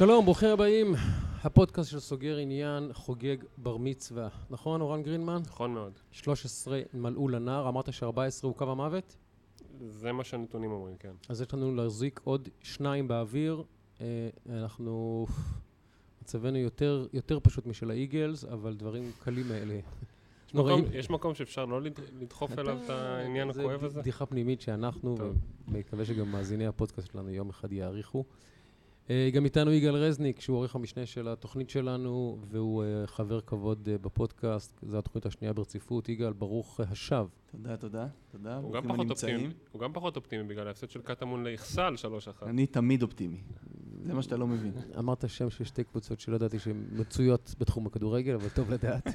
שלום, ברוכים הבאים. הפודקאסט של סוגר עניין חוגג בר מצווה. נכון, אורן גרינמן? נכון מאוד. 13 מלאו לנער, אמרת ש-14 הוא קו המוות? זה מה שהנתונים אומרים, כן. אז יש לנו להחזיק עוד שניים באוויר. אה, אנחנו... מצבנו יותר, יותר פשוט משל האיגלס, אבל דברים קלים מאלה. יש מקום, יש מקום שאפשר לא לד- לדחוף אליו את העניין הכואב זה הזה? בדיחה פנימית שאנחנו, טוב. ומקווה שגם מאזיני הפודקאסט שלנו יום אחד יעריכו. אה, גם איתנו יגאל רזניק, שהוא עורך המשנה של התוכנית שלנו, והוא אה, חבר כבוד אה, בפודקאסט. זו התוכנית השנייה ברציפות. יגאל, ברוך השב. תודה, תודה, תודה. ברוכים פחות הנמצאים. אופטימי, הוא גם פחות אופטימי בגלל ההפסד של קטמון לאיכסל 3-1. אני תמיד אופטימי. זה מה שאתה לא מבין. אמרת שם של שתי קבוצות שלא ידעתי שהן מצויות בתחום הכדורגל, אבל טוב לדעת.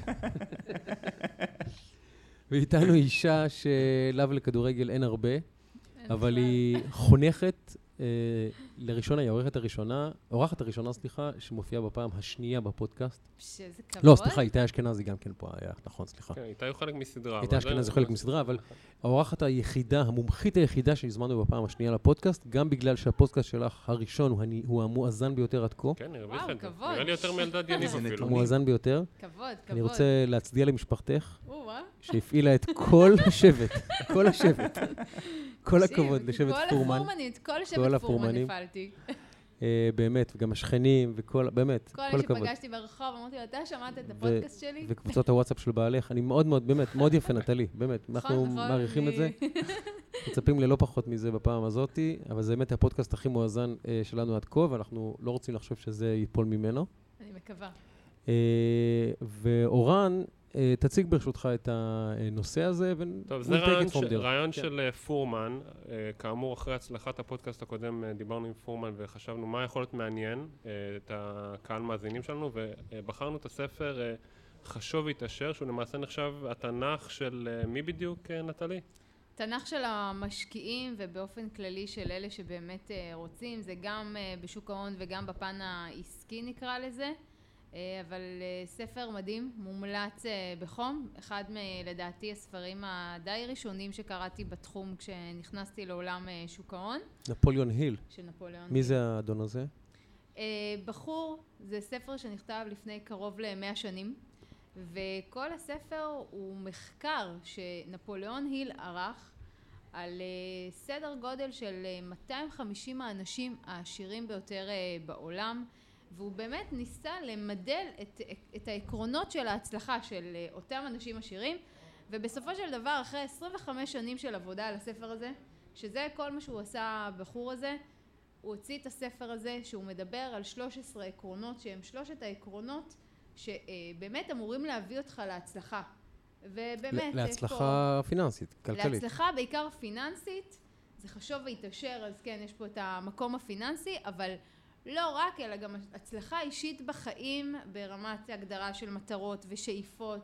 ואיתנו אישה שלאו לכדורגל אין הרבה, אבל היא חונכת לראשונה, היא העורכת הראשונה, האורחת הראשונה, סליחה, שמופיעה בפעם השנייה בפודקאסט. שזה כבוד. לא, סליחה, איתי אשכנזי גם כן פה היה, נכון, סליחה. כן, איתי הוא חלק מסדרה. איתי אשכנזי חלק מסדרה, אבל האורחת היחידה, המומחית היחידה שהזמנו בפעם השנייה לפודקאסט, גם בגלל שהפודקאסט שלך הראשון הוא, המואזן ביותר עד כה. כן, הרוויח וואו, את זה. כבוד. נראה לי יותר מאלדד יניב אפילו. המואזן ביותר. כבוד, כבוד. אני רוצה להצדיע למשפחתך. שהפעילה את כל השבט, כל השבט. כל הכבוד לשבט כל פורמן. הפורמנים, את כל כל שבט פורמן. הפעלתי. אה, באמת, וגם השכנים, וכל, באמת, כל כל אלה הכבוד. שפגשתי ברחוב, אמרתי לו, אתה שמעת את הפודקאסט שלי? וקבוצות הוואטסאפ של בעלך, אני מאוד מאוד, באמת, מאוד יפה, נטלי, באמת. נכון, אנחנו נכון, מעריכים את זה, מצפים ללא פחות מזה בפעם הזאתי, אבל זה באמת הפודקאסט הכי מואזן אה, שלנו עד כה, ואנחנו לא רוצים לחשוב שזה ייפול ממנו. אני מקווה. אה, ואורן, תציג ברשותך את הנושא הזה, ו- טוב, זה רעיון there. רעיון כן. של אה, פורמן. אה, כאמור, אחרי הצלחת הפודקאסט הקודם אה, דיברנו עם פורמן וחשבנו מה יכול להיות מעניין אה, את הקהל מאזינים שלנו, ובחרנו את הספר אה, חשוב והתעשר, שהוא למעשה נחשב התנ"ך של אה, מי בדיוק, אה, נטלי? תנ"ך של המשקיעים ובאופן כללי של אלה שבאמת רוצים, זה גם בשוק ההון וגם בפן העסקי נקרא לזה. אה, אבל אה, ספר מדהים, מומלץ אה, בחום, אחד מלדעתי הספרים הדי ראשונים שקראתי בתחום כשנכנסתי לעולם שוק ההון, נפוליאון היל, של נפוליאון. מי זה האדון הזה? בחור זה ספר שנכתב לפני קרוב למאה שנים וכל הספר הוא מחקר שנפוליאון היל ערך על סדר גודל של אה, 250 האנשים העשירים ביותר בעולם והוא באמת ניסה למדל את, את העקרונות של ההצלחה של אה, אותם אנשים עשירים ובסופו של דבר אחרי 25 שנים של עבודה על הספר הזה שזה כל מה שהוא עשה הבחור הזה הוא הוציא את הספר הזה שהוא מדבר על 13 עקרונות שהם שלושת העקרונות שבאמת אמורים להביא אותך להצלחה. ובאמת, יש להצלחה פיננסית, פה... כלכלית. להצלחה בעיקר פיננסית, זה חשוב והתעשר, אז כן, יש פה את המקום הפיננסי, אבל לא רק, אלא גם הצלחה אישית בחיים ברמת הגדרה של מטרות ושאיפות.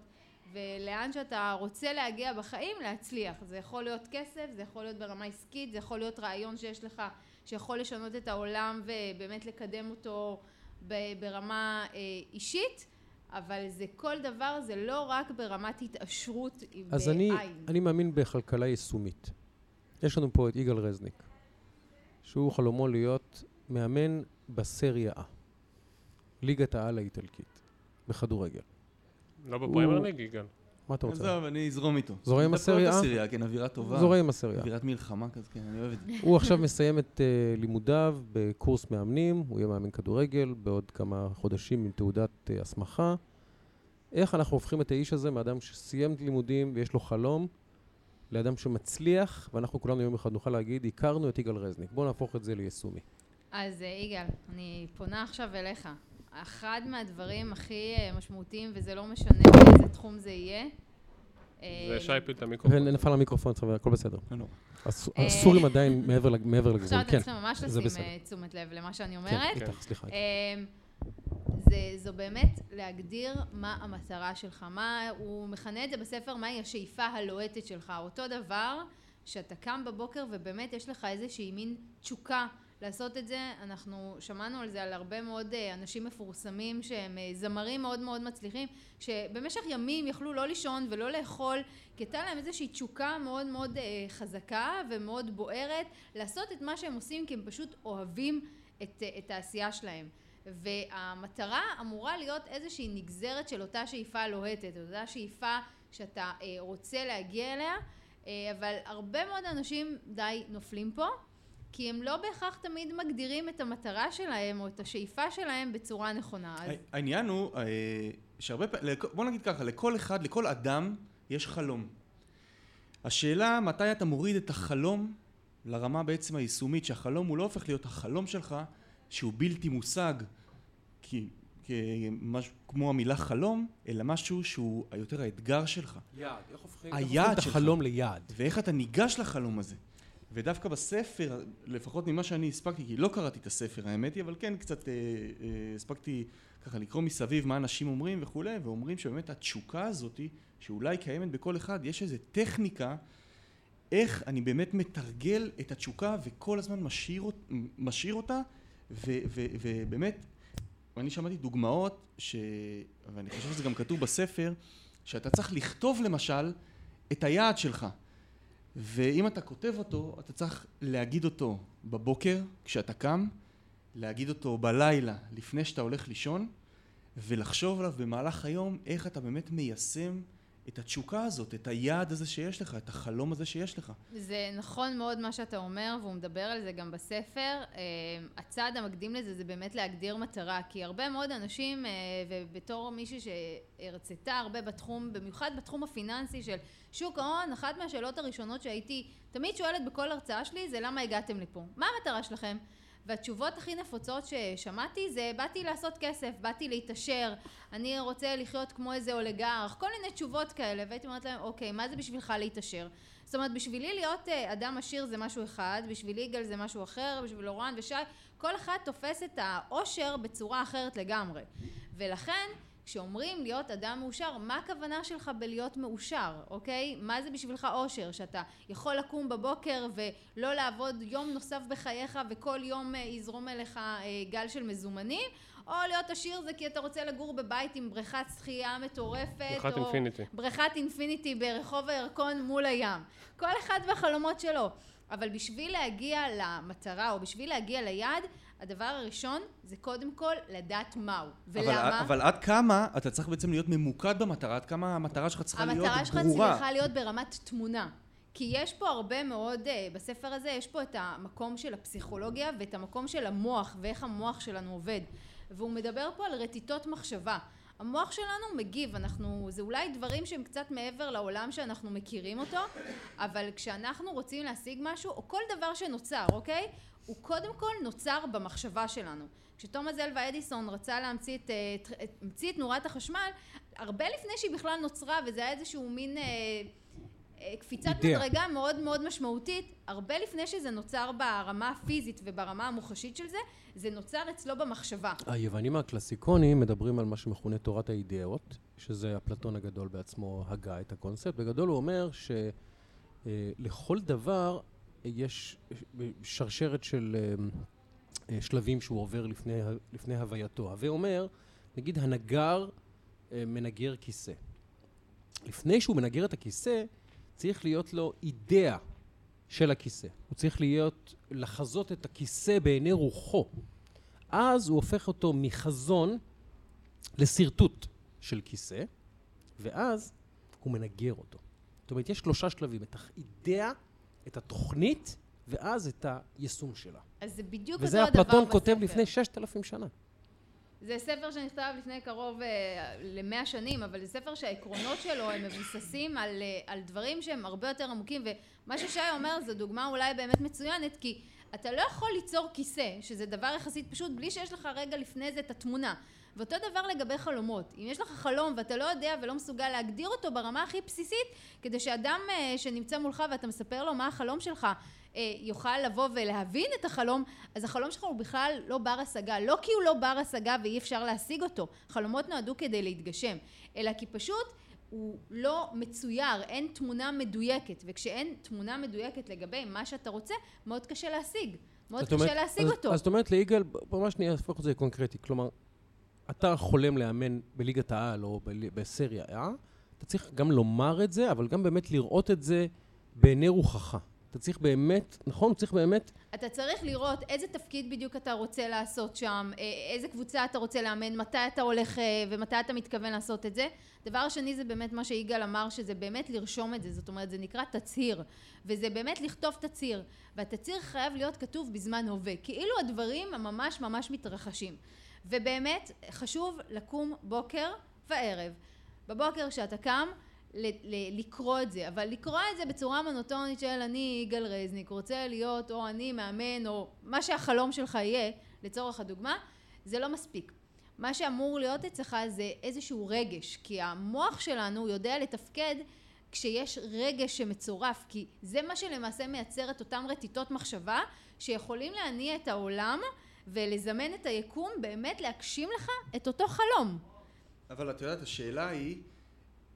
ולאן שאתה רוצה להגיע בחיים, להצליח. זה יכול להיות כסף, זה יכול להיות ברמה עסקית, זה יכול להיות רעיון שיש לך שיכול לשנות את העולם ובאמת לקדם אותו ברמה אה, אישית, אבל זה כל דבר, זה לא רק ברמת התעשרות אז בעין. אני, אני מאמין בכלכלה יישומית. יש לנו פה את יגאל רזניק, שהוא חלומו להיות מאמן בסריה A, ליגת העל האיטלקית, בכדורגל. לא בפריימר ליג, יגאל. מה אתה רוצה? עזוב, אני אזרום איתו. זורם עם הסריה את A? הסריה, כן, אווירה טובה. זורם עם הסריה. אווירת מלחמה כזה, כן, אני אוהב את זה. הוא עכשיו מסיים את uh, לימודיו בקורס מאמנים, הוא יהיה מאמן כדורגל בעוד כמה חודשים עם תעודת uh, הסמכה. איך אנחנו הופכים את האיש הזה מאדם שסיים את לימודים ויש לו חלום, לאדם שמצליח, ואנחנו כולנו יום אחד נוכל להגיד, הכרנו את יגאל רזניק. בואו נהפוך את זה ליישומי. אז אה, יגאל, אני פונה עכשיו אליך. אחד מהדברים הכי אה, משמעותיים, וזה לא משנה באיזה תחום זה יהיה. אה, זה שי הפיל את המיקרופון. ונפל המיקרופון, חבר, הכל בסדר. לא אה, הסורים עדיין מעבר לג- מעבר לגבול, עכשיו אתם כן. צריכים ממש זה לשים בסדר. אה, תשומת לב למה שאני כן, אומרת. איתך, סליחה. אמ, זה, זו באמת להגדיר מה המטרה שלך, מה, הוא מכנה את זה בספר, מהי השאיפה הלוהטת שלך, אותו דבר שאתה קם בבוקר ובאמת יש לך איזושהי מין תשוקה לעשות את זה. אנחנו שמענו על זה על הרבה מאוד אה, אנשים מפורסמים שהם אה, זמרים מאוד מאוד מצליחים, שבמשך ימים יכלו לא לישון ולא לאכול, כי הייתה להם איזושהי תשוקה מאוד מאוד אה, חזקה ומאוד בוערת לעשות את מה שהם עושים כי הם פשוט אוהבים את, את העשייה שלהם. והמטרה אמורה להיות איזושהי נגזרת של אותה שאיפה לוהטת, אותה שאיפה שאתה רוצה להגיע אליה, אבל הרבה מאוד אנשים די נופלים פה. כי הם לא בהכרח תמיד מגדירים את המטרה שלהם או את השאיפה שלהם בצורה נכונה. אז... העניין הוא אה, שהרבה פעמים, בוא נגיד ככה, לכל אחד, לכל אדם יש חלום. השאלה מתי אתה מוריד את החלום לרמה בעצם היישומית, שהחלום הוא לא הופך להיות החלום שלך, שהוא בלתי מושג, כי, כמשהו כמו המילה חלום, אלא משהו שהוא יותר האתגר שלך. יעד, איך הופכים היעד את החלום ליעד? ואיך אתה ניגש לחלום הזה. ודווקא בספר, לפחות ממה שאני הספקתי, כי לא קראתי את הספר האמת היא, אבל כן קצת אה, אה, הספקתי ככה לקרוא מסביב מה אנשים אומרים וכולי, ואומרים שבאמת התשוקה הזאת, שאולי קיימת בכל אחד, יש איזו טכניקה איך אני באמת מתרגל את התשוקה וכל הזמן משאיר, משאיר אותה, ו, ו, ובאמת, אני שמעתי דוגמאות, ש... ואני חושב שזה גם כתוב בספר, שאתה צריך לכתוב למשל את היעד שלך. ואם אתה כותב אותו, אתה צריך להגיד אותו בבוקר כשאתה קם, להגיד אותו בלילה לפני שאתה הולך לישון, ולחשוב עליו במהלך היום איך אתה באמת מיישם את התשוקה הזאת, את היעד הזה שיש לך, את החלום הזה שיש לך. זה נכון מאוד מה שאתה אומר, והוא מדבר על זה גם בספר. אה, הצעד המקדים לזה זה באמת להגדיר מטרה, כי הרבה מאוד אנשים, אה, ובתור מישהי שהרצתה הרבה בתחום, במיוחד בתחום הפיננסי של שוק ההון, אחת מהשאלות הראשונות שהייתי תמיד שואלת בכל הרצאה שלי זה למה הגעתם לפה? מה המטרה שלכם? והתשובות הכי נפוצות ששמעתי זה באתי לעשות כסף, באתי להתעשר, אני רוצה לחיות כמו איזה אוליגרך, כל מיני תשובות כאלה והייתי אומרת להם אוקיי מה זה בשבילך להתעשר? זאת אומרת בשבילי להיות אה, אדם עשיר זה משהו אחד, בשבילי יגאל זה משהו אחר, בשביל אורן ושי, כל אחד תופס את העושר בצורה אחרת לגמרי ולכן כשאומרים להיות אדם מאושר, מה הכוונה שלך בלהיות מאושר, אוקיי? מה זה בשבילך אושר? שאתה יכול לקום בבוקר ולא לעבוד יום נוסף בחייך וכל יום אה, יזרום אליך אה, גל של מזומנים? או להיות עשיר זה כי אתה רוצה לגור בבית עם בריכת שחייה מטורפת, בריכת אינפיניטי. בריכת אינפיניטי ברחוב הירקון מול הים. כל אחד והחלומות שלו. אבל בשביל להגיע למטרה או בשביל להגיע ליעד, הדבר הראשון זה קודם כל לדעת מהו. ולמה? אבל, אבל עד כמה אתה צריך בעצם להיות ממוקד במטרה? עד כמה המטרה שלך צריכה להיות ברורה? המטרה שלך צריכה להיות ברמת תמונה. כי יש פה הרבה מאוד, אה, בספר הזה יש פה את המקום של הפסיכולוגיה ואת המקום של המוח ואיך המוח שלנו עובד. והוא מדבר פה על רטיטות מחשבה. המוח שלנו מגיב, אנחנו, זה אולי דברים שהם קצת מעבר לעולם שאנחנו מכירים אותו, אבל כשאנחנו רוצים להשיג משהו, או כל דבר שנוצר, אוקיי? הוא קודם כל נוצר במחשבה שלנו. כשתומאס אלווה אדיסון רצה להמציא את, את, את, המציא את נורת החשמל, הרבה לפני שהיא בכלל נוצרה, וזה היה איזשהו מין אה, אה, קפיצת אידea. מדרגה מאוד מאוד משמעותית, הרבה לפני שזה נוצר ברמה הפיזית וברמה המוחשית של זה, זה נוצר אצלו במחשבה. היוונים הקלאסיקונים מדברים על מה שמכונה תורת האידאות, שזה אפלטון הגדול בעצמו הגה את הקונספט. בגדול הוא אומר שלכל אה, דבר יש שרשרת של אה, שלבים שהוא עובר לפני, לפני הווייתו. הווה אומר, נגיד הנגר אה, מנגר כיסא. לפני שהוא מנגר את הכיסא, צריך להיות לו אידאה של הכיסא. הוא צריך להיות, לחזות את הכיסא בעיני רוחו. אז הוא הופך אותו מחזון לשרטוט של כיסא, ואז הוא מנגר אותו. זאת אומרת, יש שלושה שלבים, את האידאה, את התוכנית, ואז את היישום שלה. אז זה בדיוק אותו הדבר בספר. וזה אפלטון כותב לפני ששת אלפים שנה. זה ספר שנכתב לפני קרוב uh, למאה שנים, אבל זה ספר שהעקרונות שלו הם מבוססים על, uh, על דברים שהם הרבה יותר עמוקים, ומה ששי אומר זו דוגמה אולי באמת מצוינת, כי אתה לא יכול ליצור כיסא, שזה דבר יחסית פשוט, בלי שיש לך רגע לפני זה את התמונה. ואותו דבר לגבי חלומות. אם יש לך חלום ואתה לא יודע ולא מסוגל להגדיר אותו ברמה הכי בסיסית, כדי שאדם uh, שנמצא מולך ואתה מספר לו מה החלום שלך, אה, יוכל לבוא ולהבין את החלום, אז החלום שלך הוא בכלל לא בר השגה. לא כי הוא לא בר השגה ואי אפשר להשיג אותו, חלומות נועדו כדי להתגשם, אלא כי פשוט הוא לא מצויר, אין תמונה מדויקת, וכשאין תמונה מדויקת לגבי מה שאתה רוצה, מאוד קשה להשיג. מאוד קשה אומרת- להשיג אז- אותו. אז זאת אומרת ליגאל, ממש נהיה, נהפוך את זה קונקרטי. כלומר, אתה חולם לאמן בליגת העל או בסריה אה? אתה צריך גם לומר את זה, אבל גם באמת לראות את זה בעיני רוחך. אתה צריך באמת, נכון? צריך באמת, אתה צריך לראות איזה תפקיד בדיוק אתה רוצה לעשות שם, אה, איזה קבוצה אתה רוצה לאמן, מתי אתה הולך אה, ומתי אתה מתכוון לעשות את זה. דבר שני זה באמת מה שיגאל אמר, שזה באמת לרשום את זה, זאת אומרת זה נקרא תצהיר, וזה באמת לכתוב תצהיר, והתצהיר חייב להיות כתוב בזמן הווה, כאילו הדברים ממש ממש מתרחשים. ובאמת חשוב לקום בוקר וערב. בבוקר כשאתה קם, לקרוא את זה, אבל לקרוא את זה בצורה מונוטונית של אני יגאל רזניק, רוצה להיות או אני מאמן או מה שהחלום שלך יהיה, לצורך הדוגמה, זה לא מספיק. מה שאמור להיות אצלך זה איזשהו רגש, כי המוח שלנו יודע לתפקד כשיש רגש שמצורף, כי זה מה שלמעשה מייצר את אותן רטיטות מחשבה שיכולים להניע את העולם ולזמן את היקום באמת להגשים לך את אותו חלום. אבל את יודעת, השאלה היא,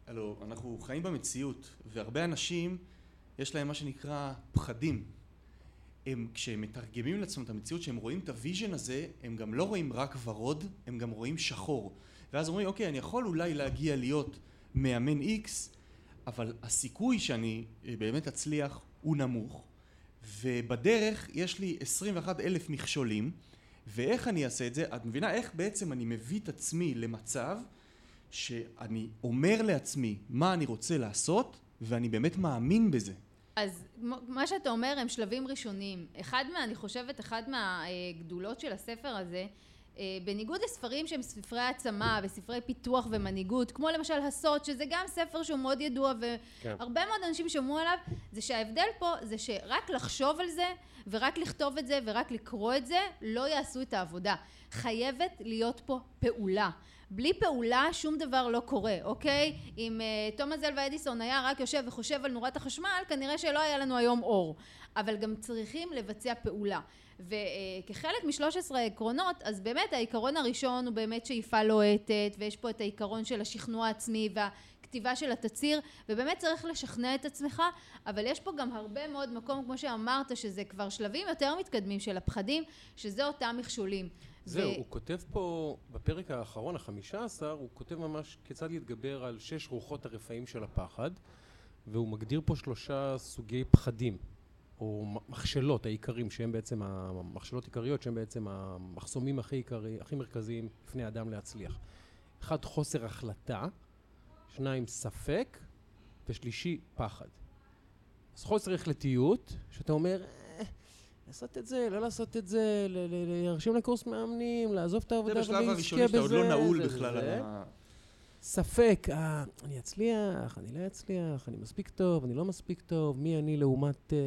הלו, אנחנו חיים במציאות, והרבה אנשים, יש להם מה שנקרא פחדים. הם, כשהם מתרגמים לעצמם את המציאות, כשהם רואים את ה vision הזה, הם גם לא רואים רק ורוד, הם גם רואים שחור. ואז אומרים, אוקיי, אני יכול אולי להגיע להיות מאמן איקס, אבל הסיכוי שאני אה, באמת אצליח הוא נמוך, ובדרך יש לי 21 אלף מכשולים, ואיך אני אעשה את זה? את מבינה איך בעצם אני מביא את עצמי למצב שאני אומר לעצמי מה אני רוצה לעשות, ואני באמת מאמין בזה. אז מה שאתה אומר הם שלבים ראשוניים. אחד מה, אני חושבת, אחד מהגדולות של הספר הזה, אה, בניגוד לספרים שהם ספרי העצמה וספרי פיתוח ומנהיגות, כמו למשל הסוד, שזה גם ספר שהוא מאוד ידוע כן. והרבה מאוד אנשים שמעו עליו, זה שההבדל פה זה שרק לחשוב על זה ורק לכתוב את זה ורק לקרוא את זה, לא יעשו את העבודה. חייבת להיות פה פעולה. בלי פעולה שום דבר לא קורה, אוקיי? אם uh, תומאס אלווה אדיסון היה רק יושב וחושב על נורת החשמל, כנראה שלא היה לנו היום אור. אבל גם צריכים לבצע פעולה. וכחלק מ-13 העקרונות, אז באמת העיקרון הראשון הוא באמת שאיפה לוהטת, ויש פה את העיקרון של השכנוע העצמי והכתיבה של התצהיר, ובאמת צריך לשכנע את עצמך, אבל יש פה גם הרבה מאוד מקום, כמו שאמרת, שזה כבר שלבים יותר מתקדמים של הפחדים, שזה אותם מכשולים. זהו, הוא כותב פה, בפרק האחרון, החמישה עשר, הוא כותב ממש כיצד להתגבר על שש רוחות הרפאים של הפחד, והוא מגדיר פה שלושה סוגי פחדים, או מכשלות העיקרים, שהם בעצם, המכשלות עיקריות, שהם בעצם המחסומים הכי עיקרי, הכי מרכזיים לפני אדם להצליח. אחד, חוסר החלטה, שניים, ספק, ושלישי, פחד. אז חוסר החלטיות, שאתה אומר, "אה, לעשות את זה, לא לעשות את זה, להירשם לקורס מאמנים, לעזוב את זה העבודה בשלב ולהזכה הראשוני שאתה עוד לא בזה, נעול זה בכלל על. ה... ספק, אה, אני אצליח, אני לא אצליח, אני מספיק טוב, אני לא מספיק טוב, מי אני לעומת, אה,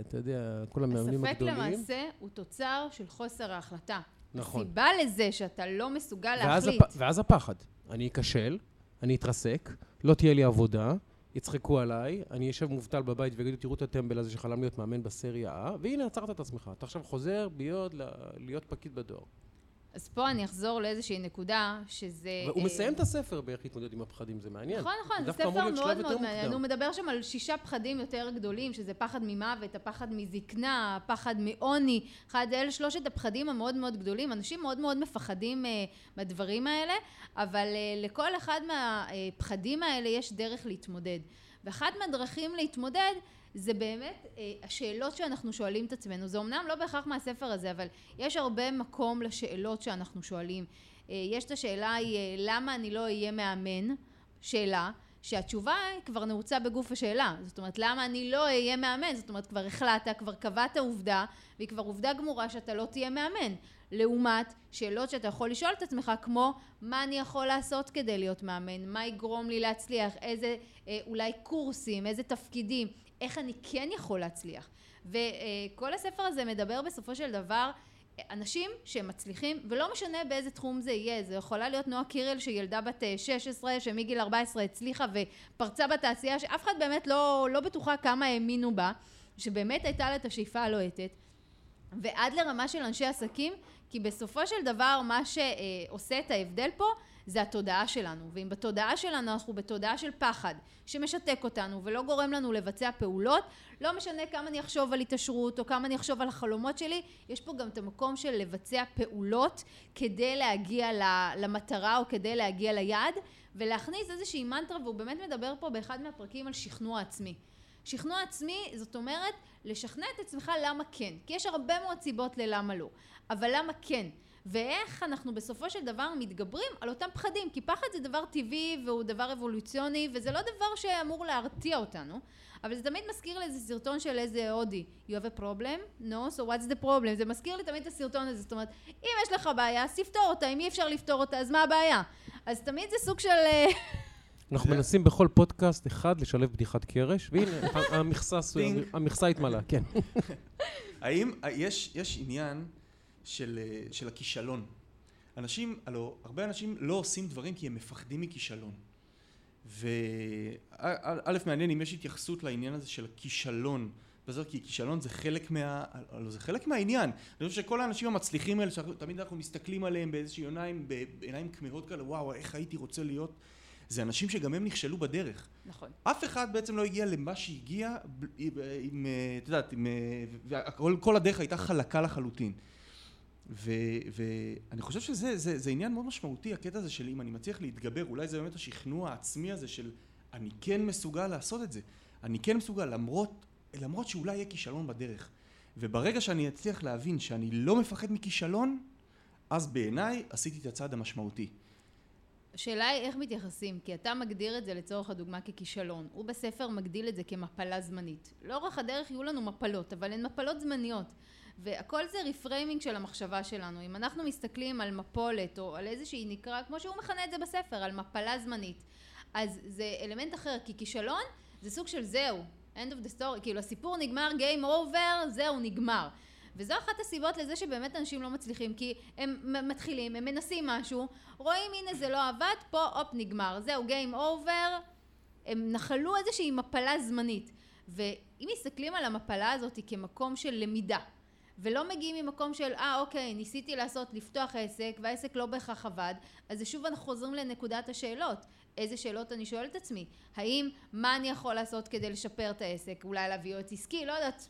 אתה יודע, כל המאמנים הספק הגדולים. למעשה הוא תוצר של חוסר ההחלטה. נכון. הסיבה לזה שאתה לא מסוגל ואז, להחליט. הפ... ואז הפחד. אני אכשל, אני אתרסק, לא תהיה לי עבודה, יצחקו עליי, אני אשב מובטל בבית ויגידו, תראו את הטמבל הזה שחלם להיות מאמן בסריה A, והנה עצרת את עצמך. אתה עכשיו חוזר ביוד ל... להיות פקיד בדואר. אז פה אני אחזור לאיזושהי נקודה, שזה... והוא אה, מסיים את הספר באיך להתמודד עם הפחדים, זה מעניין. נכון, נכון, זה ספר מאוד מאוד מעניין. הוא מדבר שם על שישה פחדים יותר גדולים, שזה פחד ממוות, הפחד מזקנה, הפחד מעוני. אחד, אלה שלושת הפחדים המאוד מאוד גדולים. אנשים מאוד מאוד מפחדים אה, מהדברים האלה, אבל אה, לכל אחד מהפחדים האלה יש דרך להתמודד. ואחת מהדרכים להתמודד זה באמת אה, השאלות שאנחנו שואלים את עצמנו. זה אמנם לא בהכרח מהספר הזה, אבל יש הרבה מקום לשאלות שאנחנו שואלים. אה, יש את השאלה היא אה, למה אני לא אהיה מאמן? שאלה. שהתשובה כבר נעוצה בגוף השאלה. זאת אומרת, למה אני לא אהיה מאמן? זאת אומרת, כבר החלטת, כבר קבעת עובדה, והיא כבר עובדה גמורה שאתה לא תהיה מאמן. לעומת שאלות שאתה יכול לשאול את עצמך, כמו מה אני יכול לעשות כדי להיות מאמן? מה יגרום לי להצליח? איזה אה, אולי קורסים? איזה תפקידים? איך אני כן יכול להצליח? וכל הספר הזה מדבר בסופו של דבר אנשים שמצליחים, ולא משנה באיזה תחום זה יהיה, זה יכולה להיות נועה קירל שילדה בת אה, 16 שמגיל 14 הצליחה ופרצה בתעשייה שאף אחד באמת לא, לא בטוחה כמה האמינו בה, שבאמת הייתה לה את השאיפה הלוהטת, ועד לרמה של אנשי עסקים, כי בסופו של דבר מה שעושה את ההבדל פה זה התודעה שלנו, ואם בתודעה שלנו אנחנו בתודעה של פחד שמשתק אותנו ולא גורם לנו לבצע פעולות, לא משנה כמה אני אחשוב על התעשרות או כמה אני אחשוב על החלומות שלי, יש פה גם את המקום של לבצע פעולות כדי להגיע למטרה או כדי להגיע ליעד ולהכניס איזושהי מנטרה והוא באמת מדבר פה באחד מהפרקים על שכנוע עצמי. שכנוע עצמי זאת אומרת לשכנע את עצמך למה כן, כי יש הרבה מאוד סיבות ללמה לא, אבל למה כן? ואיך אנחנו בסופו של דבר מתגברים על אותם פחדים, כי פחד זה דבר טבעי והוא דבר אבולוציוני וזה לא דבר שאמור להרתיע אותנו, אבל זה תמיד מזכיר לי איזה סרטון של איזה הודי, you have a problem? no, so what's the problem? זה מזכיר לי תמיד את הסרטון הזה, זאת אומרת, אם יש לך בעיה, אז תפתור אותה, אם אי אפשר לפתור אותה, אז מה הבעיה? אז תמיד זה סוג של... אה, אנחנו מנסים בכל פודקאסט אחד לשלב בדיחת קרש, והנה, המכסה התמלאה, כן. האם יש, יש עניין של, אה, של הכישלון. אנשים, הלוא, הרבה אנשים לא עושים דברים כי הם מפחדים מכישלון. וא', מעניין אם יש התייחסות לעניין הזה של הכישלון. בזאת כי כישלון זה חלק מה... לא, זה חלק מהעניין. אני חושב שכל האנשים המצליחים האלה, שתמיד אנחנו מסתכלים עליהם באיזשהו עיניים, בעיניים כמהות כאלה, וואו, איך הייתי רוצה להיות, זה אנשים שגם הם נכשלו בדרך. נכון. אף אחד בעצם לא הגיע למה שהגיע, עם, את יודעת, עם, וכל הדרך הייתה חלקה לחלוטין. ואני חושב שזה זה, זה עניין מאוד משמעותי, הקטע הזה של אם אני מצליח להתגבר, אולי זה באמת השכנוע העצמי הזה של אני כן מסוגל לעשות את זה, אני כן מסוגל למרות, למרות שאולי יהיה כישלון בדרך. וברגע שאני אצליח להבין שאני לא מפחד מכישלון, אז בעיניי עשיתי את הצעד המשמעותי. השאלה היא איך מתייחסים, כי אתה מגדיר את זה לצורך הדוגמה ככישלון. הוא בספר מגדיל את זה כמפלה זמנית. לאורך הדרך יהיו לנו מפלות, אבל הן מפלות זמניות. והכל זה reframing של המחשבה שלנו. אם אנחנו מסתכלים על מפולת או על איזושהי נקרא, כמו שהוא מכנה את זה בספר, על מפלה זמנית, אז זה אלמנט אחר, כי כישלון זה סוג של זהו, end of the story, כאילו הסיפור נגמר, game over, זהו, נגמר. וזו אחת הסיבות לזה שבאמת אנשים לא מצליחים, כי הם מתחילים, הם מנסים משהו, רואים הנה זה לא עבד, פה הופ נגמר, זהו game over, הם נחלו איזושהי מפלה זמנית. ואם מסתכלים על המפלה הזאת כמקום של למידה, ולא מגיעים ממקום של אה אוקיי ניסיתי לעשות לפתוח עסק והעסק לא בהכרח עבד. אז שוב אנחנו חוזרים לנקודת השאלות. איזה שאלות אני שואלת את עצמי? האם מה אני יכול לעשות כדי לשפר את העסק? אולי להביא יועץ עסקי? לא יודעת.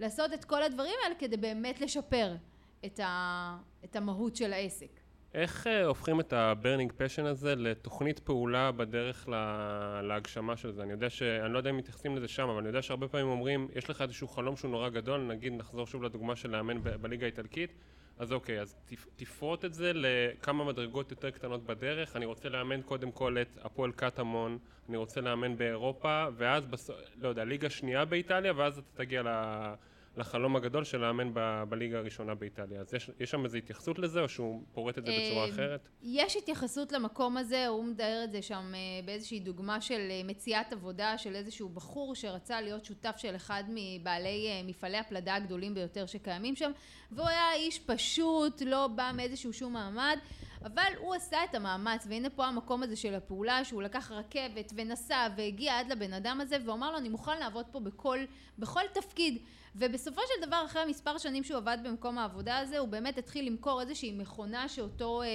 לעשות את כל הדברים האלה כדי באמת לשפר את, ה, את המהות של העסק איך uh, הופכים את ה-burning passion הזה לתוכנית פעולה בדרך לה, להגשמה של זה? אני יודע ש... אני לא יודע אם מתייחסים לזה שם, אבל אני יודע שהרבה פעמים אומרים, יש לך איזשהו חלום שהוא נורא גדול, נגיד נחזור שוב לדוגמה של לאמן ב- בליגה האיטלקית, אז אוקיי, אז תפרוט את זה לכמה מדרגות יותר קטנות בדרך, אני רוצה לאמן קודם כל את הפועל קטמון, אני רוצה לאמן באירופה, ואז, בסוף, לא יודע, ליגה שנייה באיטליה, ואז אתה תגיע ל... לה... לחלום הגדול של לאמן ב- בליגה הראשונה באיטליה. אז יש, יש שם איזו התייחסות לזה, או שהוא פורט את זה בצורה אה, אחרת? יש התייחסות למקום הזה, הוא מתאר את זה שם אה, באיזושהי דוגמה של אה, מציאת עבודה של איזשהו בחור שרצה להיות שותף של אחד מבעלי מפעלי הפלדה הגדולים ביותר שקיימים שם, והוא היה איש פשוט, לא בא מאיזשהו שום מעמד. אבל הוא עשה את המאמץ, והנה פה המקום הזה של הפעולה, שהוא לקח רכבת ונסע והגיע עד לבן אדם הזה, והוא אמר לו, אני מוכן לעבוד פה בכל, בכל תפקיד. ובסופו של דבר אחרי מספר שנים שהוא עבד במקום העבודה הזה הוא באמת התחיל למכור איזושהי מכונה שאותו אה,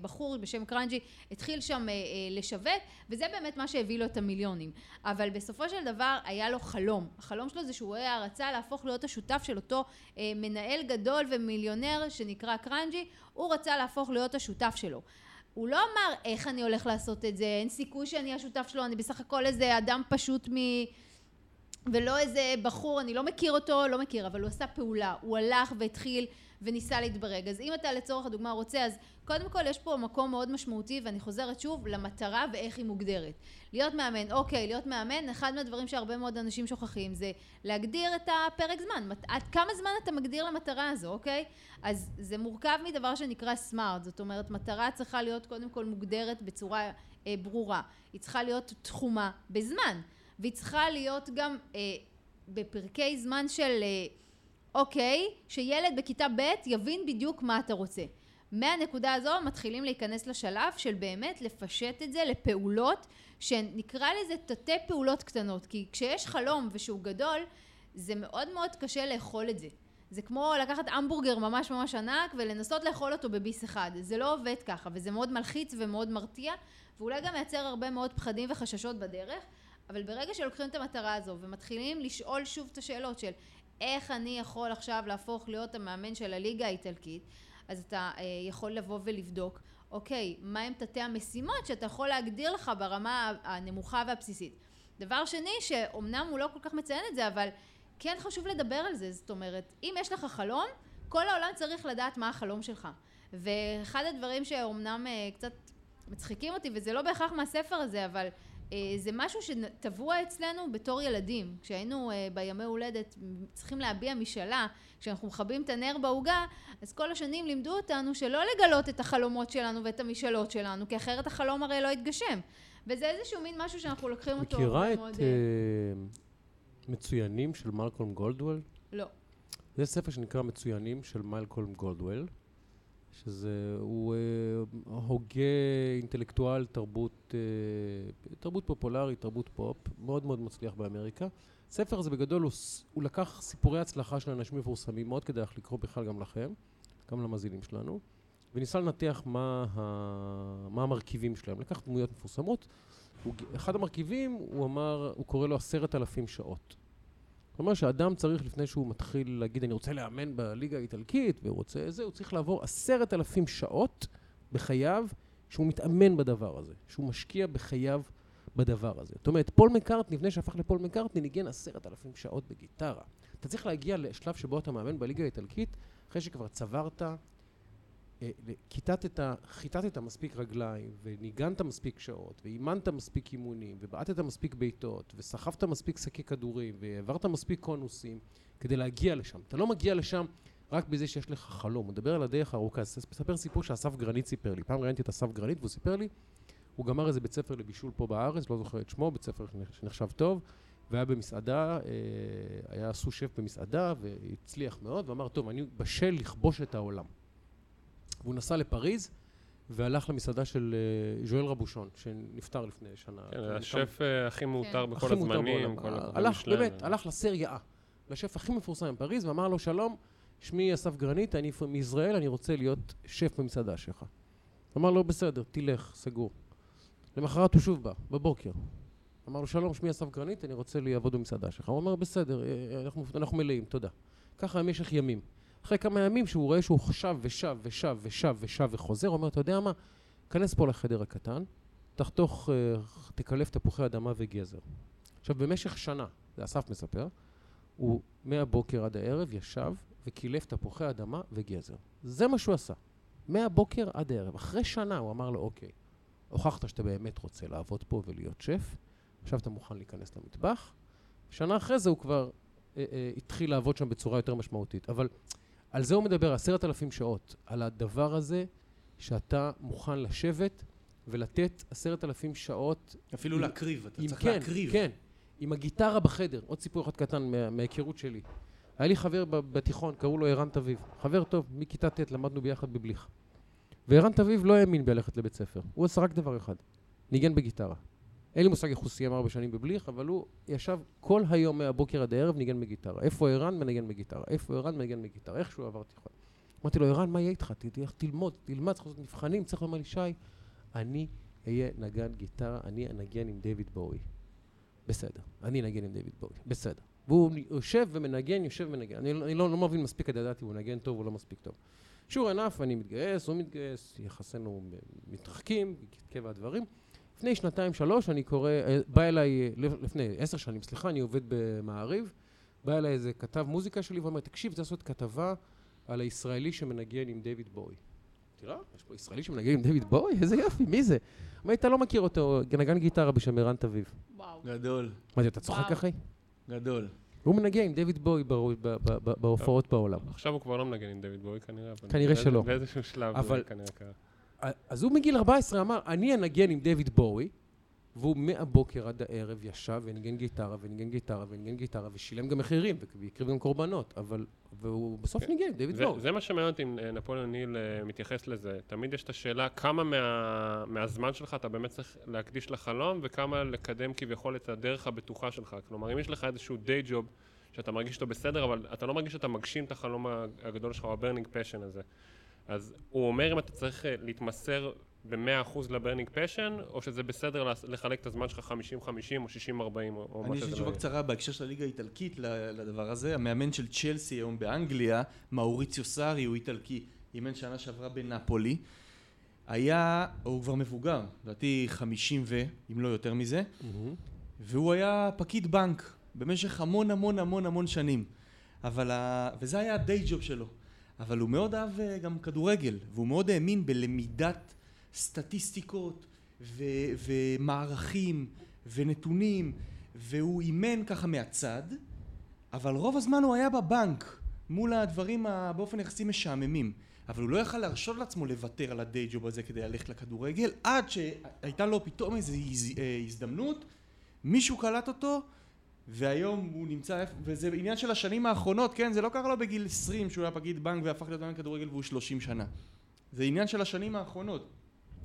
בחור בשם קרנג'י התחיל שם אה, אה, לשווק וזה באמת מה שהביא לו את המיליונים. אבל בסופו של דבר היה לו חלום. החלום שלו זה שהוא היה רצה להפוך להיות השותף של אותו אה, מנהל גדול ומיליונר שנקרא קרנג'י הוא רצה להפוך להיות השותף שלו. הוא לא אמר איך אני הולך לעשות את זה, אין סיכוי שאני השותף שלו, אני בסך הכל איזה אדם פשוט מ... ולא איזה בחור, אני לא מכיר אותו, לא מכיר, אבל הוא עשה פעולה, הוא הלך והתחיל וניסה להתברג. אז אם אתה לצורך הדוגמה רוצה, אז קודם כל יש פה מקום מאוד משמעותי, ואני חוזרת שוב למטרה ואיך היא מוגדרת. להיות מאמן, אוקיי, להיות מאמן, אחד מהדברים שהרבה מאוד אנשים שוכחים זה להגדיר את הפרק זמן. עד כמה זמן אתה מגדיר למטרה הזו, אוקיי? אז זה מורכב מדבר שנקרא סמארט, זאת אומרת, מטרה צריכה להיות קודם כל מוגדרת בצורה אה, ברורה. היא צריכה להיות תחומה בזמן. והיא צריכה להיות גם אה, בפרקי זמן של אה, אוקיי, שילד בכיתה ב' יבין בדיוק מה אתה רוצה. מהנקודה הזו מתחילים להיכנס לשלב של באמת לפשט את זה לפעולות שנקרא לזה תתי פעולות קטנות כי כשיש חלום ושהוא גדול זה מאוד מאוד קשה לאכול את זה זה כמו לקחת המבורגר ממש ממש ענק ולנסות לאכול אותו בביס אחד. זה לא עובד ככה, וזה מאוד מלחיץ ומאוד מרתיע, ואולי גם מייצר הרבה מאוד פחדים וחששות בדרך, אבל ברגע שלוקחים את המטרה הזו ומתחילים לשאול שוב את השאלות של איך אני יכול עכשיו להפוך להיות המאמן של הליגה האיטלקית, אז אתה אה, יכול לבוא ולבדוק, אוקיי, מהם תתי המשימות שאתה יכול להגדיר לך ברמה הנמוכה והבסיסית. דבר שני, שאומנם הוא לא כל כך מציין את זה, אבל כן חשוב לדבר על זה, זאת אומרת, אם יש לך חלום, כל העולם צריך לדעת מה החלום שלך. ואחד הדברים שאומנם אה, קצת מצחיקים אותי, וזה לא בהכרח מהספר הזה, אבל זה משהו שטבוע אצלנו בתור ילדים. כשהיינו אה, בימי הולדת צריכים להביע משאלה, כשאנחנו מכבים את הנר בעוגה, אז כל השנים לימדו אותנו שלא לגלות את החלומות שלנו ואת המשאלות שלנו, כי אחרת החלום הרי לא יתגשם. וזה איזשהו מין משהו שאנחנו לוקחים אותו מכירה את מאוד... uh, מצוינים של מלקולם גולדוול? לא. זה ספר שנקרא מצוינים של מלקולם גולדוול, שזה, הוא uh, הוגה אינטלקטואל תרבות, uh, תרבות פופולרית, תרבות פופ, מאוד מאוד מצליח באמריקה. הספר הזה בגדול הוא, הוא לקח סיפורי הצלחה של אנשים מפורסמים, מאוד כדאי לקרוא בכלל גם לכם, גם למאזינים שלנו, וניסה לנתח מה, ה, מה המרכיבים שלהם. לקח דמויות מפורסמות, הוא, אחד המרכיבים, הוא אמר, הוא קורא לו עשרת אלפים שעות. זאת אומרת שאדם צריך, לפני שהוא מתחיל להגיד, אני רוצה לאמן בליגה האיטלקית, והוא רוצה זה, הוא צריך לעבור עשרת אלפים שעות בחייו, שהוא מתאמן בדבר הזה, שהוא משקיע בחייו בדבר הזה. זאת אומרת, פול מקארטני, לפני שהפך לפול מקארטני, ניגן עשרת אלפים שעות בגיטרה. אתה צריך להגיע לשלב שבו אתה מאמן בליגה האיטלקית, אחרי שכבר צברת, כיתתת, חיטטת מספיק רגליים, וניגנת מספיק שעות, ואימנת מספיק אימונים, ובעטת מספיק בעיטות, וסחבת מספיק שקי כדורים, והעברת מספיק קונוסים, כדי להגיע לשם. אתה לא מגיע לשם רק בזה שיש לך חלום. הוא מדבר על הדרך הארוכה. מספר סיפור שאסף גרנית סיפר לי. פעם ראיינתי את אסף גרנית, והוא סיפר לי, הוא גמר איזה בית ספר לבישול פה בארץ, לא זוכר את שמו, בית ספר שנחשב טוב, והיה במסעדה, אה, היה סו שף במסעדה, והצליח מאוד, ואמר, טוב, אני בשל לכבוש את העולם. והוא נסע לפריז, והלך למסעדה של uh, ז'ואל רבושון, שנפטר לפני שנה. כן, השף uh, הכי מעוטר כן. בכל הכי מותר הזמנים, הלך. באמת, הלך לסריה A, לשף הכי מפורסם בפריז, ואמר לו, שלום, שמי אסף גרנית, אני מישראל, אני רוצה להיות שף במסעדה שלך. אמר לו, בסדר, תלך, סגור. למחרת הוא שוב בא, בבוקר. אמר לו, שלום, שמי אסף גרנית, אני רוצה לעבוד במסעדה שלך. הוא אומר, בסדר, אה, אנחנו, אנחנו מלאים, תודה. ככה במשך ימים. אחרי כמה ימים שהוא רואה שהוא שב ושב ושב ושב ושב וחוזר, אומר, אתה יודע מה? כנס פה לחדר הקטן, תחתוך, אה, תקלף תפוחי אדמה וגזר. עכשיו, במשך שנה, זה אסף מספר, הוא מהבוקר עד הערב ישב וקילף תפוחי אדמה וגזר. זה מה שהוא עשה. מהבוקר עד הערב. אחרי שנה הוא אמר לו, אוקיי, הוכחת שאתה באמת רוצה לעבוד פה ולהיות שף, עכשיו אתה מוכן להיכנס למטבח. שנה אחרי זה הוא כבר אה, אה, התחיל לעבוד שם בצורה יותר משמעותית. אבל על זה הוא מדבר, עשרת אלפים שעות, על הדבר הזה שאתה מוכן לשבת ולתת עשרת אלפים שעות אפילו עם- להקריב, אתה עם צריך כן, להקריב. כן, עם הגיטרה בחדר. עוד סיפור אחד קטן מה- מההיכרות שלי. היה לי חבר בתיכון, קראו לו ערן תביב. חבר טוב, מכיתה ט' למדנו ביחד בבליך. וערן תביב לא האמין בללכת לבית ספר. הוא עשה רק דבר אחד, ניגן בגיטרה. אין לי מושג איך הוא סיים ארבע שנים בבליך, אבל הוא ישב כל היום מהבוקר עד הערב ניגן בגיטרה. איפה ערן? מנגן בגיטרה. איפה ערן? מנגן בגיטרה. איך שהוא עבר תיכון. אמרתי לו, ערן, מה יהיה איתך? תלך, תלמוד, תלמד, צריך לעשות מבחנים, צריך לומר לי, שי, אני אהיה נגן גיטרה, אני אנגן עם דיוויד בואי. בסדר, אני אנגן עם דיוויד בואי, בסדר. והוא יושב ומנגן, יושב ומנגן. אני, אני לא, לא מבין מספיק כדי לדעת אם הוא מנגן טוב או לא מספיק טוב. שור ענף, אני מתגייס, הוא מתגייס, יחסינו מתרחקים, כטבע הדברים. לפני שנתיים, שלוש, אני קורא, אה, בא אליי, לפני עשר שנים, סליחה, אני עובד במעריב, בא אליי איזה כתב מוזיקה שלי ואומר, תקשיב, צריך לעשות כתבה על הישראלי שמנגן עם דיוויד בואי. תראה, יש פה ישראלי שמנגן עם דיוויד בואי? איזה יופי, מי זה? אמרתי, אתה לא מכיר אותו, נגן גיטרה בשם ערן תביב. וואו. גדול, אמרתי, אתה צוחק. אחי? גדול. הוא מנגן עם דיוויד בואי ברו- ב- ב- ב- בהופעות בעולם. עכשיו הוא כבר לא מנגן עם דויד בואי כנראה. כנראה שלא. באיזשהו שלב אבל- זה כנראה קרה. אז הוא מגיל 14 אמר, אני אנגן עם דיוויד בואי, והוא מהבוקר עד הערב ישב וניגן גיטרה וניגן גיטרה וניגן גיטרה ושילם גם מחירים והקריב גם קורבנות, אבל, והוא בסוף כן. ניגן דיוויד זה- בואי. זה מה שמעניין אותי אם נפוליאון ניל אה, מתייחס לזה. תמיד יש את השאלה כמה מה- מהזמן שלך אתה באמת צריך להקדיש לחלום וכמה לקדם כביכול את הדרך הבטוחה שלך. כלומר, אם יש לך איזשהו דיי ג'וב שאתה מרגיש אותו בסדר, אבל אתה לא מרגיש שאתה מגשים את החלום הגדול שלך, או ה-burning passion הזה. אז הוא אומר אם אתה צריך אה, להתמסר ב-100% ל-burning passion, או שזה בסדר לחלק את הזמן שלך 50-50 או 60-40 או מה אני יש שזה לי לא תשובה יהיה. קצרה בהקשר של הליגה האיטלקית לדבר הזה. המאמן של צ'לסי היום באנגליה, מאוריציו סארי, הוא איטלקי, אימן שנה שעברה בנפולי. היה, הוא כבר מבוגר, לדעתי 50 ו, אם לא יותר מזה, והוא היה פקיד בנק במשך המון המון המון המון שנים. אבל ה... וזה היה הדיי ג'וב שלו. אבל הוא מאוד אהב אה, גם כדורגל, והוא מאוד האמין בלמידת סטטיסטיקות ו... ומערכים ונתונים, והוא אימן ככה מהצד, אבל רוב הזמן הוא היה בבנק, מול הדברים באופן יחסי משעממים. אבל הוא לא יכל להרשות לעצמו לוותר על הדיי ג'וב הזה כדי ללכת לכדורגל, עד שהייתה לו פתאום איזו. אה, הזדמנות, מישהו קלט אותו, והיום הוא נמצא, וזה עניין של השנים האחרונות, כן? זה לא קרה לו בגיל 20 שהוא היה פקיד בנק והפך להיות מאמן כדורגל והוא 30 שנה. זה עניין של השנים האחרונות.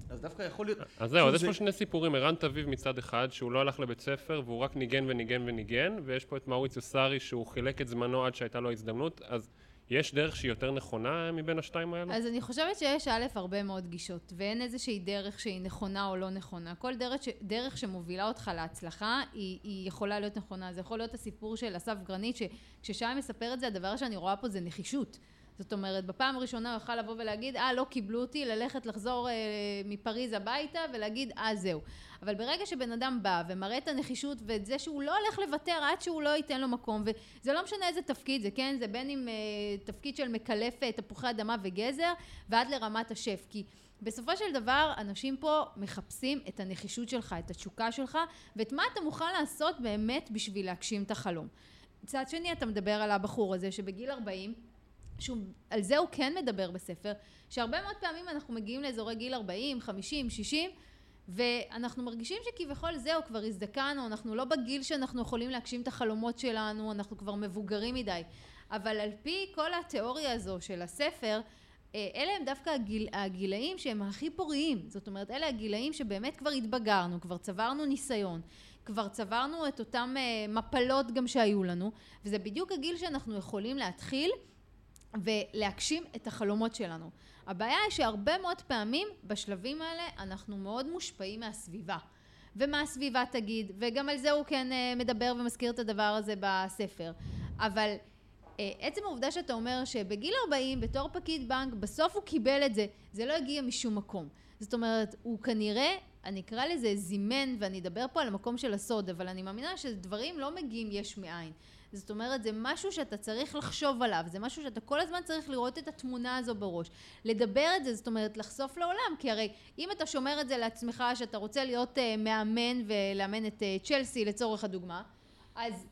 אז דווקא יכול להיות... אז זהו, אז יש פה שני סיפורים, ערן תביב מצד אחד, שהוא לא הלך לבית ספר והוא רק ניגן וניגן וניגן, ויש פה את מאוריציו סארי שהוא חילק את זמנו עד שהייתה לו הזדמנות, אז יש דרך שהיא יותר נכונה מבין השתיים האלו? אז אני חושבת שיש א', הרבה מאוד גישות, ואין איזושהי דרך שהיא נכונה או לא נכונה. כל דרך, ש, דרך שמובילה אותך להצלחה, היא, היא יכולה להיות נכונה. זה יכול להיות הסיפור של אסף גרנית, שכששי מספר את זה, הדבר שאני רואה פה זה נחישות. זאת אומרת, בפעם הראשונה הוא יכל לבוא ולהגיד, אה, לא קיבלו אותי, ללכת לחזור אה, מפריז הביתה ולהגיד, אה, זהו. אבל ברגע שבן אדם בא ומראה את הנחישות ואת זה שהוא לא הולך לוותר עד שהוא לא ייתן לו מקום, וזה לא משנה איזה תפקיד זה, כן? זה בין אם אה, תפקיד של מקלף תפוחי אדמה וגזר, ועד לרמת השף. כי בסופו של דבר, אנשים פה מחפשים את הנחישות שלך, את התשוקה שלך, ואת מה אתה מוכן לעשות באמת בשביל להגשים את החלום. מצד שני, אתה מדבר על הבחור הזה שבגיל 40, שהוא, על זה הוא כן מדבר בספר, שהרבה מאוד פעמים אנחנו מגיעים לאזורי גיל 40, 50, 60, ואנחנו מרגישים שכביכול זהו, כבר הזדקנו, אנחנו לא בגיל שאנחנו יכולים להגשים את החלומות שלנו, אנחנו כבר מבוגרים מדי. אבל על פי כל התיאוריה הזו של הספר, אה, אלה הם דווקא הגיל, הגילאים שהם הכי פוריים. זאת אומרת, אלה הגילאים שבאמת כבר התבגרנו, כבר צברנו ניסיון, כבר צברנו את אותם אה, מפלות גם שהיו לנו, וזה בדיוק הגיל שאנחנו יכולים להתחיל ולהגשים את החלומות שלנו. הבעיה היא שהרבה מאוד פעמים בשלבים האלה אנחנו מאוד מושפעים מהסביבה. ומה הסביבה תגיד, וגם על זה הוא כן אה, מדבר ומזכיר את הדבר הזה בספר. אבל אה, עצם העובדה שאתה אומר שבגיל 40 בתור פקיד בנק בסוף הוא קיבל את זה, זה לא הגיע משום מקום. זאת אומרת, הוא כנראה, אני אקרא לזה זימן, ואני אדבר פה על המקום של הסוד, אבל אני מאמינה שדברים לא מגיעים יש מאין. זאת אומרת, זה משהו שאתה צריך לחשוב עליו, זה משהו שאתה כל הזמן צריך לראות את התמונה הזו בראש. לדבר את זה, זאת אומרת, לחשוף לעולם, כי הרי אם אתה שומר את זה לעצמך, שאתה רוצה להיות uh, מאמן ולאמן את uh, צ'לסי לצורך הדוגמה, אז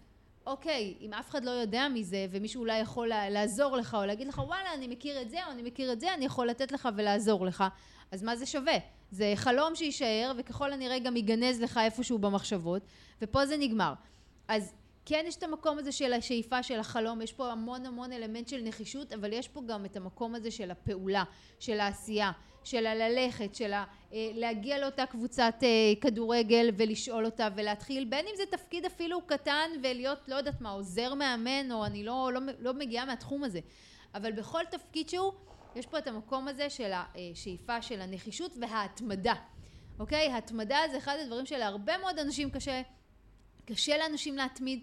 אוקיי, אם אף אחד לא יודע מזה, ומישהו אולי יכול לעזור לך, או להגיד לך, וואלה, אני מכיר את זה, או אני מכיר את זה, אני יכול לתת לך ולעזור לך, אז מה זה שווה? זה חלום שיישאר, וככל הנראה גם ייגנז לך איפשהו במחשבות, ופה זה נגמר. אז כן יש את המקום הזה של השאיפה של החלום, יש פה המון המון אלמנט של נחישות, אבל יש פה גם את המקום הזה של הפעולה, של העשייה, של הללכת, של ה- אה, להגיע לאותה קבוצת אה, כדורגל ולשאול אותה ולהתחיל, בין אם זה תפקיד אפילו קטן ולהיות, לא יודעת מה, עוזר מאמן, או אני לא, לא, לא מגיעה מהתחום הזה, אבל בכל תפקיד שהוא, יש פה את המקום הזה של השאיפה של הנחישות וההתמדה, אוקיי? התמדה זה אחד הדברים שלהרבה מאוד אנשים קשה, קשה לאנשים להתמיד,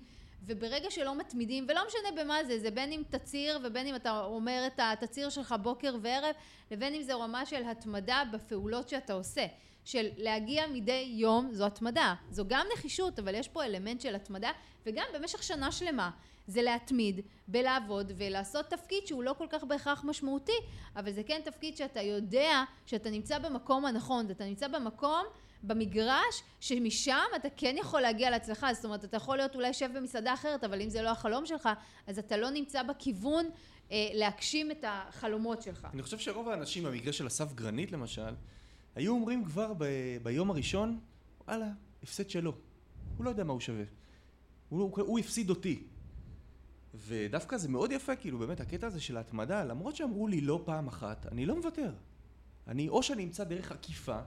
וברגע שלא מתמידים, ולא משנה במה זה, זה בין אם תצהיר ובין אם אתה אומר את התצהיר שלך בוקר וערב, לבין אם זה רמה של התמדה בפעולות שאתה עושה. של להגיע מדי יום, זו התמדה. זו גם נחישות, אבל יש פה אלמנט של התמדה, וגם במשך שנה שלמה. זה להתמיד בלעבוד ולעשות תפקיד שהוא לא כל כך בהכרח משמעותי, אבל זה כן תפקיד שאתה יודע שאתה נמצא במקום הנכון, אתה נמצא במקום במגרש שמשם אתה כן יכול להגיע להצלחה, זאת אומרת אתה יכול להיות אולי שף במסעדה אחרת, אבל אם זה לא החלום שלך, אז אתה לא נמצא בכיוון אה, להגשים את החלומות שלך. אני חושב שרוב האנשים במקרה של אסף גרנית למשל, היו אומרים כבר ב- ביום הראשון, וואלה, הפסד שלו. הוא לא יודע מה הוא שווה. הוא, הוא, הוא הפסיד אותי. ודווקא זה מאוד יפה, כאילו, באמת, הקטע הזה של ההתמדה, למרות שאמרו לי לא פעם אחת, אני לא מוותר. אני, או שאני אמצא דרך עקיפה,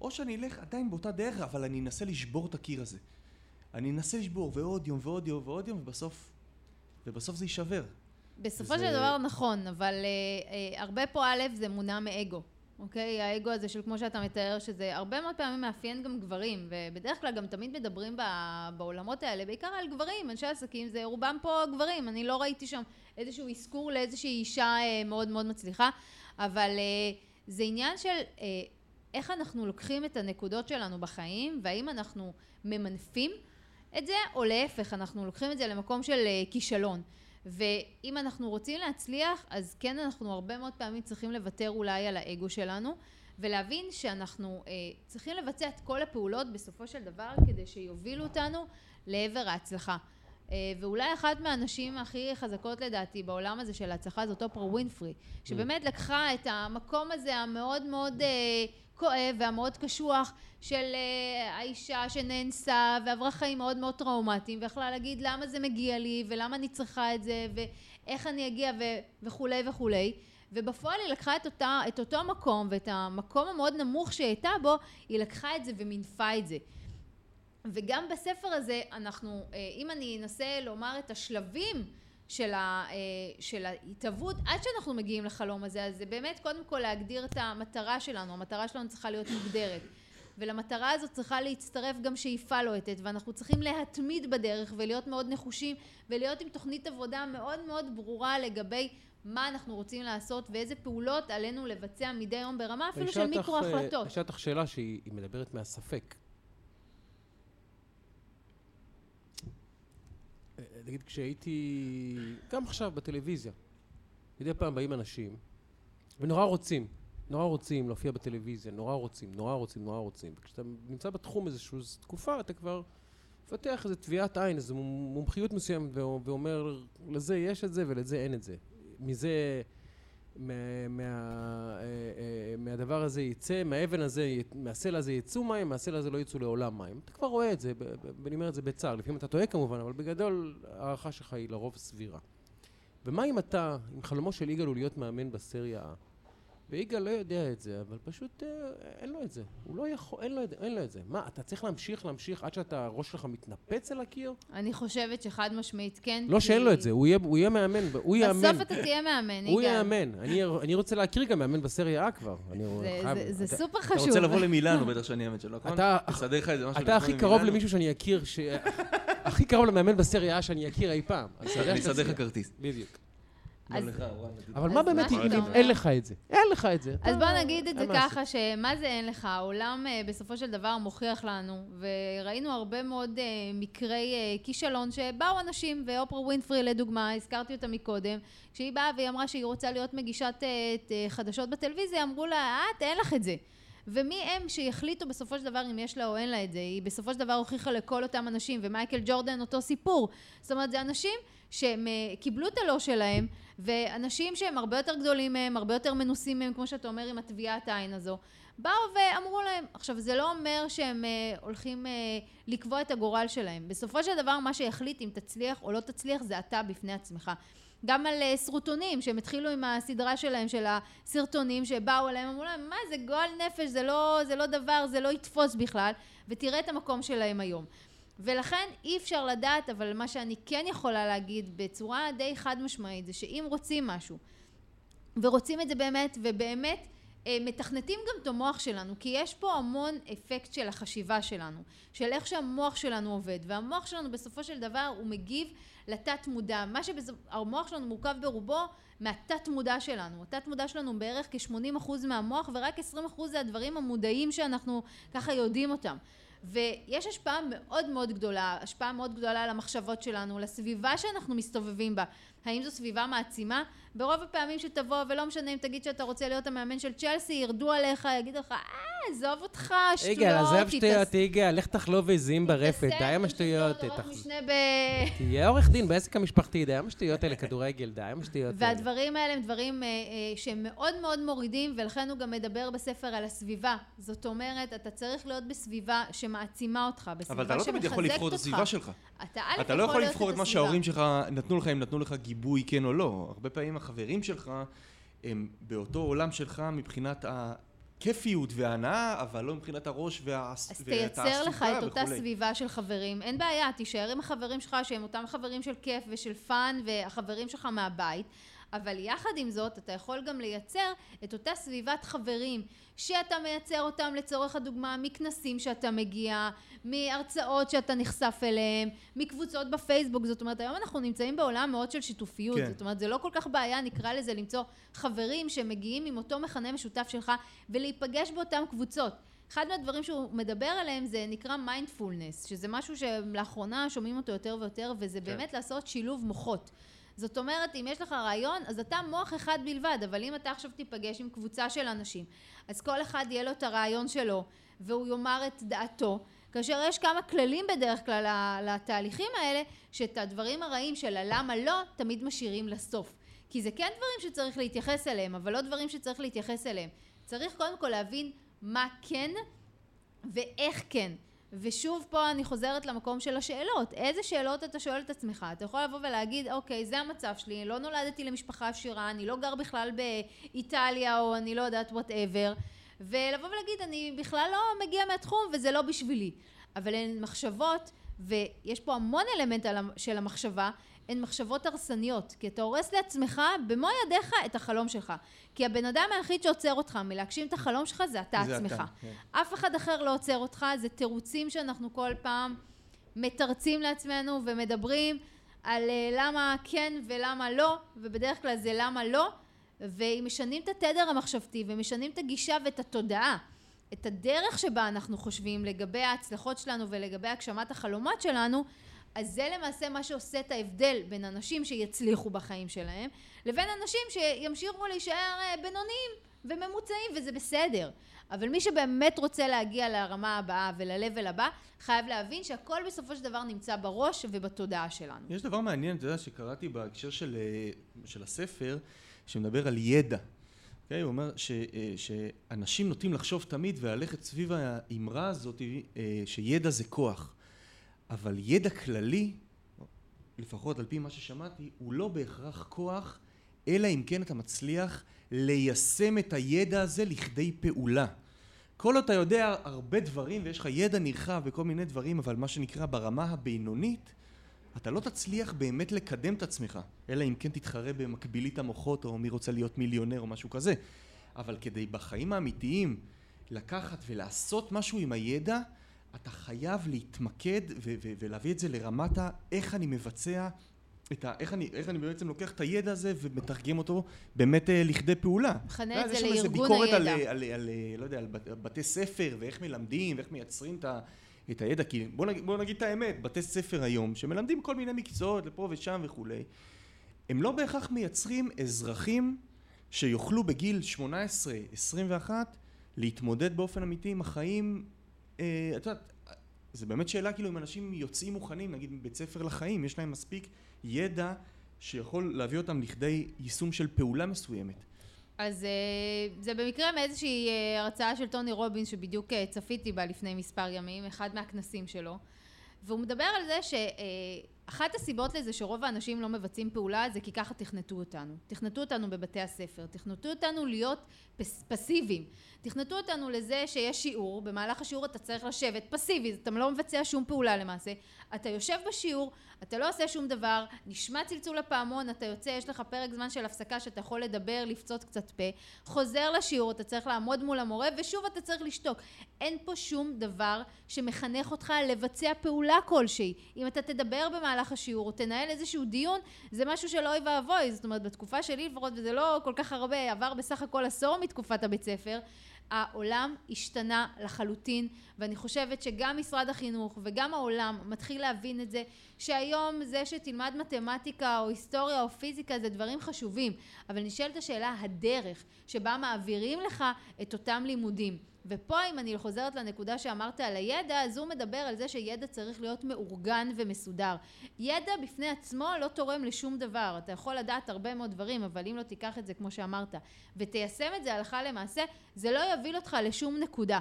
או שאני אלך עדיין באותה דרך, אבל אני אנסה לשבור את הקיר הזה. אני אנסה לשבור, ועוד יום, ועוד יום, ועוד יום, ובסוף ובסוף זה יישבר. בסופו זה- של דבר נכון, אבל אה, אה, הרבה פה א' זה מונע מאגו. אוקיי? האגו הזה של כמו שאתה מתאר, שזה הרבה מאוד פעמים מאפיין גם גברים, ובדרך כלל גם תמיד מדברים ב- בעולמות האלה, בעיקר על גברים, אנשי עסקים, זה רובם פה גברים, אני לא ראיתי שם איזשהו אזכור לאיזושהי אישה אה, מאוד מאוד מצליחה, אבל אה, זה עניין של אה, איך אנחנו לוקחים את הנקודות שלנו בחיים, והאם אנחנו ממנפים את זה, או להפך, אנחנו לוקחים את זה למקום של אה, כישלון. ואם אנחנו רוצים להצליח, אז כן אנחנו הרבה מאוד פעמים צריכים לוותר אולי על האגו שלנו, ולהבין שאנחנו אה, צריכים לבצע את כל הפעולות בסופו של דבר כדי שיובילו אותנו לעבר ההצלחה. אה, ואולי אחת מהנשים הכי חזקות לדעתי בעולם הזה של ההצלחה זאת אופרה ווינפרי, שבאמת לקחה את המקום הזה המאוד מאוד כואב והמאוד קשוח של אה, האישה שנאנסה ועברה חיים מאוד מאוד טראומטיים ויכלה להגיד למה זה מגיע לי? ולמה אני צריכה את זה? ואיך אני אגיע? ו- וכולי וכולי. ובפועל היא לקחה את, אותה, את אותו מקום ואת המקום המאוד נמוך שהיא הייתה בו היא לקחה את זה ומינפה את זה. וגם בספר הזה אנחנו, אה, אם אני אנסה לומר את השלבים של, ה, אה, של ההתהוות עד שאנחנו מגיעים לחלום הזה, אז זה באמת קודם כל להגדיר את המטרה שלנו, המטרה שלנו צריכה להיות מוגדרת. ולמטרה הזאת צריכה להצטרף גם שאיפה לוהטת, ואנחנו צריכים להתמיד בדרך ולהיות מאוד נחושים ולהיות עם תוכנית עבודה מאוד מאוד ברורה לגבי מה אנחנו רוצים לעשות ואיזה פעולות עלינו לבצע מדי יום ברמה אפילו של מיקרו אה, החלטות. אני אשאל אותך שאלה שהיא היא מדברת מהספק. נגיד כשהייתי, גם עכשיו בטלוויזיה, מדי פעם באים אנשים, ונורא רוצים, נורא רוצים להופיע בטלוויזיה, נורא רוצים, נורא רוצים, נורא רוצים. וכשאתה נמצא בתחום איזושהי תקופה, אתה כבר מפתח איזו טביעת עין, איזו מומ- מומחיות מסוימת, ואו- ואומר, לזה יש את זה ולזה אין את זה. מזה, אה, אה, מהדבר הזה יצא, מהאבן הזה, מהסלע הזה יצאו מים, מהסלע הזה לא יצאו לעולם מים. אתה כבר רואה את זה, ואני אומר את זה בצער, לפעמים אתה טועה כמובן, אבל בגדול ההערכה שלך היא לרוב סבירה. ומה אם אתה, אם חלומו של יגאל הוא להיות מאמן בסריה A, ויגאל לא יודע את זה, אבל פשוט אה, אין לו את זה. הוא לא יכול, אין לו, אין לו את זה. מה, אתה צריך להמשיך, להמשיך עד שאתה, הראש שלך מתנפץ על הקיר? אני חושבת שחד משמעית כן. לא כי שאין לו את זה, הוא יהיה, הוא יהיה מאמן, הוא יאמן. בסוף אתה תהיה מאמן, הוא יגאל. יאמן. אני, אני רוצה להכיר גם מאמן בסריה A כבר. אני זה- חייב... זה- זה אתה- סופר אתה חשוב. רוצה לבוא למילאנו, בטח שאני אאמן שלו, נכון? אתה- תסדר לך איזה משהו אתה הכי קרוב. למישהו שאני אכיר, ש... הכי קרוב למאמן בסריה A שאני אכיר אי פעם. אתה אני אסדר. לך כרטיס. בדיוק. אבל מה באמת, אם אין לך את זה? אין לך את זה. אז בוא נגיד את זה. ככה, שמה זה אין לך? העולם אה, בסופו של דבר מוכיח לנו, וראינו הרבה מאוד אה, מקרי אה, כישלון שבאו אנשים, ואופרה ווינפרי לדוגמה, הזכרתי אותה מקודם, כשהיא באה והיא אמרה שהיא רוצה להיות מגישת חדשות בטלוויזיה, אמרו לה, את, אין לך את זה. ומי הם שיחליטו בסופו של דבר אם יש לה או אין לה את זה? היא בסופו של דבר הוכיחה לכל אותם אנשים, ומייקל ג'ורדן אותו סיפור. זאת אומרת, זה אנשים שהם קיבלו את הלא שלהם, ואנשים שהם הרבה יותר גדולים מהם, הרבה יותר מנוסים מהם, כמו שאתה אומר עם הטביעת העין הזו, באו ואמרו להם, עכשיו זה לא אומר שהם אה, הולכים אה, לקבוע את הגורל שלהם. בסופו של דבר מה שיחליט אם תצליח או לא תצליח זה אתה בפני עצמך. גם על אה, סרוטונים, שהם התחילו עם הסדרה שלהם, של הסרטונים שבאו אליהם, אמרו להם, מה זה גועל נפש, זה לא, זה לא דבר, זה לא יתפוס בכלל, ותראה את המקום שלהם היום. ולכן אי אפשר לדעת, אבל מה שאני כן יכולה להגיד בצורה די חד משמעית, זה שאם רוצים משהו, ורוצים את זה באמת, ובאמת אה, מתכנתים גם את המוח שלנו, כי יש פה המון אפקט של החשיבה שלנו, של איך שהמוח שלנו עובד, והמוח שלנו בסופו של דבר הוא מגיב לתת מודע, מה שהמוח שלנו מורכב ברובו מהתת מודע שלנו, התת מודע שלנו בערך כ-80% מהמוח ורק 20% זה הדברים המודעים שאנחנו ככה יודעים אותם. ויש השפעה מאוד מאוד גדולה, השפעה מאוד גדולה על המחשבות שלנו, לסביבה שאנחנו מסתובבים בה. האם זו סביבה מעצימה? ברוב הפעמים שתבוא, ולא משנה אם תגיד שאתה רוצה להיות המאמן של צ'לסי, ירדו עליך, יגידו לך, אה, עזוב אותך, שטויות, יגאל, עזב שטויות, יגאל, לך תחלוב עזים ברפת, די עם השטויות. משנה ב... תהיה עורך דין בעסק המשפחתי, די עם השטויות האלה, כדורגל, די עם השטויות האלה. והדברים האלה הם דברים אה, אה, שהם מאוד מאוד מורידים, ולכן הוא גם מדבר בספר על הסביבה. זאת אומרת, אתה צריך להיות בסביבה שמעצימה אותך, בסביבה אבל אתה לא תמיד יכול שמחזקת לבחור את אותך. הסביבה שלך. אתה לא יכול לבחור את מה. שההורים שלך נתנו לך, אם נתנו לך גיבוי כן או לא. הרבה פעמים החברים שלך הם באותו עולם שלך מבחינת ה- כיפיות והנאה, אבל לא מבחינת הראש וה... אז תייצר לך את אותה סביבה של חברים, אין בעיה, תישאר עם החברים שלך שהם אותם חברים של כיף ושל fun והחברים שלך מהבית, אבל יחד עם זאת אתה יכול גם לייצר את אותה סביבת חברים שאתה מייצר אותם לצורך הדוגמה מכנסים שאתה מגיע, מהרצאות שאתה נחשף אליהם, מקבוצות בפייסבוק, זאת אומרת היום אנחנו נמצאים בעולם מאוד של שיתופיות, כן. זאת אומרת זה לא כל כך בעיה נקרא לזה למצוא חברים שמגיעים עם אותו מכנה משותף שלך ולהיפגש באותן קבוצות. אחד מהדברים שהוא מדבר עליהם זה נקרא מיינדפולנס, שזה משהו שלאחרונה שומעים אותו יותר ויותר וזה כן. באמת לעשות שילוב מוחות. זאת אומרת, אם יש לך רעיון, אז אתה מוח אחד בלבד, אבל אם אתה עכשיו תיפגש עם קבוצה של אנשים, אז כל אחד יהיה לו את הרעיון שלו, והוא יאמר את דעתו, כאשר יש כמה כללים בדרך כלל לתהליכים האלה, שאת הדברים הרעים של הלמה לא, תמיד משאירים לסוף. כי זה כן דברים שצריך להתייחס אליהם, אבל לא דברים שצריך להתייחס אליהם. צריך קודם כל להבין מה כן ואיך כן. ושוב פה אני חוזרת למקום של השאלות. איזה שאלות אתה שואל את עצמך? אתה יכול לבוא ולהגיד, אוקיי, זה המצב שלי, לא נולדתי למשפחה עשירה, אני לא גר בכלל באיטליה, או אני לא יודעת whatever, ולבוא ולהגיד, אני בכלל לא מגיע מהתחום וזה לא בשבילי. אבל הן מחשבות, ויש פה המון אלמנט של המחשבה, הן מחשבות הרסניות, כי אתה הורס לעצמך במו ידיך את החלום שלך. כי הבן אדם היחיד שעוצר אותך מלהגשים את החלום שלך זה אתה זה עצמך. אתה, כן. אף אחד אחר לא עוצר אותך, זה תירוצים שאנחנו כל פעם מתרצים לעצמנו ומדברים על אה, למה כן ולמה לא, ובדרך כלל זה למה לא, ואם משנים את התדר המחשבתי ומשנים את הגישה ואת התודעה, את הדרך שבה אנחנו חושבים לגבי ההצלחות שלנו ולגבי הגשמת החלומות שלנו, אז זה למעשה מה שעושה את ההבדל בין אנשים שיצליחו בחיים שלהם לבין אנשים שימשיכו להישאר אה, בינוניים וממוצעים וזה בסדר אבל מי שבאמת רוצה להגיע לרמה הבאה ול-level הבא חייב להבין שהכל בסופו של דבר נמצא בראש ובתודעה שלנו. יש דבר מעניין, אתה יודע, שקראתי בהקשר של, אה, של הספר שמדבר על ידע. Okay, אוקיי? הוא אומר ש, אה, שאנשים נוטים לחשוב תמיד וללכת סביב האמרה הזאת שידע זה כוח. אבל ידע כללי, לפחות על פי מה ששמעתי, הוא לא בהכרח כוח, אלא אם כן אתה מצליח ליישם את הידע הזה לכדי פעולה. כל עוד אתה יודע הרבה דברים ויש לך ידע נרחב וכל מיני דברים, אבל מה שנקרא ברמה הבינונית, אתה לא תצליח באמת לקדם את עצמך, אלא אם כן תתחרה במקבילית המוחות או מי רוצה להיות מיליונר או משהו כזה. אבל כדי בחיים האמיתיים לקחת ולעשות משהו עם הידע, אתה חייב להתמקד ו- ו- ולהביא את זה לרמת האיך אני מבצע את ה... איך אני, איך אני בעצם לוקח את הידע הזה ומתרגם אותו באמת אה, לכדי פעולה. מכנה את זה לארגון הידע. יש שם ביקורת על, על, על, על, לא יודע, על בתי ספר ואיך מלמדים ואיך מייצרים את, ה, את הידע. כי בוא נגיד, בוא נגיד את האמת, בתי ספר היום שמלמדים כל מיני מקצועות לפה ושם וכולי, הם לא בהכרח מייצרים אזרחים שיוכלו בגיל 18-21 להתמודד באופן אמיתי עם החיים את יודעת, זה באמת שאלה כאילו אם אנשים יוצאים מוכנים, נגיד מבית ספר לחיים, יש להם מספיק ידע שיכול להביא אותם לכדי יישום של פעולה מסוימת. אז אה, זה במקרה מאיזושהי אה, הרצאה של טוני רובינס שבדיוק צפיתי בה לפני מספר ימים, אחד מהכנסים שלו, והוא מדבר על זה ש... אחת הסיבות לזה שרוב האנשים לא מבצעים פעולה זה כי ככה תכנתו אותנו. תכנתו אותנו בבתי הספר, תכנתו אותנו להיות פס, פסיביים. תכנתו אותנו לזה שיש שיעור, במהלך השיעור אתה צריך לשבת פסיבי, אתה לא מבצע שום פעולה למעשה. אתה יושב בשיעור, אתה לא עושה שום דבר, נשמע צלצול הפעמון, אתה יוצא, יש לך פרק זמן של הפסקה שאתה יכול לדבר, לפצות קצת פה, חוזר לשיעור, אתה צריך לעמוד מול המורה ושוב אתה צריך לשתוק. אין פה שום דבר שמחנך אותך לבצע פעולה כלשהי. אם אתה תדבר במהלך השיעור או תנהל איזשהו דיון, זה משהו של אוי ואבוי. זאת אומרת, בתקופה שלי לפחות, וזה לא כל כך הרבה, עבר בסך הכל עשור מתקופת הבית ספר, העולם השתנה לחלוטין ואני חושבת שגם משרד החינוך וגם העולם מתחיל להבין את זה שהיום זה שתלמד מתמטיקה או היסטוריה או פיזיקה זה דברים חשובים אבל נשאלת השאלה הדרך שבה מעבירים לך את אותם לימודים ופה אם אני חוזרת לנקודה שאמרת על הידע אז הוא מדבר על זה שידע צריך להיות מאורגן ומסודר. ידע בפני עצמו לא תורם לשום דבר. אתה יכול לדעת הרבה מאוד דברים אבל אם לא תיקח את זה כמו שאמרת ותיישם את זה הלכה למעשה זה לא יוביל אותך לשום נקודה.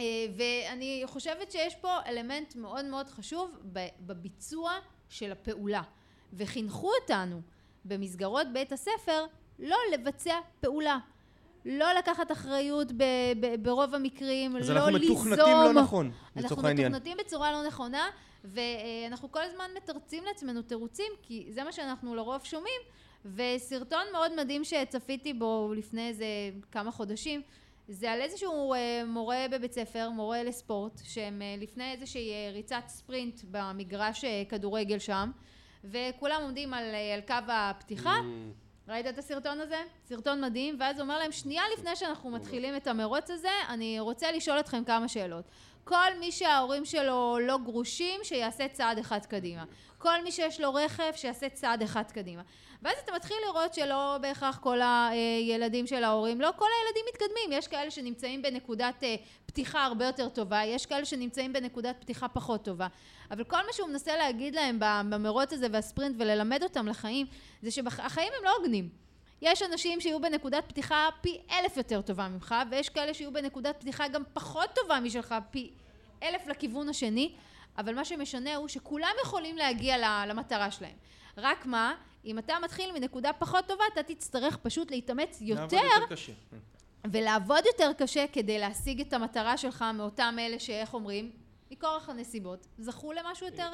אה, ואני חושבת שיש פה אלמנט מאוד מאוד חשוב בביצוע של הפעולה. וחינכו אותנו במסגרות בית הספר לא לבצע פעולה לא לקחת אחריות ב, ב, ברוב המקרים, אז לא אנחנו ליזום. מתוכנתים לא נכון, אנחנו לצורך העניין. מתוכנתים בצורה לא נכונה, ואנחנו כל הזמן מתרצים לעצמנו תירוצים, כי זה מה שאנחנו לרוב שומעים. וסרטון מאוד מדהים שצפיתי בו לפני איזה כמה חודשים, זה על איזשהו אה, מורה בבית ספר, מורה לספורט, שהם אה, לפני איזושהי אה, ריצת ספרינט במגרש כדורגל שם, וכולם עומדים על, על קו הפתיחה. Mm, ראית את הסרטון הזה? סרטון מדהים, ואז הוא אומר להם, שנייה לפני שאנחנו מתחילים את המרוץ הזה, אני רוצה לשאול אתכם כמה שאלות. כל מי שההורים שלו לא גרושים, שיעשה צעד אחד קדימה. כל מי שיש לו רכב, שיעשה צעד אחד קדימה. ואז אתה מתחיל לראות שלא בהכרח כל הילדים של ההורים, לא כל הילדים מתקדמים. יש כאלה שנמצאים בנקודת אה, פתיחה הרבה יותר טובה, יש כאלה שנמצאים בנקודת פתיחה פחות טובה. אבל כל מה שהוא מנסה להגיד להם במרוץ הזה והספרינט וללמד אותם לחיים, זה שהחיים הם לא הוגנים. יש אנשים שיהיו בנקודת פתיחה פי אלף יותר טובה ממך, ויש כאלה שיהיו בנקודת פתיחה גם פחות טובה משלך, פי אלף לכיוון השני, אבל מה שמשנה הוא שכולם יכולים להגיע למטרה שלהם. רק מה, אם אתה מתחיל מנקודה פחות טובה, אתה תצטרך פשוט להתאמץ יותר, יותר קשה. ולעבוד יותר קשה כדי להשיג את המטרה שלך מאותם אלה שאיך אומרים, מכורח הנסיבות, זכו למשהו יותר...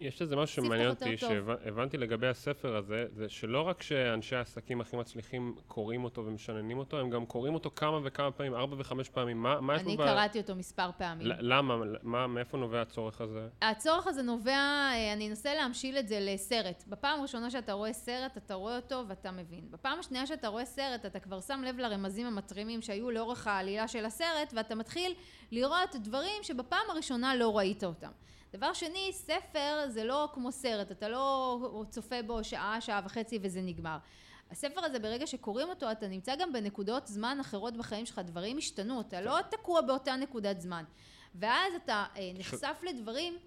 יש איזה משהו שמעניין אותי. שהבנתי לגבי הספר הזה, זה שלא רק שאנשי העסקים הכי מצליחים קוראים אותו ומשננים אותו, הם גם קוראים אותו כמה וכמה פעמים, ארבע וחמש פעמים. מה, מה יש אני בו ב- קראתי אותו מספר פעמים. למה? מה, מאיפה נובע הצורך הזה? הצורך הזה נובע, אה, אני אנסה להמשיל את זה לסרט. בפעם הראשונה שאתה רואה סרט, אתה רואה אותו ואתה מבין. בפעם השנייה שאתה רואה סרט, אתה כבר שם לב לרמזים המתרימים שהיו לאורך העלילה של הסרט, ואתה מתחיל לראות דברים שבפעם הראשונה לא ראית אותם. דבר שני, ספר זה לא כמו סרט, אתה לא צופה בו שעה, שעה וחצי וזה נגמר. הספר הזה, ברגע שקוראים אותו, אתה נמצא גם בנקודות זמן אחרות בחיים שלך, דברים השתנו, אתה לא תקוע באותה נקודת זמן. ואז אתה אה, נחשף לדברים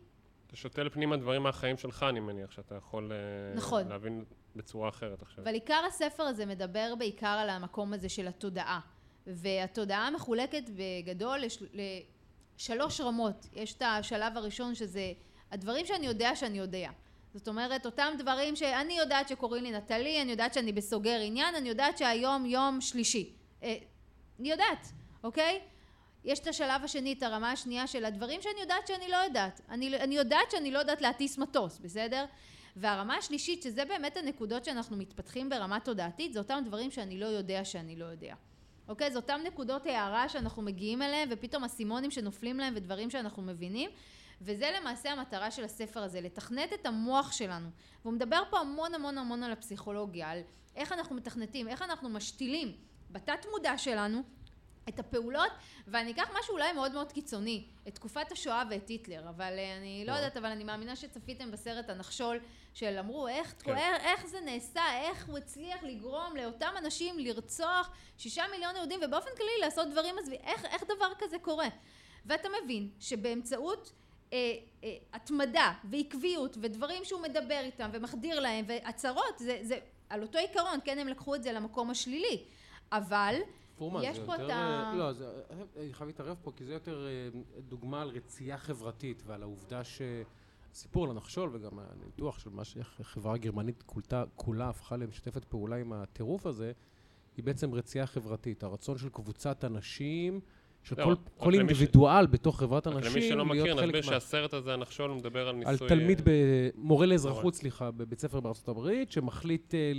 אתה שותל פנימה דברים מהחיים שלך, אני מניח, שאתה יכול אה, נכון. להבין בצורה אחרת עכשיו. אבל עיקר הספר הזה מדבר בעיקר על המקום הזה של התודעה. והתודעה מחולקת בגדול לש... לשלוש רמות. יש את השלב הראשון שזה הדברים שאני יודע שאני יודע. זאת אומרת, אותם דברים שאני יודעת שקוראים לי נטלי, אני יודעת שאני בסוגר עניין, אני יודעת שהיום יום שלישי. אה, אני יודעת, אוקיי? יש את השלב השני, את הרמה השנייה של הדברים שאני יודעת שאני לא יודעת. אני, אני יודעת שאני לא יודעת להטיס מטוס, בסדר? והרמה השלישית, שזה באמת הנקודות שאנחנו מתפתחים ברמה תודעתית, זה אותם דברים שאני לא יודע שאני לא יודע. אוקיי? זה אותם נקודות הערה שאנחנו מגיעים אליהם, ופתאום אסימונים שנופלים להם ודברים שאנחנו מבינים. וזה למעשה המטרה של הספר הזה, לתכנת את המוח שלנו. והוא מדבר פה המון המון המון על הפסיכולוגיה, על איך אנחנו מתכנתים, איך אנחנו משתילים בתת מודע שלנו את הפעולות, ואני אקח משהו אולי מאוד מאוד קיצוני, את תקופת השואה ואת היטלר, אבל אה, אני לא. יודעת, אבל אני מאמינה שצפיתם בסרט הנחשול, של אמרו איך, כן. איך, איך זה נעשה, איך הוא הצליח לגרום לאותם אנשים לרצוח שישה מיליון יהודים, ובאופן כללי לעשות דברים עזבי, איך, איך דבר כזה קורה? ואתה מבין שבאמצעות אה, אה, התמדה ועקביות ודברים שהוא מדבר איתם ומחדיר להם והצהרות, זה, זה על אותו עיקרון, כן, הם לקחו את זה למקום השלילי, אבל פורמן, יש פה יותר... את ה- אה, לא, זה, אני חייב להתערב פה, כי זה יותר אה, דוגמה על רצייה חברתית ועל העובדה שהסיפור על הנחשול וגם הניתוח של מה שאיך החברה הגרמנית כולתה, כולה הפכה למשתפת פעולה עם הטירוף הזה, היא בעצם רצייה חברתית. הרצון של קבוצת אנשים, של לא, כל, כל למי ש- אינדיבידואל בתוך חברת רק אנשים, למי שלא מכיר, להיות נסביר חלק מה... שהסרט הזה, הנחשול, הוא מדבר על על ניסוי... תלמיד, אה, ב... מורה לאזרחות, מורה. סליחה, בבית ספר בארצות הברית, שמחליט אה,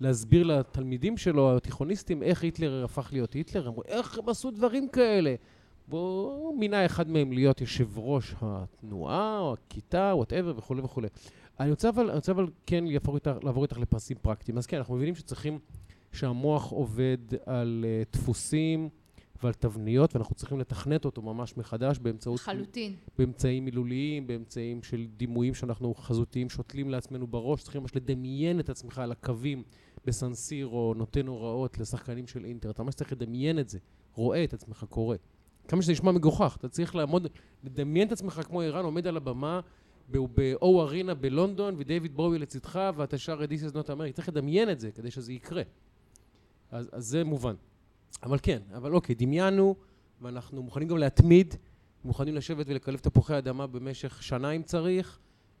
להסביר לתלמידים שלו, התיכוניסטים, איך היטלר הפך להיות היטלר. אמרו, איך הם עשו דברים כאלה? והוא מינה אחד מהם להיות יושב ראש התנועה, או הכיתה, whatever, וכולי וכולי. אני רוצה אבל, אני רוצה אבל כן לעבור איתך, לעבור איתך לפרסים פרקטיים. אז כן, אנחנו מבינים שצריכים, שהמוח עובד על uh, דפוסים ועל תבניות, ואנחנו צריכים לתכנת אותו ממש מחדש באמצעות... לחלוטין. באמצעים מילוליים, באמצעים של דימויים שאנחנו חזותיים שותלים לעצמנו בראש, צריכים ממש לדמיין את עצמך על הקווים בסנסירו, נותן הוראות לשחקנים של אינטר. אתה ממש צריך לדמיין את זה, רואה את עצמך קורא. כמה שזה נשמע מגוחך, אתה צריך לעמוד, לדמיין את עצמך כמו ערן עומד על הבמה ב-O ארינה בלונדון, ודייוויד בואי לצדך, ואתה שר את This is not America, צריך לדמיין את זה כדי שזה יקרה. אז, אז זה מובן. אבל כן, אבל אוקיי, דמיינו, ואנחנו מוכנים גם להתמיד, מוכנים לשבת ולקלף תפוחי אדמה במשך שנה אם צריך,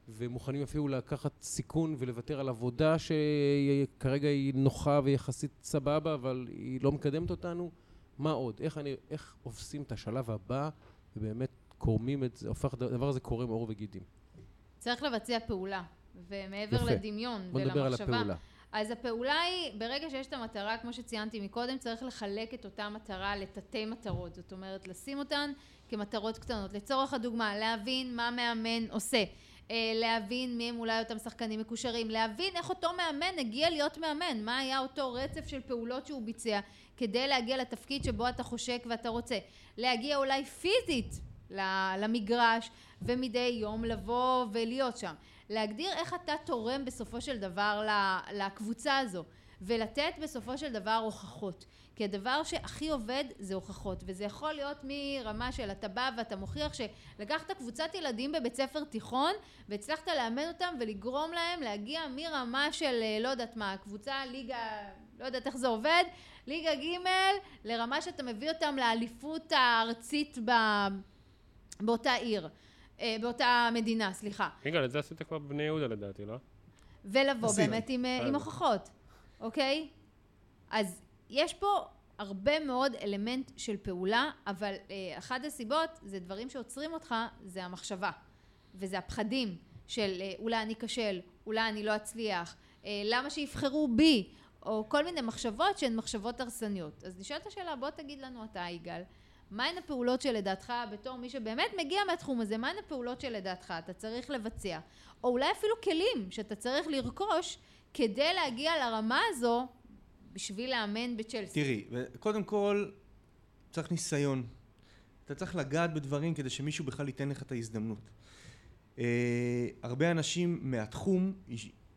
ומוכנים אפילו לקחת סיכון ולוותר על עבודה שכרגע היא נוחה ויחסית סבבה, אבל היא לא מקדמת אותנו. מה עוד? איך, אני, איך עושים את השלב הבא ובאמת קורמים את זה, הופך, הדבר הזה קורם עור וגידים. צריך לבצע פעולה, ומעבר יפה. לדמיון בוא נדבר על ולמחשבה. הפעולה. אז הפעולה היא, ברגע שיש את המטרה, כמו שציינתי מקודם, צריך לחלק את אותה מטרה לתתי מטרות. זאת אומרת, לשים אותן כמטרות קטנות. לצורך הדוגמה, להבין מה מאמן עושה. אה, להבין מי הם אולי אותם שחקנים מקושרים, להבין איך אותו מאמן הגיע להיות מאמן, מה היה אותו רצף של פעולות שהוא ביצע כדי להגיע לתפקיד שבו אתה חושק ואתה רוצה, להגיע אולי פיזית למגרש ומדי יום לבוא ולהיות שם, להגדיר איך אתה תורם בסופו של דבר לקבוצה הזו ולתת בסופו של דבר הוכחות כי הדבר שהכי עובד זה הוכחות וזה יכול להיות מרמה של אתה בא ואתה מוכיח שלקחת קבוצת ילדים בבית ספר תיכון והצלחת לאמן אותם ולגרום להם להגיע מרמה של אה, לא יודעת מה קבוצה ליגה לא יודעת איך זה עובד ליגה ג' לרמה שאתה מביא אותם לאליפות הארצית ב... באותה עיר אה, באותה מדינה סליחה יגאל, את זה עשית כבר בבני יהודה לדעתי, לא? ולבוא. באמת עם, אה, עם. הוכחות, אוקיי? אז יש פה הרבה מאוד אלמנט של פעולה, אבל אה, אחת הסיבות זה דברים שעוצרים אותך, זה המחשבה. וזה הפחדים של אה, אולי אני כשל, אולי אני לא אצליח, אה, למה שיבחרו בי, או כל מיני מחשבות שהן מחשבות הרסניות. אז נשאלת השאלה, בוא תגיד לנו אתה, יגאל, מהן הפעולות שלדעתך, בתור מי שבאמת מגיע מהתחום הזה, מהן הפעולות שלדעתך אתה צריך לבצע? או אולי אפילו כלים שאתה צריך לרכוש כדי להגיע לרמה הזו בשביל לאמן בצ'לסי. תראי, קודם כל, צריך ניסיון. אתה צריך לגעת בדברים כדי שמישהו בכלל ייתן לך את ההזדמנות. אה, הרבה אנשים מהתחום,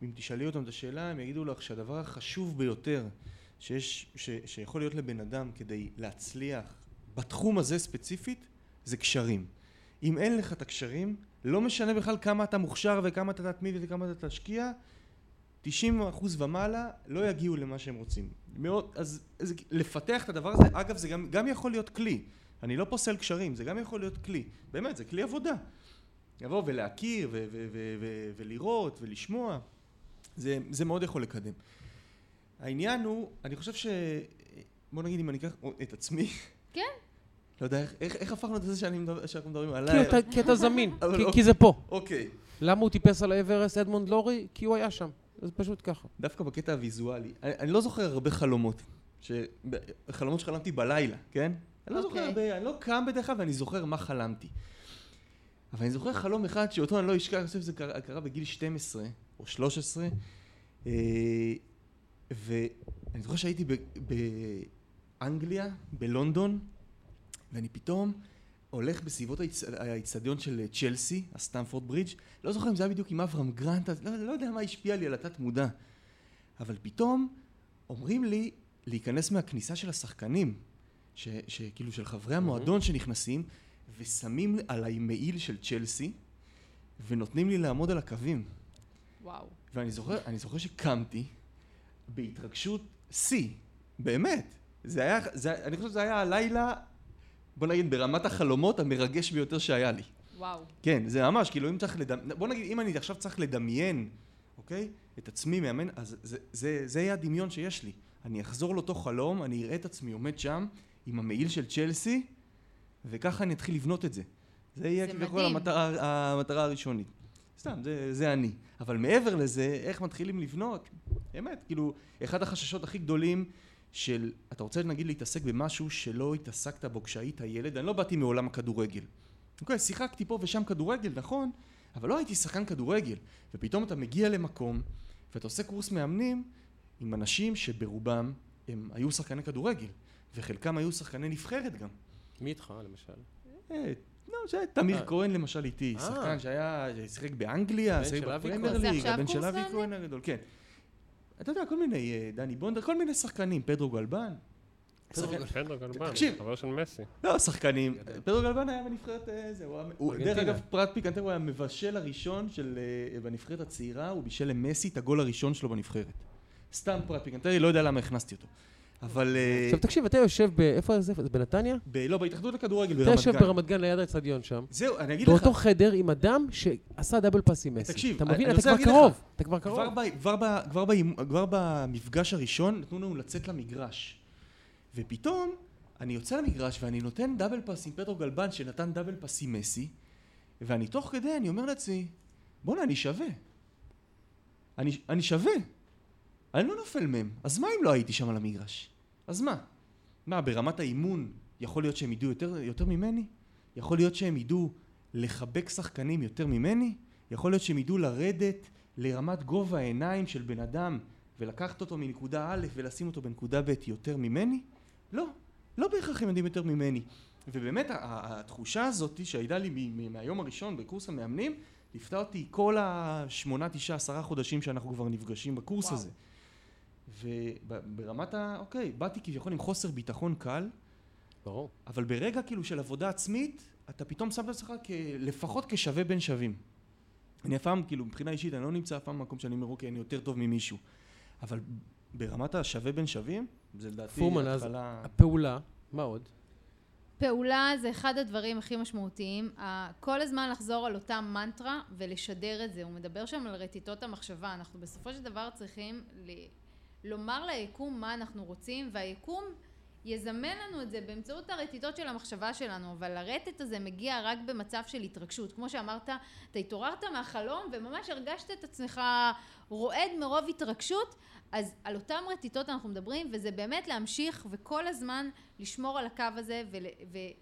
אם תשאלי אותם את השאלה, הם יגידו לך שהדבר החשוב ביותר שיש, ש, שיכול להיות לבן אדם כדי להצליח בתחום הזה ספציפית, זה קשרים. אם אין לך את הקשרים, לא משנה בכלל כמה אתה מוכשר וכמה אתה תתמיד וכמה אתה תשקיע, 90% ומעלה לא יגיעו למה שהם רוצים. מאוד, אז, אז לפתח את הדבר הזה, אגב זה גם, גם יכול להיות כלי. אני לא פוסל קשרים, זה גם יכול להיות כלי. באמת, זה כלי עבודה. לבוא ולהכיר ו- ו- ו- ו- ולראות ולשמוע, זה, זה מאוד יכול לקדם. העניין הוא, אני חושב ש... בוא נגיד אם אני אקח את עצמי, כן. לא יודע איך, איך, איך הפכנו את זה שאני מדבר, שאנחנו מדברים עליי. כי אתה זמין, כי- אוקיי. כי זה פה. אוקיי. למה הוא טיפס על האברסט, אדמונד לורי? כי הוא היה שם. זה פשוט ככה. דווקא בקטע הוויזואלי, אני, אני לא זוכר הרבה חלומות, ש... חלומות שחלמתי בלילה, כן? אני לא זוכר אוקיי. הרבה, אני לא קם בדרך כלל ואני זוכר מה חלמתי. אבל אני זוכר חלום אחד שאותו אני לא אשכח, אני חושב שזה קרה, קרה בגיל 12 או 13, אה, ואני זוכר שהייתי באנגליה, בלונדון, ואני פתאום הולך בסביבות האיצ- האיצטדיון של צ'לסי, הסטמפורד ברידג', לא זוכר אם זה היה בדיוק עם אברהם גרנט, לא, לא יודע מה השפיע לי על התת מודע. אבל פתאום אומרים לי להיכנס מהכניסה של השחקנים, ש, שכאילו של חברי המועדון שנכנסים, ושמים עליי מעיל של צ'לסי, ונותנים לי לעמוד על הקווים. וואו. ואני זוכר, אני זוכר שקמתי בהתרגשות שיא, באמת. זה היה, זה, אני חושב שזה היה הלילה, בוא נגיד ברמת החלומות המרגש ביותר שהיה לי. וואו. כן, זה ממש, כאילו אם צריך לדמיין, בוא נגיד אם אני עכשיו צריך לדמיין, אוקיי? את עצמי מאמן, אז זה, זה, זה יהיה הדמיון שיש לי. אני אחזור לאותו חלום, אני אראה את עצמי עומד שם עם המעיל של צ'לסי, וככה אני אתחיל לבנות את זה. זה יהיה כביכול. המטרה, המטרה הראשונית. סתם, זה, זה אני. אבל מעבר לזה, איך מתחילים לבנות? באמת, כאילו, אחד החששות הכי גדולים של, אתה רוצה נגיד להתעסק במשהו שלא התעסקת בו כשהיית ילד, אני לא באתי מעולם הכדורגל. אוקיי, שיחקתי פה ושם כדורגל, נכון, אבל לא הייתי שחקן כדורגל. ופתאום אתה מגיע למקום, ואתה עושה קורס מאמנים עם אנשים שברובם הם היו שחקני כדורגל, וחלקם היו שחקני נבחרת גם. מי איתך, למשל? אה, לא, תמיר אה. כהן למשל איתי, אה. שחקן שהיה, שיחק באנגליה, שיחק בפרמייר. ליג, הבן של אבי כהן הגדול, כן. אתה יודע, כל מיני, אה, דני בונדר, כל מיני שחקנים, פדרו גלבן. פדרו גלבן, תקשיב. חבר של מסי. לא, שחקנים. פדרו גלבן היה בנבחרת, אה, זה, הוא היה... דרך. אגב, פרט פיקנטר הוא היה המבשל הראשון של... אה, בנבחרת הצעירה, הוא בישל למסי את הגול הראשון שלו בנבחרת. סתם פרט פיקנטרי, לא יודע למה הכנסתי אותו. אבל... אה, עכשיו תקשיב, אתה יושב ב... איפה זה? זה בנתניה? ב- לא, בהתאחדות לכדורגל אתה ברמת יושב גן. ברמת גן ליד האצטדיון שם, זהו, אני אגיד לך, באותו חדר עם אדם שעשה double pass עם מסי. תקשיב, אתה מבין? אתה כבר קרוב. אתה כבר קרוב. כבר, במפגש הראשון נתנו לנו לצאת למגרש. ופתאום אני יוצא למגרש ואני נותן דאבל פאס עם פטרו גלבן שנתן דאבל פאס עם מסי, ואני תוך כדי, אני אומר לעצמי, בואנה, אני שווה. אני, אני שווה. אני לא נופל מהם. אז מה אם לא הייתי שם על המגרש? אז מה? מה, ברמת האימון יכול להיות שהם ידעו יותר, יותר ממני? יכול להיות שהם ידעו לחבק שחקנים יותר ממני? יכול להיות שהם ידעו לרדת לרמת גובה העיניים של בן אדם ולקחת אותו מנקודה א' ולשים אותו בנקודה ב' יותר ממני? לא, לא בהכרח הם יודעים יותר ממני. ובאמת התחושה הזאת שהייתה לי מהיום הראשון בקורס המאמנים, ליוותה אותי כל השמונה, תשעה, עשרה חודשים שאנחנו כבר נפגשים בקורס וואו. הזה. וברמת ה... אוקיי, באתי כביכול עם חוסר ביטחון קל, ברור. אבל ברגע כאילו של עבודה עצמית, אתה פתאום שם את עצמך. לפחות כשווה בין שווים. אני אף פעם, כאילו, מבחינה אישית, אני לא נמצא אף פעם במקום שאני אומר, אוקיי, אני יותר טוב ממישהו. אבל ברמת השווה בין שווים, זה לדעתי פורמן, אז התחלה... הפעולה, מה עוד? פעולה זה אחד הדברים הכי משמעותיים. כל הזמן לחזור על אותה מנטרה ולשדר את זה. הוא מדבר שם על רטיטות המחשבה. אנחנו בסופו של דבר צריכים ל- לומר ליקום מה אנחנו רוצים, והיקום יזמן לנו את זה באמצעות הרטיטות של המחשבה שלנו, אבל הרטט הזה מגיע רק במצב של התרגשות. כמו שאמרת, אתה התעוררת מהחלום וממש הרגשת את עצמך רועד מרוב התרגשות, אז על אותם רטיטות אנחנו מדברים, וזה באמת להמשיך וכל הזמן לשמור על הקו הזה ול,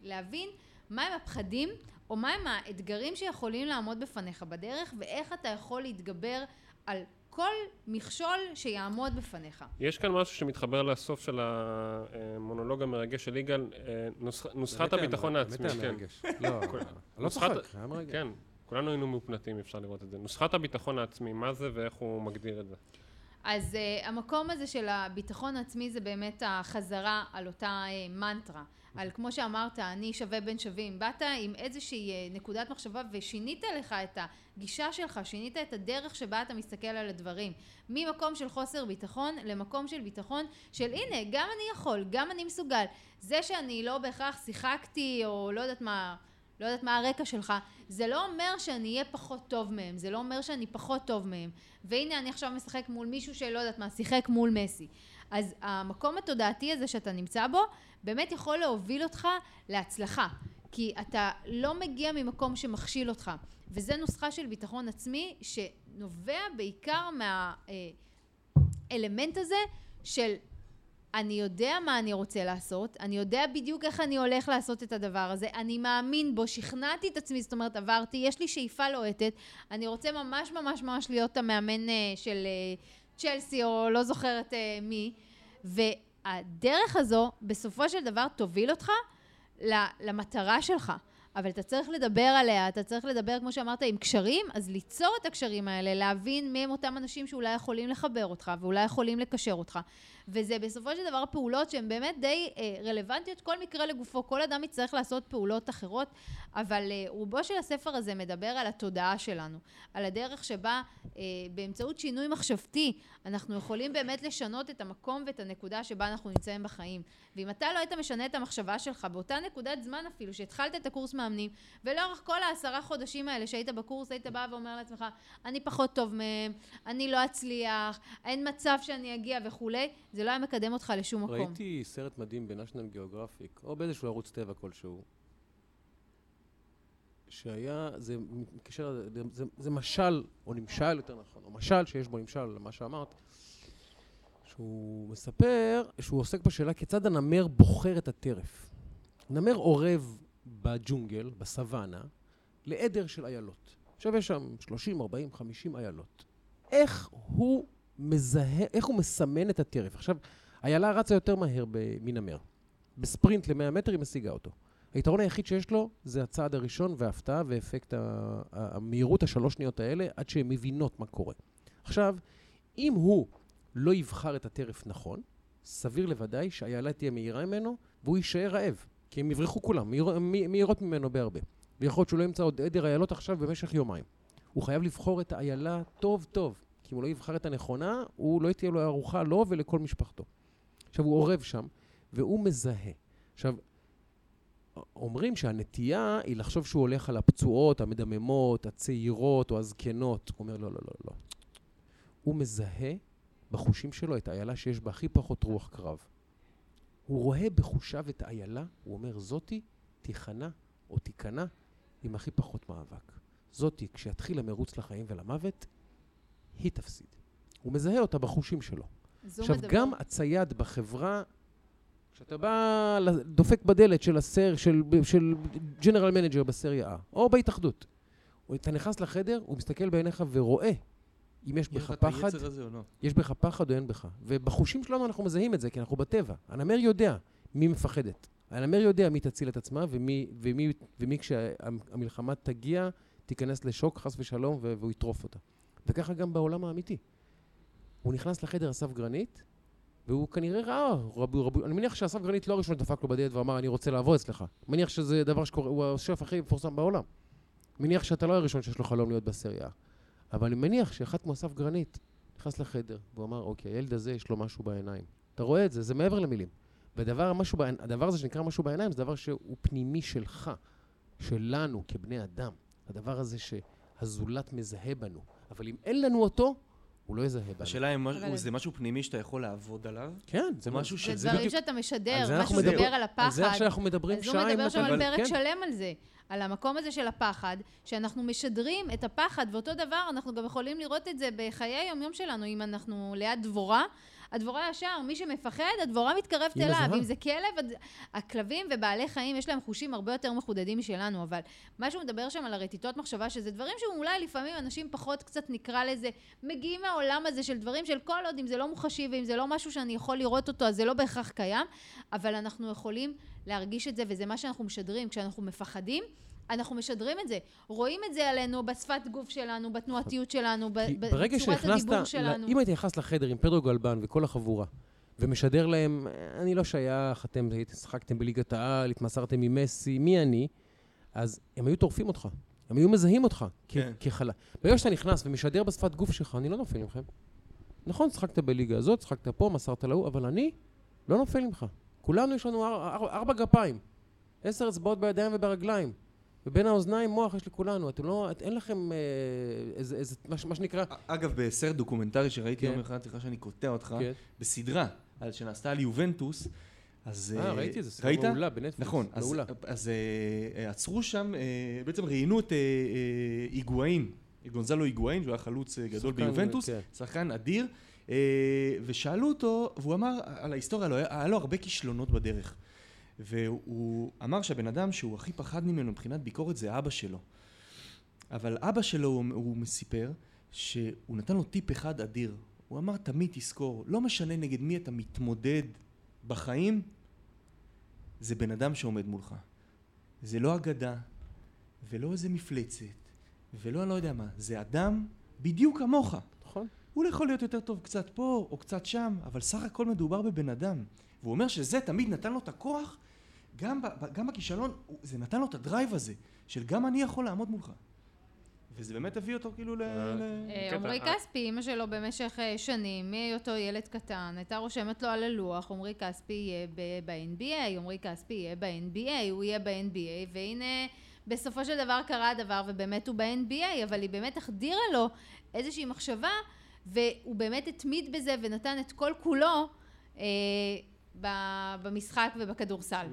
ולהבין מהם הפחדים או מהם האתגרים שיכולים לעמוד בפניך בדרך ואיך אתה יכול להתגבר על כל מכשול שיעמוד בפניך. יש כאן משהו שמתחבר לסוף של המונולוג המרגש של יגאל, נוסח- נוסחת הביטחון העצמי, באמת היה כן. מרגש. לא, לא צוחק, היה מרגש. כן, כולנו היינו מופנטים, אפשר לראות את זה. נוסחת הביטחון העצמי, מה זה ואיך הוא מגדיר את זה? אז uh, המקום הזה של הביטחון העצמי זה באמת החזרה על אותה uh, מנטרה. על כמו שאמרת, אני שווה בין שווים. באת עם איזושהי uh, נקודת מחשבה ושינית לך את הגישה שלך, שינית את הדרך שבה אתה מסתכל על הדברים. ממקום של חוסר ביטחון למקום של ביטחון של הנה, גם אני יכול, גם אני מסוגל. זה שאני לא בהכרח שיחקתי או לא יודעת מה... לא יודעת מה הרקע שלך, זה לא אומר שאני אהיה פחות טוב מהם, זה לא אומר שאני פחות טוב מהם. והנה אני עכשיו משחק מול מישהו שלא יודעת מה, שיחק מול מסי. אז המקום התודעתי הזה שאתה נמצא בו, באמת יכול להוביל אותך להצלחה. כי אתה לא מגיע ממקום שמכשיל אותך. וזה נוסחה של ביטחון עצמי שנובע בעיקר מהאלמנט הזה של אני יודע מה אני רוצה לעשות, אני יודע בדיוק איך אני הולך לעשות את הדבר הזה, אני מאמין בו, שכנעתי את עצמי, זאת אומרת עברתי, יש לי שאיפה לוהטת, אני רוצה ממש ממש ממש להיות המאמן אה, של אה, צ'לסי או לא זוכרת אה, מי, והדרך הזו בסופו של דבר תוביל אותך למטרה שלך. אבל אתה צריך לדבר עליה, אתה צריך לדבר, כמו שאמרת, עם קשרים, אז ליצור את הקשרים האלה, להבין מי הם אותם אנשים שאולי יכולים לחבר אותך, ואולי יכולים לקשר אותך. וזה בסופו של דבר פעולות שהן באמת די אה, רלוונטיות, כל מקרה לגופו, כל אדם יצטרך לעשות פעולות אחרות, אבל אה, רובו של הספר הזה מדבר על התודעה שלנו, על הדרך שבה אה, באמצעות שינוי מחשבתי, אנחנו יכולים באמת לשנות את המקום ואת הנקודה שבה אנחנו נמצאים בחיים. ואם אתה לא היית משנה את המחשבה שלך באותה נקודת זמן אפילו, שהתחלת את הקורס מאמנים, ולאורך כל העשרה חודשים האלה שהיית בקורס, היית בא ואומר לעצמך, אני פחות טוב מהם, אני לא אצליח, אין מצב שאני אגיע וכולי, לא היה מקדם אותך לשום מקום. ראיתי סרט מדהים בנשיונל גיאוגרפיק, או באיזשהו ערוץ טבע כלשהו, שהיה, זה מתקשר, זה, זה, זה משל, או נמשל יותר נכון, או משל שיש בו נמשל למה שאמרת, שהוא מספר שהוא עוסק בשאלה כיצד הנמר בוחר את הטרף. נמר אורב בג'ונגל, בסוואנה, לעדר של איילות. עכשיו יש שם 30, 40, 50 איילות. איך הוא מזהה, איך הוא מסמן את הטרף? עכשיו, איילה רצה יותר מהר מנמר. בספרינט ל-100 מטר היא משיגה אותו. היתרון היחיד שיש לו זה הצעד הראשון וההפתעה ואפקט המהירות השלוש שניות האלה עד שהן מבינות מה קורה. עכשיו, אם הוא לא יבחר את הטרף נכון, סביר לוודאי שאיילה תהיה מהירה ממנו והוא יישאר רעב. כי הם יברחו כולם, מהיר, מהירות ממנו בהרבה. ויכול להיות שהוא לא ימצא עוד עדר איילות עכשיו במשך יומיים. הוא חייב לבחור את האיילה טוב טוב, כי אם הוא לא יבחר את הנכונה, הוא לא תהיה לו ארוחה לו ולכל משפחתו. עכשיו, הוא אורב שם, והוא מזהה. עכשיו, אומרים שהנטייה היא לחשוב שהוא הולך על הפצועות, המדממות, הצעירות או הזקנות. הוא אומר, לא, לא, לא, לא. הוא מזהה בחושים שלו את האיילה שיש בה הכי פחות רוח קרב. הוא רואה בחושיו את האיילה, הוא אומר, זאתי תיכנע או תיכנע עם הכי פחות מאבק. זאתי, כשיתחיל המרוץ לחיים ולמוות, היא תפסיד. הוא מזהה אותה בחושים שלו. עכשיו, מדבר- גם הצייד בחברה, כשאתה בא, דופק בדלת של הסר, של, של general manager בסריה A, או בהתאחדות, אתה נכנס לחדר, הוא מסתכל בעיניך ורואה אם יש בך פחד, לא? יש בך פחד או אין בך. ובחושים שלנו אנחנו מזהים את זה, כי אנחנו בטבע. הנמר יודע מי מפחדת. הנמר יודע מי תציל את עצמה, ומי, ומי, ומי כשהמלחמה תגיע, תיכנס לשוק, חס ושלום, והוא יטרוף אותה. וככה גם בעולם האמיתי. הוא נכנס לחדר אסף גרנית, והוא כנראה ראה, רבו, רבו, אני מניח שאסף גרנית לא הראשון שדפק לו בדלת ואמר, אני רוצה לעבוד אצלך. מניח שזה דבר שקורה, הוא השף הכי מפורסם בעולם. מניח שאתה לא הראשון שיש לו חלום להיות בסריה. אבל אני מניח שאחד כמו אסף גרנית נכנס לחדר, והוא אמר, אוקיי, הילד הזה יש לו משהו בעיניים. אתה רואה את זה, זה מעבר למילים. והדבר הזה שנקרא משהו בעיניים, זה דבר שהוא פנימי שלך, שלנו כבני אדם. הדבר הזה שהזולת מזהה בנו. אבל אם אין לנו אותו, הוא לא יזהה בנו. השאלה אם אבל- משהו- זה משהו פנימי שאתה יכול לעבוד עליו? כן, זה משהו ש- זה דברים שאתה משדר, אנחנו מדברים- מדבר על על זה הפחד. שאנחנו מדברים אז שעה הוא עם מדבר שם על פרק כן. שלם על זה, על המקום הזה של הפחד, שאנחנו משדרים את הפחד, ואותו דבר אנחנו גם יכולים לראות את זה בחיי היום-יום שלנו, אם אנחנו ליד דבורה, הדבורה ישר, מי שמפחד, הדבורה מתקרבת אליו. אם זה כלב, הד- הכלבים ובעלי חיים יש להם חושים הרבה יותר מחודדים משלנו, אבל מה שהוא מדבר שם על הרטיטות מחשבה, שזה דברים שאולי לפעמים אנשים פחות קצת נקרא לזה, מגיעים מהעולם הזה של דברים של כל עוד אם זה לא מוחשי ואם זה לא משהו שאני יכול לראות אותו, אז זה לא בהכרח קיים, אבל אנחנו יכולים להרגיש את זה, וזה מה שאנחנו משדרים. כשאנחנו מפחדים, אנחנו משדרים את זה. רואים את זה עלינו בשפת גוף שלנו, בתנועתיות שלנו, בצורת הדיבור שלנו. אם היית נכנס לחדר עם פדרו גלבן וכל החבורה, ומשדר להם, אני לא שייך, אתם שחקתם בליגת העל, התמסרתם עם מסי, מי אני? אז הם היו טורפים אותך. הם היו מזהים אותך כן. כחלה. ברגע שאתה נכנס ומשדר בשפת גוף שלך, אני לא נופל ממכם. נכון, שחקת בליגה הזאת, שחקת פה, מסרת להוא, אבל אני לא נופל ממך. כולנו יש לנו אר, אר, ארבע גפיים, עשר אצבעות בידיים וברגליים. ובין האוזניים מוח יש לכולנו. אתם לא, את, אין לכם אה, איזה, איזה, מה, מה שנקרא... אגב, בסרט דוקומנטרי שראיתי כן. יום אחד, סליחה שאני קוטע אותך, כן. בסדרה על- שנעשתה על יובנטוס, אז... אה, ראיתי את זה, סדרה ראית? מעולה בנטפליקס. נכון, אז, מעולה. אז אה, עצרו שם, אה, בעצם ראיינו את אה, אה, היגואין, גונזלו היגואין, שהוא היה חלוץ אה, גדול שחקן, ביובנטוס, כן. שחקן אדיר, אה, ושאלו אותו, והוא אמר על ההיסטוריה, לו, היה לו הרבה כישלונות בדרך. והוא אמר שהבן אדם שהוא הכי פחד ממנו מבחינת ביקורת זה אבא שלו. אבל אבא שלו, הוא, הוא סיפר, שהוא נתן לו טיפ אחד אדיר. הוא אמר, תמיד תזכור, לא משנה נגד מי אתה מתמודד בחיים, זה בן אדם שעומד מולך. זה לא אגדה, ולא איזה מפלצת, ולא אני לא יודע מה, זה אדם בדיוק כמוך. נכון. הוא יכול להיות יותר טוב קצת פה או קצת שם, אבל סך הכל מדובר בבן אדם. והוא אומר שזה תמיד נתן לו את הכוח, גם, גם בכישלון, הוא- זה נתן לו את הדרייב הזה, של גם אני יכול לעמוד מולך. וזה באמת הביא אותו כאילו ל... אה. אה, קטע, עמרי אה. כספי, אימא שלו במשך אה, שנים, מהיותו ילד קטן, הייתה רושמת לו על הלוח, עמרי כספי יהיה ב- ב-NBA, עמרי כספי יהיה ב-NBA, הוא יהיה ב-NBA, והנה בסופו של דבר קרה הדבר, ובאמת הוא ב-NBA, אבל היא באמת החדירה לו איזושהי מחשבה, והוא באמת התמיד בזה ונתן את כל כולו אה, ב- במשחק ובכדורסל.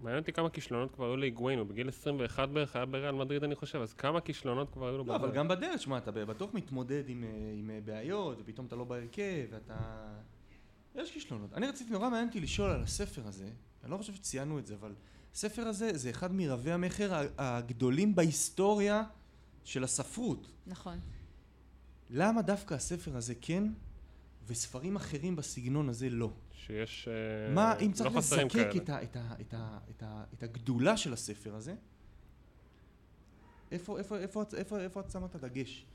מעניין אותי כמה כישלונות כבר היו להיגואין, הוא בגיל 21 בערך, היה בריאל מדריד אני חושב, אז כמה כישלונות כבר היו לו לא, אבל בדרך? גם בדרך, שמע, אתה בטוח מתמודד עם, אה, עם אה, בעיות, ופתאום אתה לא בהרכב, ואתה... יש כישלונות. אני רציתי, נורא מעניין אותי לשאול על הספר הזה, אני לא חושב שציינו את זה, אבל הספר הזה זה אחד מרבי המכר הגדולים בהיסטוריה של הספרות. נכון. למה דווקא הספר הזה כן, וספרים אחרים בסגנון הזה לא? שיש... אה, מה, אם לא צריך חסרים לזקק. את, ה, את, ה, את, ה, את, ה, את הגדולה של הספר הזה, איפה, איפה, איפה, איפה, איפה, את שמה את הדגש?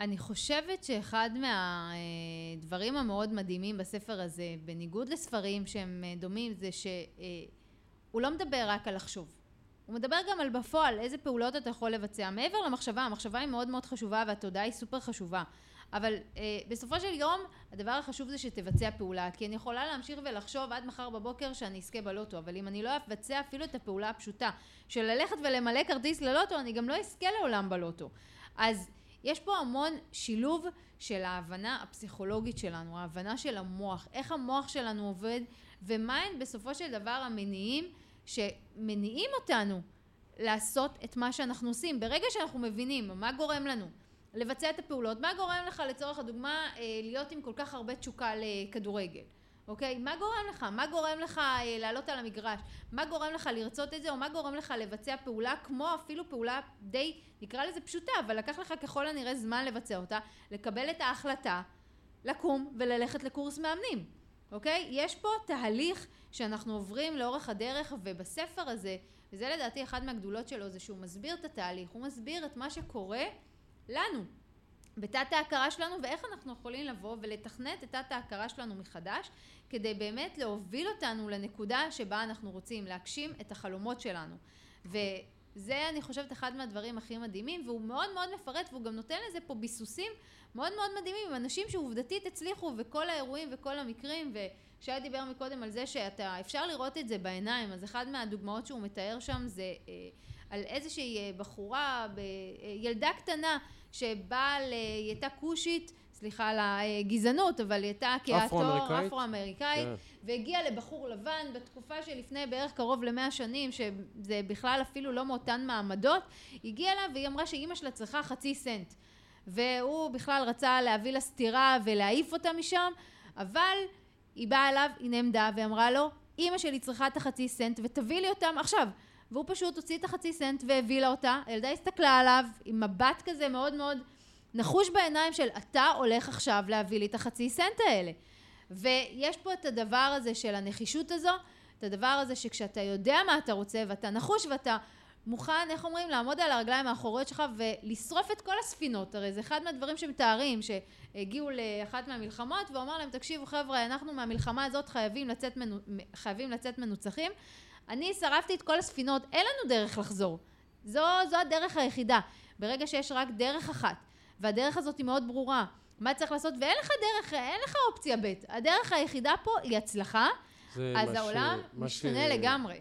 אני חושבת שאחד מהדברים המאוד מדהימים בספר הזה, בניגוד לספרים שהם אה, דומים, זה שהוא לא מדבר רק על לחשוב. הוא מדבר גם על בפועל, איזה פעולות אתה יכול לבצע. מעבר למחשבה, המחשבה היא מאוד מאוד חשובה והתודעה היא סופר חשובה. אבל אה, בסופו של יום, הדבר החשוב זה שתבצע פעולה, כי אני יכולה להמשיך ולחשוב עד מחר בבוקר שאני אזכה בלוטו, אבל אם אני לא אבצע אפילו את הפעולה הפשוטה של ללכת ולמלא כרטיס ללוטו, אני גם לא אזכה לעולם בלוטו. אז יש פה המון שילוב של ההבנה הפסיכולוגית שלנו, ההבנה של המוח, איך המוח שלנו עובד, ומהם בסופו של דבר המניעים שמניעים אותנו לעשות את מה שאנחנו עושים. ברגע שאנחנו מבינים מה גורם לנו לבצע את הפעולות, מה גורם לך לצורך הדוגמה אה, להיות עם כל כך הרבה תשוקה לכדורגל, אוקיי? מה גורם לך? מה גורם לך אה, לעלות על המגרש? מה גורם לך לרצות את זה, או מה גורם לך לבצע פעולה כמו אפילו פעולה די, נקרא לזה פשוטה, אבל לקח לך ככל הנראה זמן לבצע אותה, לקבל את ההחלטה, לקום וללכת לקורס מאמנים, אוקיי? יש פה תהליך שאנחנו עוברים לאורך הדרך, ובספר הזה, וזה לדעתי אחת מהגדולות שלו, זה שהוא מסביר את התהליך, הוא מסביר את מה שקורה לנו, בתת ההכרה שלנו, ואיך אנחנו יכולים לבוא ולתכנת את תת ההכרה שלנו מחדש, כדי באמת להוביל אותנו לנקודה שבה אנחנו רוצים להגשים את החלומות שלנו. וזה אני חושבת אחד מהדברים הכי מדהימים, והוא מאוד מאוד מפרט, והוא גם נותן לזה פה ביסוסים מאוד מאוד מדהימים, עם אנשים שעובדתית הצליחו, וכל האירועים וכל המקרים, ושי דיבר מקודם על זה שאתה, אפשר לראות את זה בעיניים, אז אחד מהדוגמאות שהוא מתאר שם זה אה, על איזושהי אה, בחורה, אה, ילדה קטנה, שבאה, היא הייתה כושית, סליחה על הגזענות, אבל היא הייתה כהתור אפרו-אמריקאית, כן. והגיעה לבחור לבן בתקופה שלפני בערך קרוב למאה שנים, שזה בכלל אפילו לא מאותן מעמדות, הגיעה אליו והיא אמרה שאימא שלה צריכה חצי סנט. והוא בכלל רצה להביא לה סטירה ולהעיף אותה משם, אבל היא באה אליו, היא נעמדה ואמרה לו, אימא שלי צריכה את החצי סנט ותביא לי אותם עכשיו. והוא פשוט הוציא את החצי סנט והביא לה אותה, הילדה הסתכלה עליו עם מבט כזה מאוד מאוד נחוש בעיניים של אתה הולך עכשיו להביא לי את החצי סנט האלה. ויש פה את הדבר הזה של הנחישות הזו, את הדבר הזה שכשאתה יודע מה אתה רוצה ואתה נחוש ואתה מוכן, איך אומרים, לעמוד על הרגליים האחוריות שלך ולשרוף את כל הספינות. הרי זה אחד מהדברים שמתארים, שהגיעו לאחת מהמלחמות ואומר להם, תקשיבו חבר'ה, אנחנו מהמלחמה הזאת חייבים לצאת, מנו, חייבים לצאת מנוצחים. אני שרפתי את כל הספינות, אין לנו דרך לחזור. זו, זו הדרך היחידה. ברגע שיש רק דרך אחת, והדרך הזאת היא מאוד ברורה, מה צריך לעשות, ואין לך דרך, אין לך אופציה ב', הדרך היחידה פה היא הצלחה, אז העולם ש... משתנה ש... לגמרי.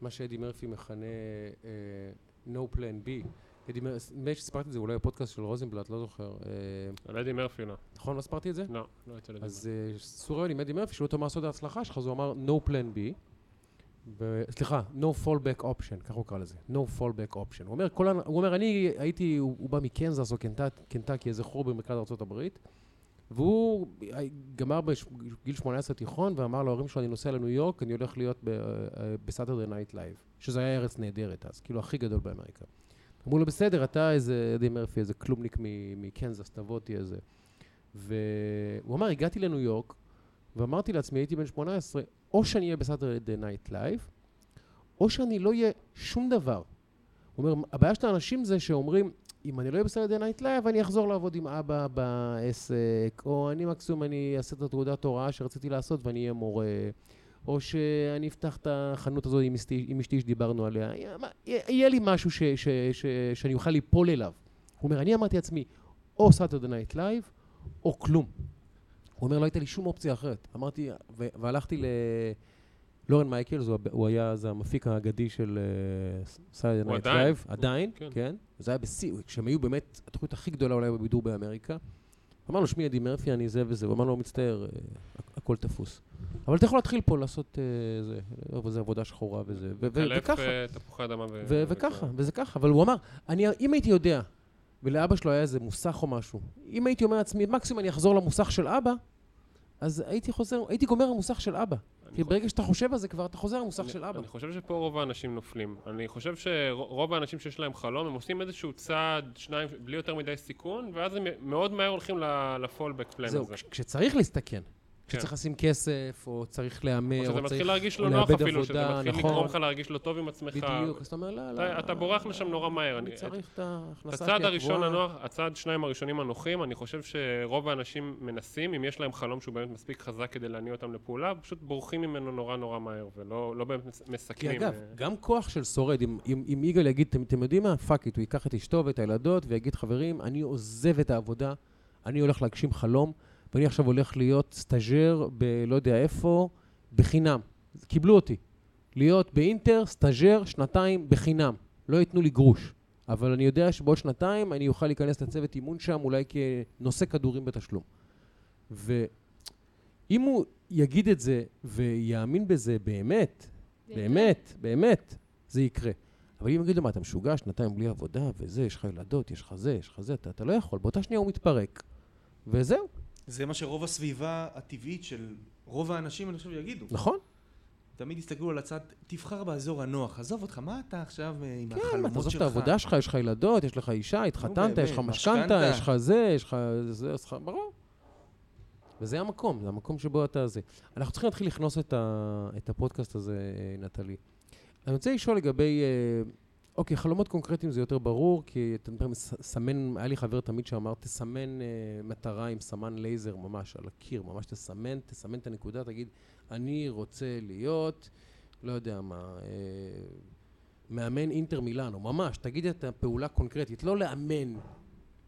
מה שאדי מרפי מכנה uh, no plan B. אדי מרפי, נדמה לי שסיפרתי את זה אולי בפודקאסט של רוזנבלט, לא זוכר. אה, על אדי מרפי לא. נכון, לא סיפרתי את זה? לא, לא יצא לי. אז uh, ריאיון עם אדי מרפי, שאלו אותו מה סוד ההצלחה שלך, אז הוא אמר no plan B. ו... סליחה, no fallback option, ככה הוא קרא לזה, no fallback option. הוא אומר, כל, הוא אומר, אני הייתי, הוא, הוא בא מקנזס או קנטקי, איזה חור במרכז ארה"ב, והוא גמר בגיל 18 תיכון ואמר להורים שלו, אני נוסע לניו יורק, אני הולך להיות ב Saturday Night Live, שזה היה ארץ נהדרת אז, כאילו הכי גדול באמריקה. אמרו לו, בסדר, אתה איזה, אדי מרפי, איזה כלומניק מקנזס, תבוא, תהיה איזה. והוא אמר, הגעתי לניו יורק, ואמרתי לעצמי, הייתי בן 18, או שאני אהיה ב Saturday Night Live, או שאני לא אהיה שום דבר. הוא אומר, הבעיה של האנשים זה שאומרים, אם אני לא אהיה ב Saturday Night Live, אני אחזור לעבוד עם אבא בעסק, או אני מקסימום אני אעשה את התעודת הוראה שרציתי לעשות ואני אהיה מורה, או שאני אפתח את החנות הזאת עם אשתי, עם אשתי שדיברנו עליה, יהיה לי משהו ש, ש, ש, שאני אוכל ליפול אליו. הוא אומר, אני אמרתי לעצמי, או Saturday Night Live, או כלום. הוא אומר, לא הייתה לי שום אופציה אחרת. אמרתי, והלכתי ל... לורן מייקלס, הוא היה אז המפיק האגדי של Saturday Night Live, עדיין, כן. כן. זה היה בשיא, כשהם היו באמת התוכנית הכי גדולה אולי בבידור באמריקה. אמר לו, שמי אדי מרפי, אני זה וזה, הוא אמר לו, מצטער, אה, הכל תפוס. אבל אתה יכול להתחיל פה לעשות אה, זה, וזה עבודה שחורה וזה, וככה. אה, תפוחי אדמה ו... וככה, וזה ככה, אבל הוא אמר, אם הייתי יודע, ולאבא שלו היה איזה מוסך או משהו, אם הייתי אומר לעצמי, מקסימום אני אחזור למוסך של אבא, אז הייתי חוזר, הייתי גומר למוסך של אבא. כי ברגע שאתה חושב על זה כבר, אתה חוזר למוסך של אבא. אני חושב שפה רוב האנשים נופלים. אני חושב שרוב האנשים שיש להם חלום, הם עושים איזשהו צעד, שניים, בלי יותר מדי סיכון, ואז הם מאוד מהר הולכים ל fallback plan הזה. זהו, כשצריך להסתכן. כשצריך כן. לשים כסף, או צריך להמר, או צריך לאבד עבודה, נכון. או שזה מתחיל להרגיש לא נוח אפילו, שזה מתחיל לגרום לך להרגיש לא טוב עם עצמך. בדיוק, אז אתה אומר, לא, לא. אתה בורח לשם נורא מהר. אני צריך את ההכנסה שלי הצעד הראשון הנוח, הצעד שניים הראשונים הנוחים, אני חושב שרוב האנשים מנסים, אם יש להם חלום שהוא באמת מספיק חזק כדי להניע אותם לפעולה, פשוט בורחים ממנו נורא נורא מהר, ולא לא באמת מסכנים. כי אגב, אה. גם כוח של שורד, אם יגאל יגיד, אתם יודעים מה? fuck it, הוא ייקח את אשתו ואת הילדות ויגיד, חברים, אני עוזב את העבודה. אני הולך להגשים חלום, ואני עכשיו הולך להיות סטאג'ר בלא יודע איפה, בחינם. קיבלו אותי. להיות באינטר, סטאג'ר, שנתיים, בחינם. לא ייתנו לי גרוש. אבל אני יודע שבעוד שנתיים אני אוכל להיכנס לצוות אימון שם, אולי כנושא כדורים בתשלום. ואם הוא יגיד את זה ויאמין בזה באמת, באמת, באמת, זה יקרה. אבל אם יגיד לו, מה, אתה משוגע, שנתיים בלי עבודה, וזה, יש לך ילדות, יש לך זה, יש לך זה, אתה, אתה לא יכול. באותה שנייה הוא מתפרק, וזהו. זה מה שרוב הסביבה הטבעית של רוב האנשים, אני חושב, יגידו. נכון? תמיד יסתכלו על הצד, תבחר באזור הנוח. עזוב אותך, מה אתה עכשיו אה, עם כן, החלומות אתה עוזב שלך? את העבודה שלך, יש לך ילדות, יש לך אישה, התחתנת, יש לך משכנתה. יש לך זה, יש לך זה, יש לך... ברור. וזה המקום, זה המקום שבו אתה זה. אנחנו צריכים להתחיל לכנוס את, ה, את הפודקאסט הזה, אה, נטלי. אני רוצה לשאול לגבי, אה, אוקיי, חלומות קונקרטיים זה יותר ברור, כי אתה מדבר, סמן, היה לי חבר תמיד שאמר, תסמן אה, מטרה עם סמן לייזר ממש על הקיר, ממש תסמן, תסמן את הנקודה, תגיד, אני רוצה להיות, לא יודע מה, אה, מאמן אינטר מילאנו, ממש, תגיד את הפעולה קונקרטית, לא לאמן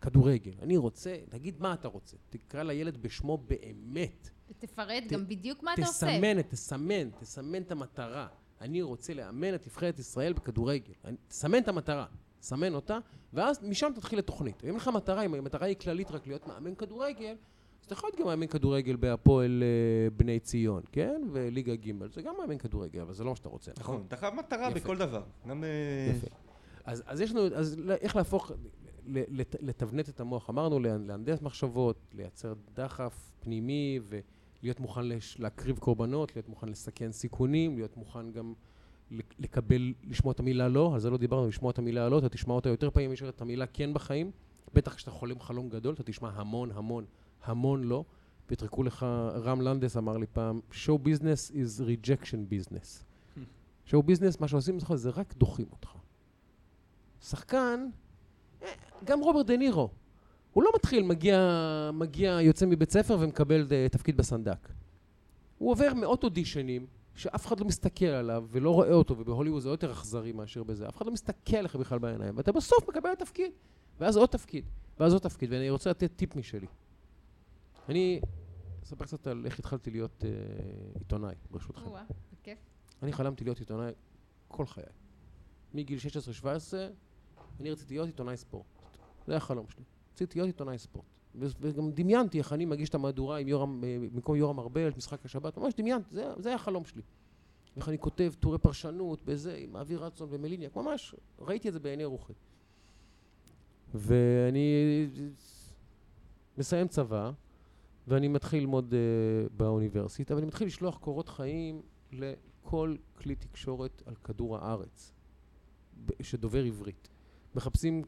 כדורגל. אני רוצה, תגיד מה אתה רוצה. תקרא לילד בשמו באמת. ותפרט ת- גם בדיוק מה אתה עושה. תסמן, תסמן, תסמן את המטרה. אני רוצה לאמן את נבחרת ישראל בכדורגל. תסמן את המטרה, סמן אותה, ואז משם תתחיל לתוכנית. אם לך מטרה, אם המטרה היא כללית רק להיות מאמן כדורגל, אז אתה יכול להיות גם מאמן כדורגל בהפועל אה, בני ציון, כן? וליגה ג' זה גם מאמן כדורגל, אבל זה לא מה שאתה רוצה, נכון? נכון, אתה חייב מטרה. בכל דבר. גם... אה, יפה. אז, אז יש לנו, אז איך להפוך, לת- לתבנת את המוח? אמרנו, לה- להנדס מחשבות, לייצר דחף פנימי ולהיות מוכן להקריב קורבנות, להיות מוכן לסכן סיכונים, להיות מוכן גם לק- לקבל, לשמוע את המילה לא, על זה לא דיברנו, לשמוע את המילה לא, אתה תשמע אותה יותר פעמים מאשר את המילה כן בחיים. בטח כשאתה חולם חלום גדול, אתה תשמע המון, המון, המון לא. ויתרקו לך, רם לנדס אמר לי פעם, show business is rejection business. show business, מה שעושים לך זה רק דוחים אותך. שחקן, אה, גם רוברט דה נירו, הוא לא מתחיל, מגיע, מגיע, יוצא מבית ספר ומקבל אה, תפקיד בסנדק. הוא עובר מאות אודישנים, שאף אחד לא מסתכל עליו ולא רואה אותו, ובהוליווד זה יותר אכזרי מאשר בזה, אף אחד לא מסתכל עליך בכלל בעיניים, ואתה בסוף מקבל תפקיד, ואז עוד תפקיד, ואז עוד תפקיד, ואני רוצה לתת טיפ משלי. אני אספר קצת על איך התחלתי להיות אה, עיתונאי, ברשותכם. או-אה, בכיף. אני חלמתי להיות עיתונאי כל חיי. מגיל 16-17, אני רציתי להיות עיתונאי ספורט. זה החלום שלי. רציתי להיות עיתונאי ספורט. וגם דמיינתי איך אני מגיש את המהדורה עם יורם, אה, במקום יורם ארבל, את משחק השבת, ממש דמיינתי, זה, זה היה החלום שלי. איך אני כותב טורי פרשנות בזה, עם אבי רצון ומליניאק, ממש, ראיתי את זה בעיני רוחי. ואני מסיים צבא, ואני מתחיל ללמוד uh, באוניברסיטה, ואני מתחיל לשלוח קורות חיים לכל כלי תקשורת על כדור הארץ, שדובר עברית. מחפשים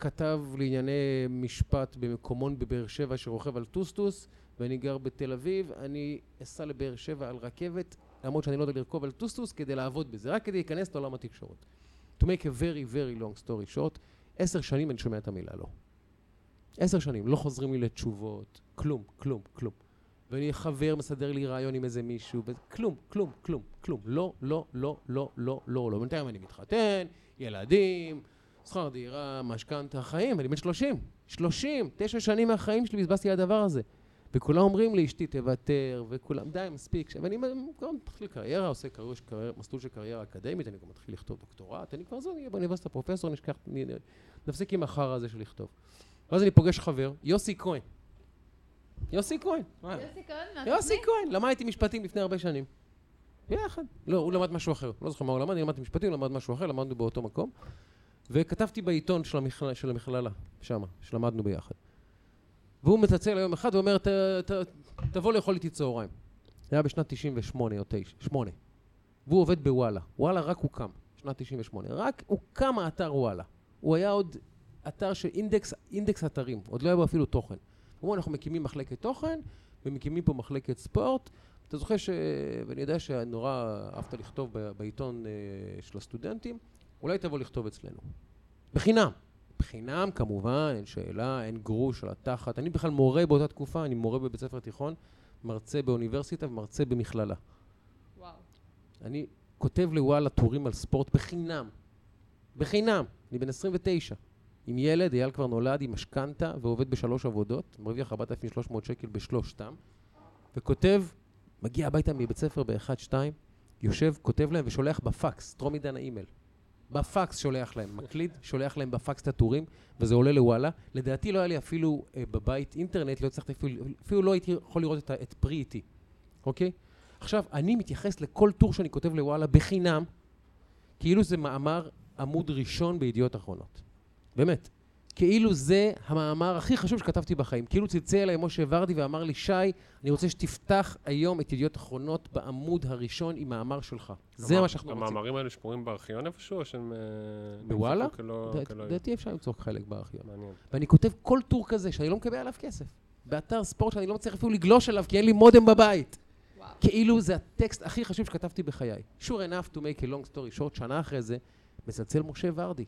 כתב לענייני משפט במקומון בבאר שבע שרוכב על טוסטוס, ואני גר בתל אביב, אני אסע לבאר שבע על רכבת, למרות שאני לא יודע לרכוב על טוסטוס, כדי לעבוד בזה, רק כדי להיכנס לעולם התקשורת. To make a very very long story short, עשר שנים אני שומע את המילה לא. עשר שנים, לא חוזרים לי לתשובות, כלום, כלום, כלום. ואני חבר מסדר לי ריאיון עם איזה מישהו, כלום, כלום, כלום, כלום. לא, לא, לא, לא, לא, לא, לא. בינתיים אני מתחתן, ילדים, שכר דירה, משכנתה, חיים, אני בן 30. 30, תשע שנים מהחיים שלי בזבזתי על הדבר הזה. וכולם אומרים לי, אשתי תוותר, וכולם, די, מספיק. ואני כבר מתחיל קריירה, עושה קריירה, קריירה, מסלול של קריירה אקדמית, אני גם מתחיל לכתוב דוקטורט, אני כבר זה, אני אהיה באוניברסיטה פרופסור, נשכח, נפסיק עם החרא הזה של לכתוב. ואז אני פוגש חבר, יוסי כהן. יוסי כהן. יוסי כהן מהתוכנית? יוסי כהן, למדתי משפטים לפני הרבה שנים. ביחד. לא, הוא למד משהו אחר. לא זוכר מה הוא למד, אני למדתי משפטים, הוא למד משהו אחר, למדנו באותו מקום. וכתבתי בעיתון של, המכל... של המכללה, שמה, שלמדנו ביחד. והוא מצלצל יום אחד ואומר, ת, ת, תבוא לאכול איתי צהריים. זה היה בשנת 98 או 9, 8. והוא עובד בוואלה. וואלה רק הוקם, שנת 98. רק הוקם האתר וואלה. הוא היה עוד אתר של אינדקס, אינדקס אתרים, עוד לא היה בו אפילו תוכן. אמרו, אנחנו מקימים מחלקת תוכן, ומקימים פה מחלקת ספורט. אתה זוכר ש... ואני יודע שנורא אהבת לכתוב בעיתון אה, של הסטודנטים, אולי תבוא לכתוב אצלנו. בחינם. בחינם, כמובן, אין שאלה, אין גרוש על התחת. אני בכלל מורה באותה תקופה, אני מורה בבית ספר תיכון, מרצה באוניברסיטה ומרצה במכללה. וואו. אני כותב לוואלה טורים על ספורט בחינם. בחינם. אני בן 29. עם ילד, אייל כבר נולד עם משכנתה ועובד בשלוש עבודות, מרוויח 4,300 שקל בשלושתם, וכותב, מגיע הביתה מבית ספר ב-1-2, יושב, כותב להם ושולח בפקס, טרום עידן האימייל. בפקס שולח להם, מקליד, שולח להם בפקס את הטורים, וזה עולה לוואלה. לדעתי לא היה לי אפילו אה, בבית אינטרנט, לא הצלחתי אפילו, אפילו לא הייתי יכול לראות את, את פרי איתי, אוקיי? עכשיו, אני מתייחס לכל טור שאני כותב לוואלה בחינם, כאילו זה מאמר עמוד ראשון בידיעות אחרונות. באמת. כאילו זה המאמר הכי חשוב שכתבתי בחיים. כאילו צלצל אליי משה ורדי ואמר לי, שי, אני רוצה שתפתח היום את ידיעות אחרונות בעמוד הראשון עם מאמר שלך. זה מה שאנחנו רוצים. המאמרים האלה שפורים בארכיון איפשהו, או שהם... אה, בוואלה? לדעתי אפשר למצוא חלק בארכיון. ואני כותב כל טור כזה שאני לא מקבל עליו כסף. באתר ספורט שאני לא מצליח אפילו לגלוש עליו כי אין לי מודם בבית. כאילו זה הטקסט הכי חשוב שכתבתי בחיי. sure enough to make a long story short, שנה אחרי זה, מצלצל משה ורדי.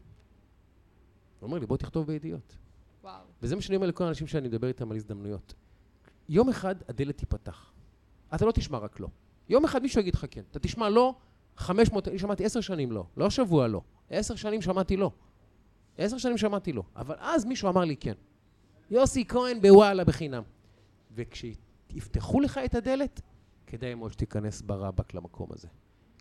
הוא אומר לי, בוא תכתוב בידיעות. וואו. וזה מה שאני אומר לכל האנשים שאני מדבר איתם על הזדמנויות. יום אחד הדלת תיפתח. אתה לא תשמע רק לא. יום אחד מישהו יגיד לך כן. אתה תשמע לא, 500, אני שמעתי עשר שנים לא. לא שבוע לא. עשר שנים שמעתי לא. עשר שנים שמעתי לא. אבל אז מישהו אמר לי כן. יוסי כהן בוואלה בחינם. וכשיפתחו לך את הדלת, כדאי מאוד שתיכנס ברבק למקום הזה.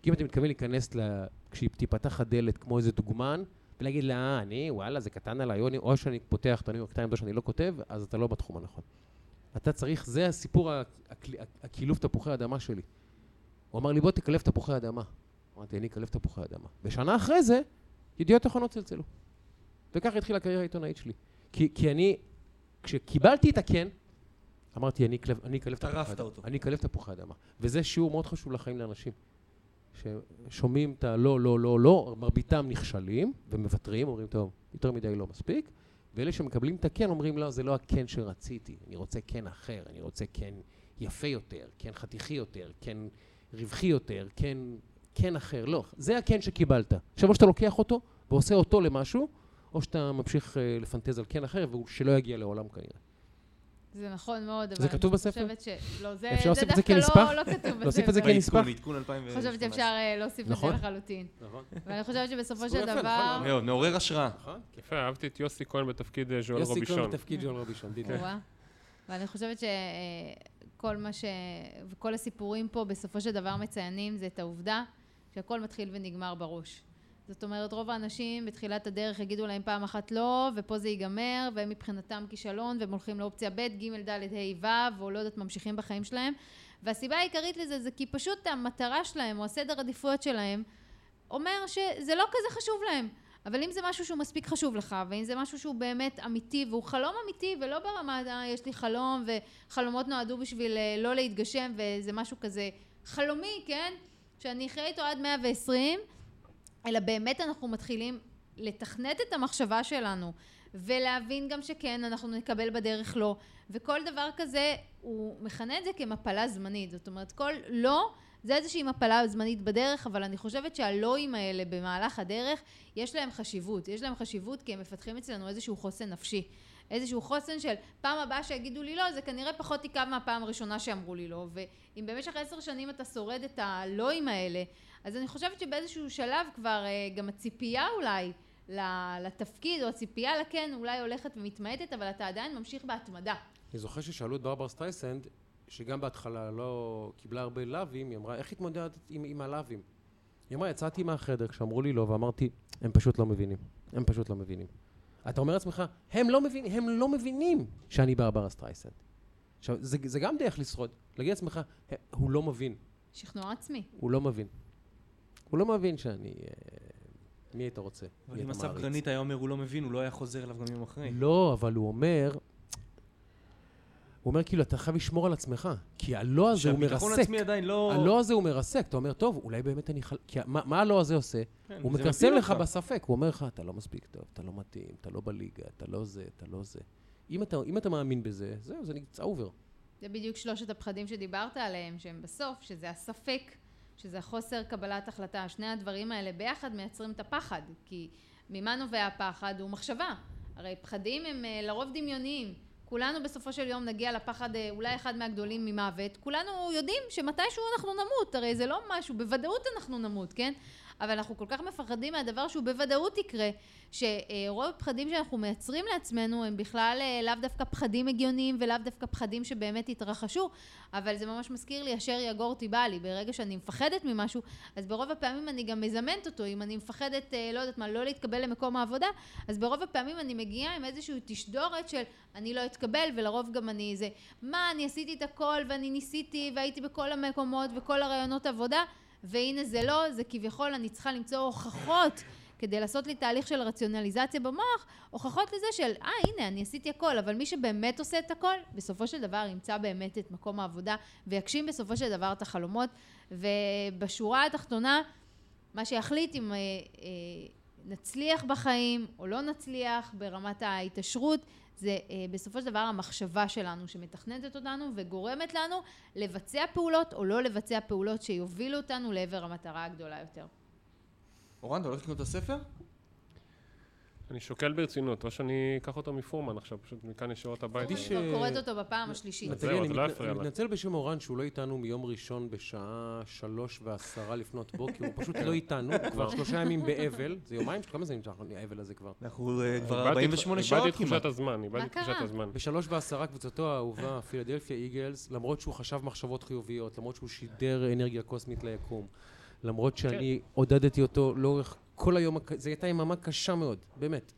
כי אם אתה מתכוון להיכנס, ל... כשתיפתח הדלת כמו איזה דוגמן, ולהגיד לה, אה, אני, וואלה, זה קטן עליי, או, אני- או שאני פותח את הניו יורק טיימס או שאני לא כותב, אז אתה לא בתחום הנכון. אתה צריך, זה הסיפור, הקילוף תפוחי האדמה שלי. הוא אמר לי, בוא תקלף תפוחי אדמה. אמרתי, אני אקלף תפוחי אדמה. ושנה אחרי זה, ידיעות אחרונות צלצלו. וככה התחילה הקריירה העיתונאית שלי. כי, כי אני, כשקיבלתי את הכן, אמרתי, אני אקלף תפוחי אדמה. אני אקלף תפוחי אדמה. וזה שיעור מאוד חשוב לחיים לאנשים. ששומעים את הלא, לא, לא, לא, מרביתם נכשלים ומוותרים, אומרים, טוב, יותר מדי לא מספיק, ואלה שמקבלים את הכן אומרים, לא, זה לא הכן שרציתי, אני רוצה כן אחר, אני רוצה כן יפה יותר, כן חתיכי יותר, כן רווחי יותר, כן, כן אחר. לא, זה הכן שקיבלת. עכשיו, או שאתה לוקח אותו ועושה אותו למשהו, או שאתה ממשיך אה, לפנטז על כן אחר, ושלא יגיע לעולם כנראה. זה נכון מאוד, אבל זה כתוב אני בספר? חושבת ש... לא, זה, אפשר זה להוסיף את זה דווקא כנספח? לא, לא כתוב בספר. להוסיף את זה כנספח? עדכון 2018. חושבת שאפשר אה, להוסיף את נכון. זה לחלוטין. נכון. ואני חושבת שבסופו של דבר... נכון, מאוד, מעורר השראה. נכון? יפה, אהבתי את יוסי כהן בתפקיד אה, ז'ואל יוסי כהן רובישון. בתפקיד ג'ון רובישון. ואני חושבת שכל מה ש... וכל הסיפורים פה בסופו של דבר מציינים זה את העובדה שהכל מתחיל ונגמר בראש. זאת אומרת, רוב האנשים בתחילת הדרך יגידו להם פעם אחת לא, ופה זה ייגמר, והם מבחינתם כישלון, והם הולכים לאופציה ב', ג', ד', ה', ו', או לא יודעת, ממשיכים בחיים שלהם. והסיבה העיקרית לזה זה כי פשוט המטרה שלהם, או הסדר עדיפויות שלהם, אומר שזה לא כזה חשוב להם. אבל אם זה משהו שהוא מספיק חשוב לך, ואם זה משהו שהוא באמת אמיתי, והוא חלום אמיתי, ולא ברמה, יש לי חלום, וחלומות נועדו בשביל אה, לא להתגשם, וזה משהו כזה חלומי, כן? שאני אחיה איתו עד 120, אלא באמת אנחנו מתחילים לתכנת את המחשבה שלנו, ולהבין גם שכן, אנחנו נקבל בדרך לא, וכל דבר כזה, הוא מכנה את זה כמפלה זמנית, זאת אומרת, כל לא זה איזושהי מפלה זמנית בדרך, אבל אני חושבת שהלואים האלה במהלך הדרך, יש להם חשיבות. יש להם חשיבות כי הם מפתחים אצלנו איזשהו חוסן נפשי. איזשהו חוסן של פעם הבאה שיגידו לי לא, זה כנראה פחות יכאב מהפעם הראשונה שאמרו לי לא. ואם במשך עשר שנים אתה שורד את הלואים האלה, אז אני חושבת שבאיזשהו שלב כבר אה, גם הציפייה אולי לתפקיד, או הציפייה לכן אולי הולכת ומתמעטת, אבל אתה עדיין ממשיך בהתמדה. אני זוכר ששאלו את ברברה סטרייסנד, שגם בהתחלה לא קיבלה הרבה לאווים, היא אמרה, איך התמודדת עם, עם הלאווים? היא אמרה, יצאתי מהחדר כשאמרו לי לא, ואמרתי, הם פשוט לא מבינים. הם פשוט לא מבינים. אתה אומר לעצמך, הם לא, מבין, הם לא מבינים שאני ברברה סטרייסנד. עכשיו, זה, זה גם דרך לשרוד. להגיד לעצמך, "ה- הוא לא מבין. שכנוע עצמי. הוא לא מבין. הוא לא מבין שאני... אה, מי היית רוצה? אבל אם אסף? גרנית היה אומר הוא לא מבין, הוא לא היה חוזר אליו גם יום אחרי. לא, אבל הוא אומר... הוא אומר כאילו, אתה חייב לשמור על עצמך. כי הלא הזה הוא שהביטחון מרסק. העצמי עדיין לא... הלא הזה הוא מרסק. אתה אומר, טוב, אולי באמת אני חל... כי מה, מה הלא הזה עושה? כן, הוא מכרסם לך. בספק. הוא אומר לך, אתה לא מספיק טוב, אתה לא מתאים, אתה לא בליגה, אתה לא זה, אתה לא זה. אם אתה, אם אתה מאמין בזה, זהו, זה נמצא אובר. זה בדיוק שלושת הפחדים שדיברת עליהם, שהם בסוף, שזה הספק, שזה החוסר קבלת החלטה. שני הדברים האלה ביחד מייצרים את הפחד, כי ממה נובע הפחד? הוא מחשבה. הרי פחדים הם אה, לרוב דמיוניים. כולנו בסופו של יום נגיע לפחד אה, אולי אחד מהגדולים ממוות. כולנו יודעים שמתישהו אנחנו נמות, הרי זה לא משהו, בוודאות אנחנו נמות, כן? אבל אנחנו כל כך מפחדים מהדבר שהוא בוודאות יקרה, שרוב הפחדים שאנחנו מייצרים לעצמנו הם בכלל אה, לאו דווקא פחדים הגיוניים ולאו דווקא פחדים שבאמת יתרחשו, אבל זה ממש מזכיר לי אשר יגור תיבא לי, ברגע שאני מפחדת ממשהו, אז ברוב הפעמים אני גם מזמנת אותו, אם אני מפחדת, אה, לא יודעת מה, לא להתקבל למקום העבודה, אז ברוב הפעמים אני מגיעה עם איזושהי תשדורת של אני לא אתקבל, ולרוב גם אני זה, מה, אני עשיתי את הכל ואני ניסיתי והייתי בכל המקומות וכל הרעיונות עבודה, והנה זה לא, זה כביכול אני צריכה למצוא הוכחות כדי לעשות לי תהליך של רציונליזציה במוח, הוכחות לזה של, אה, הנה, אני עשיתי הכל, אבל מי שבאמת עושה את הכל, בסופו של דבר ימצא באמת את מקום העבודה, ויגשים בסופו של דבר את החלומות. ובשורה התחתונה, מה שיחליט אם אה, אה, נצליח בחיים או לא נצליח ברמת ההתעשרות, זה אה, בסופו של דבר המחשבה שלנו שמתכנתת אותנו וגורמת לנו לבצע פעולות או לא לבצע פעולות שיובילו אותנו לעבר המטרה הגדולה יותר. אורן, אתה הולך לקנות את הספר? אני שוקל ברצינות, או שאני אקח אותו מפורמן עכשיו, פשוט מכאן ישירות הביתה. אני כבר קוראת אותו בפעם השלישית. זהו, אני לא יפריע אני לך. מתנצל בשם אורן שהוא לא איתנו מיום ראשון בשעה שלוש ועשרה לפנות בוקר, הוא פשוט לא איתנו, הוא כבר שלושה ימים באבל, זה יומיים, כמה זמן נמשך האבל הזה כבר? אנחנו אה, כבר איבדתי- 48 שעות איבדתי את כמעט. תחושת הזמן, איבדתי את? תחושת הזמן. בשלוש ועשרה קבוצתו האהובה, פילדלפיה איגלס, למרות שהוא חשב מחשבות חיוביות, למרות שהוא שידר אנרגיה קוסמית ליקום, למרות שאני עודדתי אותו לאורך כל היום, זו הייתה יממה קשה מאוד, באמת.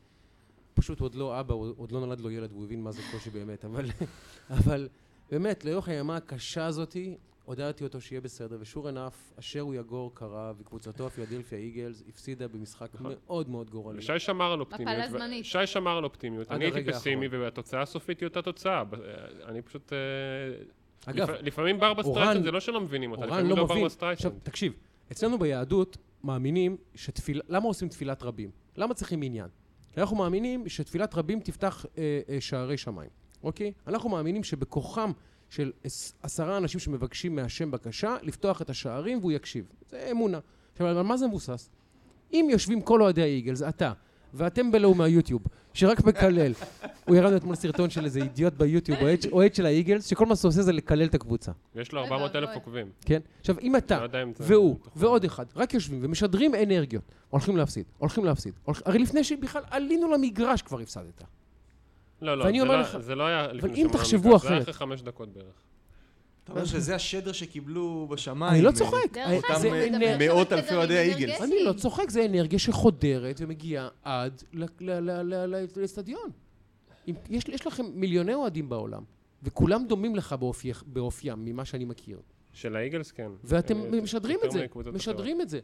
פשוט הוא עוד לא אבא, הוא עוד לא נולד לו ילד, והוא הבין מה זה קושי באמת, אבל, אבל באמת, לאורך היממה הקשה הזאתי, עודדתי אותו שיהיה בסדר, ו sure enough, אשר הוא יגור קרה, וקבוצתו הפילדלפיה איגלס הפסידה במשחק נכון. מאוד מאוד גורלי. שי שמר על אופטימיות. מפלה זמנית. שי שמר על אופטימיות. אני הייתי פסימי. והתוצאה הסופית היא אותה תוצאה. ב- אני פשוט... אה, אגב, לפ- לפעמים ברברה סטרייסנד זה לא שלא מבינים אותה, אורן לפעמים לא לא מבין. ברברה עכשיו, סטרייסנד. תקשיב, אצלנו ביהדות מאמינים שתפילה, למה עושים תפילת רבים? למה צריכים מניין? כי אנחנו מאמינים שתפילת רבים תפתח אה, אה, שערי שמיים, אוקיי? אנחנו מאמינים שבכוחם של עש- עשרה אנשים שמבקשים מהשם בקשה, לפתוח את השערים והוא יקשיב. זה אמונה. עכשיו, על מה זה מבוסס? אם יושבים כל אוהדי האיגלס, אתה, ואתם בלואו מהיוטיוב, שרק מקלל, הוא הראה לנו אתמול סרטון של איזה אידיוט ביוטיוב, אוהד- של האיגלס, שכל מה שהוא עושה זה לקלל את הקבוצה, יש לו אוי 400 אלף. עוקבים. כן? עכשיו, אם אתה לא. והוא. ועוד אחד, רק יושבים ומשדרים אנרגיות. הולכים להפסיד, הולכים להפסיד. הרי לפני שבכלל עלינו למגרש כבר הפסדת. לא, לא, זה לא- זה לא היה לפני אם שמונה תחשבו המגרש, זה היה אחרת. אחרי חמש דקות בערך. אתה אומר שזה השדר שקיבלו בשמיים. אני לא אה, צוחק. אותם, אה, מאות אלפי אוהדי האיגלס. אני לא צוחק, זה אנרגיה שחודרת ומגיעה עד ל- ל- ל- ל- ל- לאצטדיון. יש לכם מיליוני אוהדים בעולם, וכולם דומים לך באופי- באופיים, ממה שאני מכיר. של האיגלס כן. ואתם אה, משדרים את זה, משדרים את זה.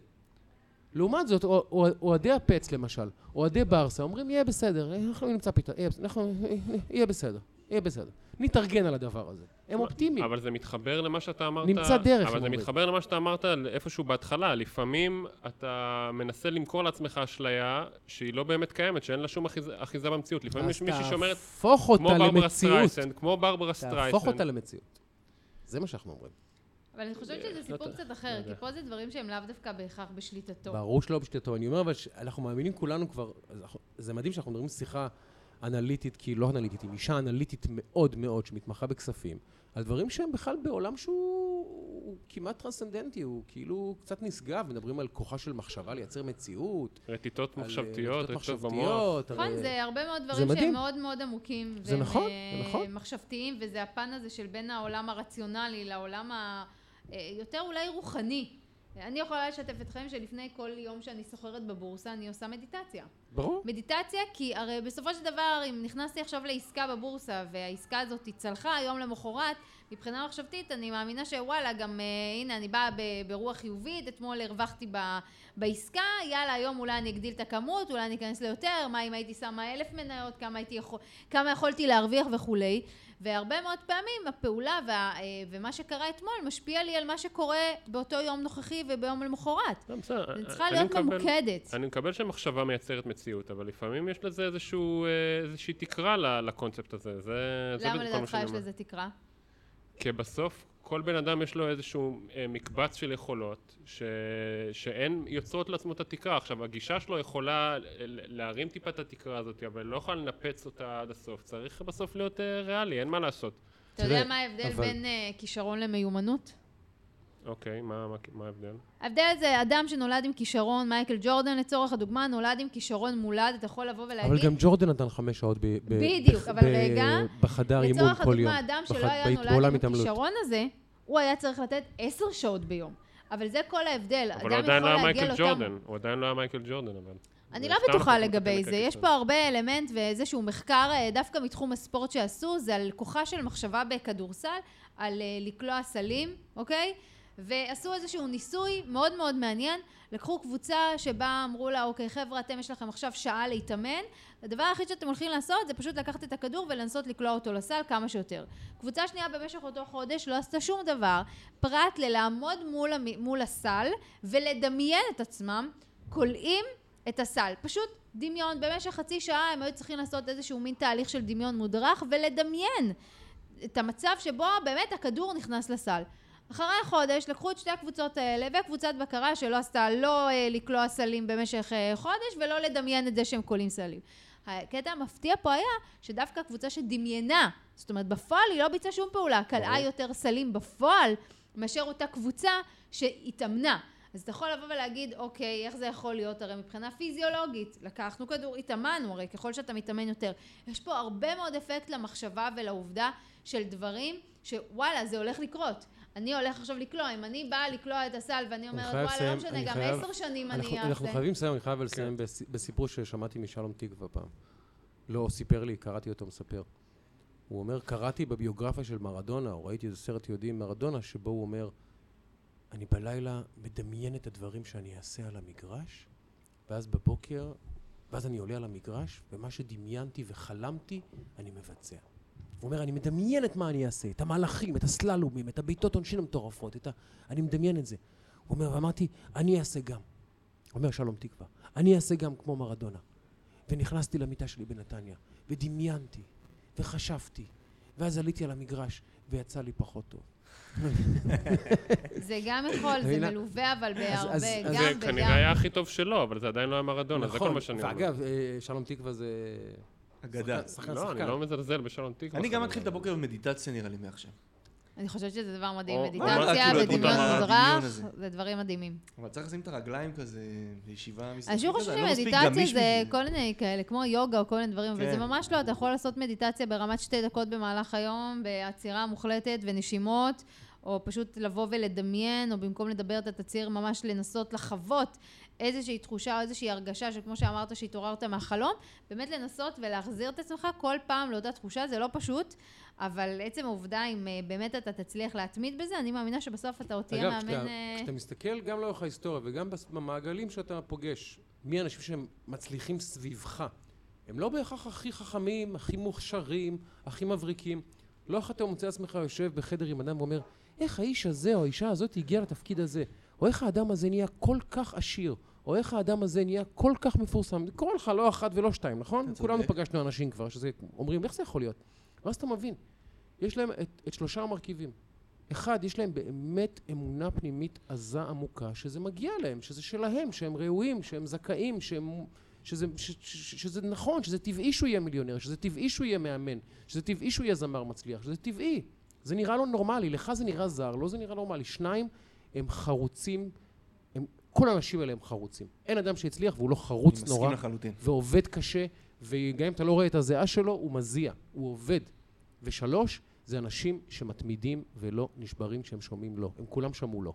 לעומת זאת, אוה- אוה- אוהדי הפסד למשל, אוהדי ברסה, אומרים יהיה בסדר, אנחנו נמצא פתרון, יהיה בסדר, יהיה בסדר. נתארגן על הדבר הזה. הם אופטימיים. אבל זה מתחבר למה שאתה אמרת... נמצא דרך, אבל זה. מתחבר למה שאתה אמרת איפשהו בהתחלה. לפעמים אתה מנסה למכור לעצמך אשליה שהיא לא באמת קיימת, שאין לה שום אחיזה- אחיזה במציאות. לפעמים יש אז מישהי שאומרת, תהפוך כמו אותה ברברה למציאות. כמו ברברה תהפוך סטרייסנד. אותה למציאות. זה מה שאנחנו אומרים. אבל אני חושבת שזה סיפור לא קצת אחר, יודע. כי פה זה דברים שהם לאו דווקא בהכרח בשליטתו. ברור שלא בשליטתו. אני אומר, אבל אנחנו מאמינים כולנו כבר, אז אנחנו- זה מדהים שאנחנו מדברים שיחה אנליטית, כי לא אנליטית, עם אישה אנליטית מאוד מאוד, שמתמחה בכספים, על דברים שהם בכלל בעולם שהוא כמעט טרנסצנדנטי, הוא כאילו קצת נשגב, מדברים על כוחה של מחשבה לייצר מציאות. רטיטות אה, מחשבתיות, רטיטות במוח. מחשבתיות, נכון, הרי- זה הרבה מאוד זה דברים מדהים. שהם מאוד מאוד עמוקים. זה והם, נכון, אה, זה נכון. מחשבתיים, וזה הפן הזה של בין העולם הרציונלי לעולם היותר אולי רוחני. אני יכולה לשתף אתכם שלפני כל יום שאני סוחרת בבורסה אני עושה מדיטציה. ברור. מדיטציה כי הרי בסופו של דבר אם נכנסתי עכשיו לעסקה בבורסה והעסקה הזאת צלחה יום למחרת מבחינה מחשבתית אני מאמינה שוואלה גם אה, הנה אני באה ברוח חיובית אתמול הרווחתי ב, בעסקה יאללה היום אולי אני אגדיל את הכמות אולי אני אכנס ליותר מה אם הייתי שמה אלף מניות כמה, יכול, כמה יכולתי להרוויח וכולי והרבה מאוד פעמים הפעולה וה, אה, ומה שקרה אתמול משפיע לי על מה שקורה באותו יום נוכחי וביום למחרת לא, בסדר, אני צריכה אני להיות מקבל- ממוקדת אני מקבל שמחשבה מייצרת מציאות, אבל לפעמים יש לזה איזשהו, אה, איזושהי תקרה לקונספט הזה. זה, למה לדעתך יש. לזה תקרה? כי בסוף כל בן אדם יש לו איזשהו אה, מקבץ של יכולות ש... שהן יוצרות לעצמו את התקרה. עכשיו, הגישה שלו יכולה להרים טיפה את התקרה הזאת, אבל לא יכולה לנפץ אותה עד הסוף. צריך בסוף להיות אה, ריאלי, אין מה לעשות. אתה יודע תראה, מה ההבדל אבל- בין אה, כישרון למיומנות? אוקיי, מה מה- מה ההבדל? ההבדל זה אדם שנולד עם כישרון, מייקל ג'ורדן לצורך הדוגמה, נולד עם כישרון מולד, אתה יכול לבוא ולהגיד... אבל גם ג'ורדן נתן חמש שעות ב- ב- בדיוק, אבל ב- רגע, בחדר אימון לצורך כל יום. הדוגמה, אדם שלא בח- היה נולד עם. הכישרון הזה, הוא היה צריך לתת עשר שעות ביום. אבל זה כל ההבדל. אבל הוא אדם עדיין לא יכול היה להגיע מייקל לאותם... ג'ורדן. הוא עדיין לא היה מייקל ג'ורדן, אבל. אני לא בטוחה לגבי זה. יש פה הרבה אלמנט ואיזשהו מחקר אה, דווקא מתחום הספורט שעשו, זה על כוחה של מחשבה בכדורסל, על אה, לקלוע סלים, אוקיי? ועשו איזשהו ניסוי מאוד מאוד מעניין. לקחו קבוצה שבה אמרו לה, אוקיי, חבר'ה, אתם יש לכם עכשיו שעה להתאמן. הדבר היחיד שאתם הולכים לעשות זה פשוט לקחת את הכדור ולנסות לקלוע אותו לסל כמה שיותר. קבוצה שנייה במשך אותו חודש לא עשתה שום דבר, פרט ללעמוד מול, מול הסל ולדמיין את עצמם קולעים את הסל. פשוט דמיון. במשך חצי שעה הם היו צריכים לעשות איזשהו מין תהליך של דמיון מודרך ולדמיין את המצב שבו באמת הכדור נכנס לסל. אחרי חודש לקחו את שתי הקבוצות האלה וקבוצת בקרה שלא עשתה לא אה, לקלוע סלים במשך אה, חודש ולא לדמיין את זה שהם קולעים סלים. הקטע המפתיע פה היה שדווקא הקבוצה שדמיינה, זאת אומרת בפועל היא לא ביצעה שום פעולה, קלעה יותר סלים בפועל מאשר אותה קבוצה שהתאמנה. אז אתה יכול לבוא ולהגיד, אוקיי, איך זה יכול להיות? הרי מבחינה פיזיולוגית, לקחנו כדור, התאמנו, הרי ככל שאתה מתאמן יותר. יש פה הרבה מאוד אפקט למחשבה ולעובדה של דברים שוואלה, זה הולך לקרות. אני הולך עכשיו לקלוע, אם אני באה לקלוע את הסל ואני אומרת, וואלה, לא לסיים, משנה, גם עשר שנים אני אעשה. אנחנו חייבים לסיים, אני חייב לסיים בס- בסיפור ששמעתי משלום תקווה פעם. לא, סיפר לי, קראתי אותו מספר. הוא אומר, קראתי בביוגרפיה של מרדונה, או ראיתי איזה סרט יהודי עם מרדונה, שבו הוא אומר, אני בלילה מדמיין את הדברים שאני אעשה על המגרש, ואז בבוקר, ואז אני עולה על המגרש, ומה שדמיינתי וחלמתי, אני מבצע. הוא אומר, אני מדמיין את מה אני אעשה, את המהלכים, את הסללומים, את הבעיטות עונשין המטורפות, את ה... אני מדמיין את זה. הוא אומר, ואמרתי, אני אעשה גם. אומר שלום תקווה, אני אעשה גם כמו מרדונה. ונכנסתי למיטה שלי בנתניה, ודמיינתי, וחשבתי, ואז עליתי על המגרש, ויצא לי פחות טוב. זה גם יכול, זה מבינה? מלווה אבל בהרבה, אז- גם אז זה וגם. כנראה היה הכי טוב שלו, אבל זה עדיין לא היה מרדונה, זה כל מה שאני אומר. ואגב, אה, שלום תקווה זה... אגדה. שחקן- שחקן, לא, אני. לא מזלזל בשלום תקווה. אני גם. מתחיל את הבוקר במדיטציה נראה לי מעכשיו. אני חושבת שזה דבר מדהים. מדיטציה כאילו, ודמיון מודרך, הזה. זה דברים מדהימים. אבל צריך לשים את הרגליים כזה בישיבה מזרחית אני שוב חושבת לא מספיק שמדיטציה זה כל מיני כאלה, כמו יוגה או כל מיני דברים, אבל כן. זה ממש לא, אתה יכול לעשות מדיטציה ברמת שתי דקות במהלך היום, בעצירה מוחלטת ונשימות, או פשוט לבוא ולדמיין, או במקום לדבר אתה תצהיר ממש לנסות לחוות איזושהי תחושה או איזושהי הרגשה שכמו שאמרת שהתעוררת מהחלום, באמת לנסות ולהחזיר את עצמך כל פעם לאותה תחושה, זה לא פשוט, אבל עצם העובדה אם אה, באמת אתה תצליח להתמיד בזה, אני מאמינה שבסוף אתה עוד תהיה אגב, מאמן... כשאתה, אה, כשאתה מסתכל גם לאורך ההיסטוריה וגם במעגלים שאתה פוגש, מי האנשים שהם מצליחים סביבך, הם לא בהכרח הכי חכמים, הכי מוכשרים, הכי מבריקים. לא אחת אתה מוצא עצמך יושב בחדר עם אדם ואומר, איך האיש הזה או האישה הזאת הגיעה לתפקיד הזה, או איך האדם הזה נהיה כל כך עשיר, או איך האדם הזה נהיה כל כך מפורסם. זה קורה לך לא אחת ולא שתיים, נכון? כולנו. פגשנו אנשים כבר, שזה אומרים, איך זה יכול להיות? ואז אתה מבין, יש להם את, את שלושה המרכיבים. אחד, יש להם באמת אמונה פנימית עזה עמוקה, שזה מגיע להם, שזה שלהם, שהם ראויים, שהם זכאים, שהם, שזה, ש, ש, שזה נכון, שזה טבעי שהוא יהיה מיליונר, שזה טבעי שהוא יהיה מאמן, שזה טבעי שהוא יהיה זמר מצליח, שזה טבעי. זה נראה לו נורמלי, לך זה נראה זר, לא זה נראה נורמלי. שניים, הם חרוצים, כל האנשים האלה הם חרוצים. אין אדם שהצליח והוא לא חרוץ אני נורא. מסכים לחלוטין. ועובד קשה, וגם אם אתה לא רואה את הזיעה שלו, הוא מזיע, הוא עובד. ושלוש, זה אנשים שמתמידים ולא נשברים כשהם שומעים לא. הם כולם שמעו לא.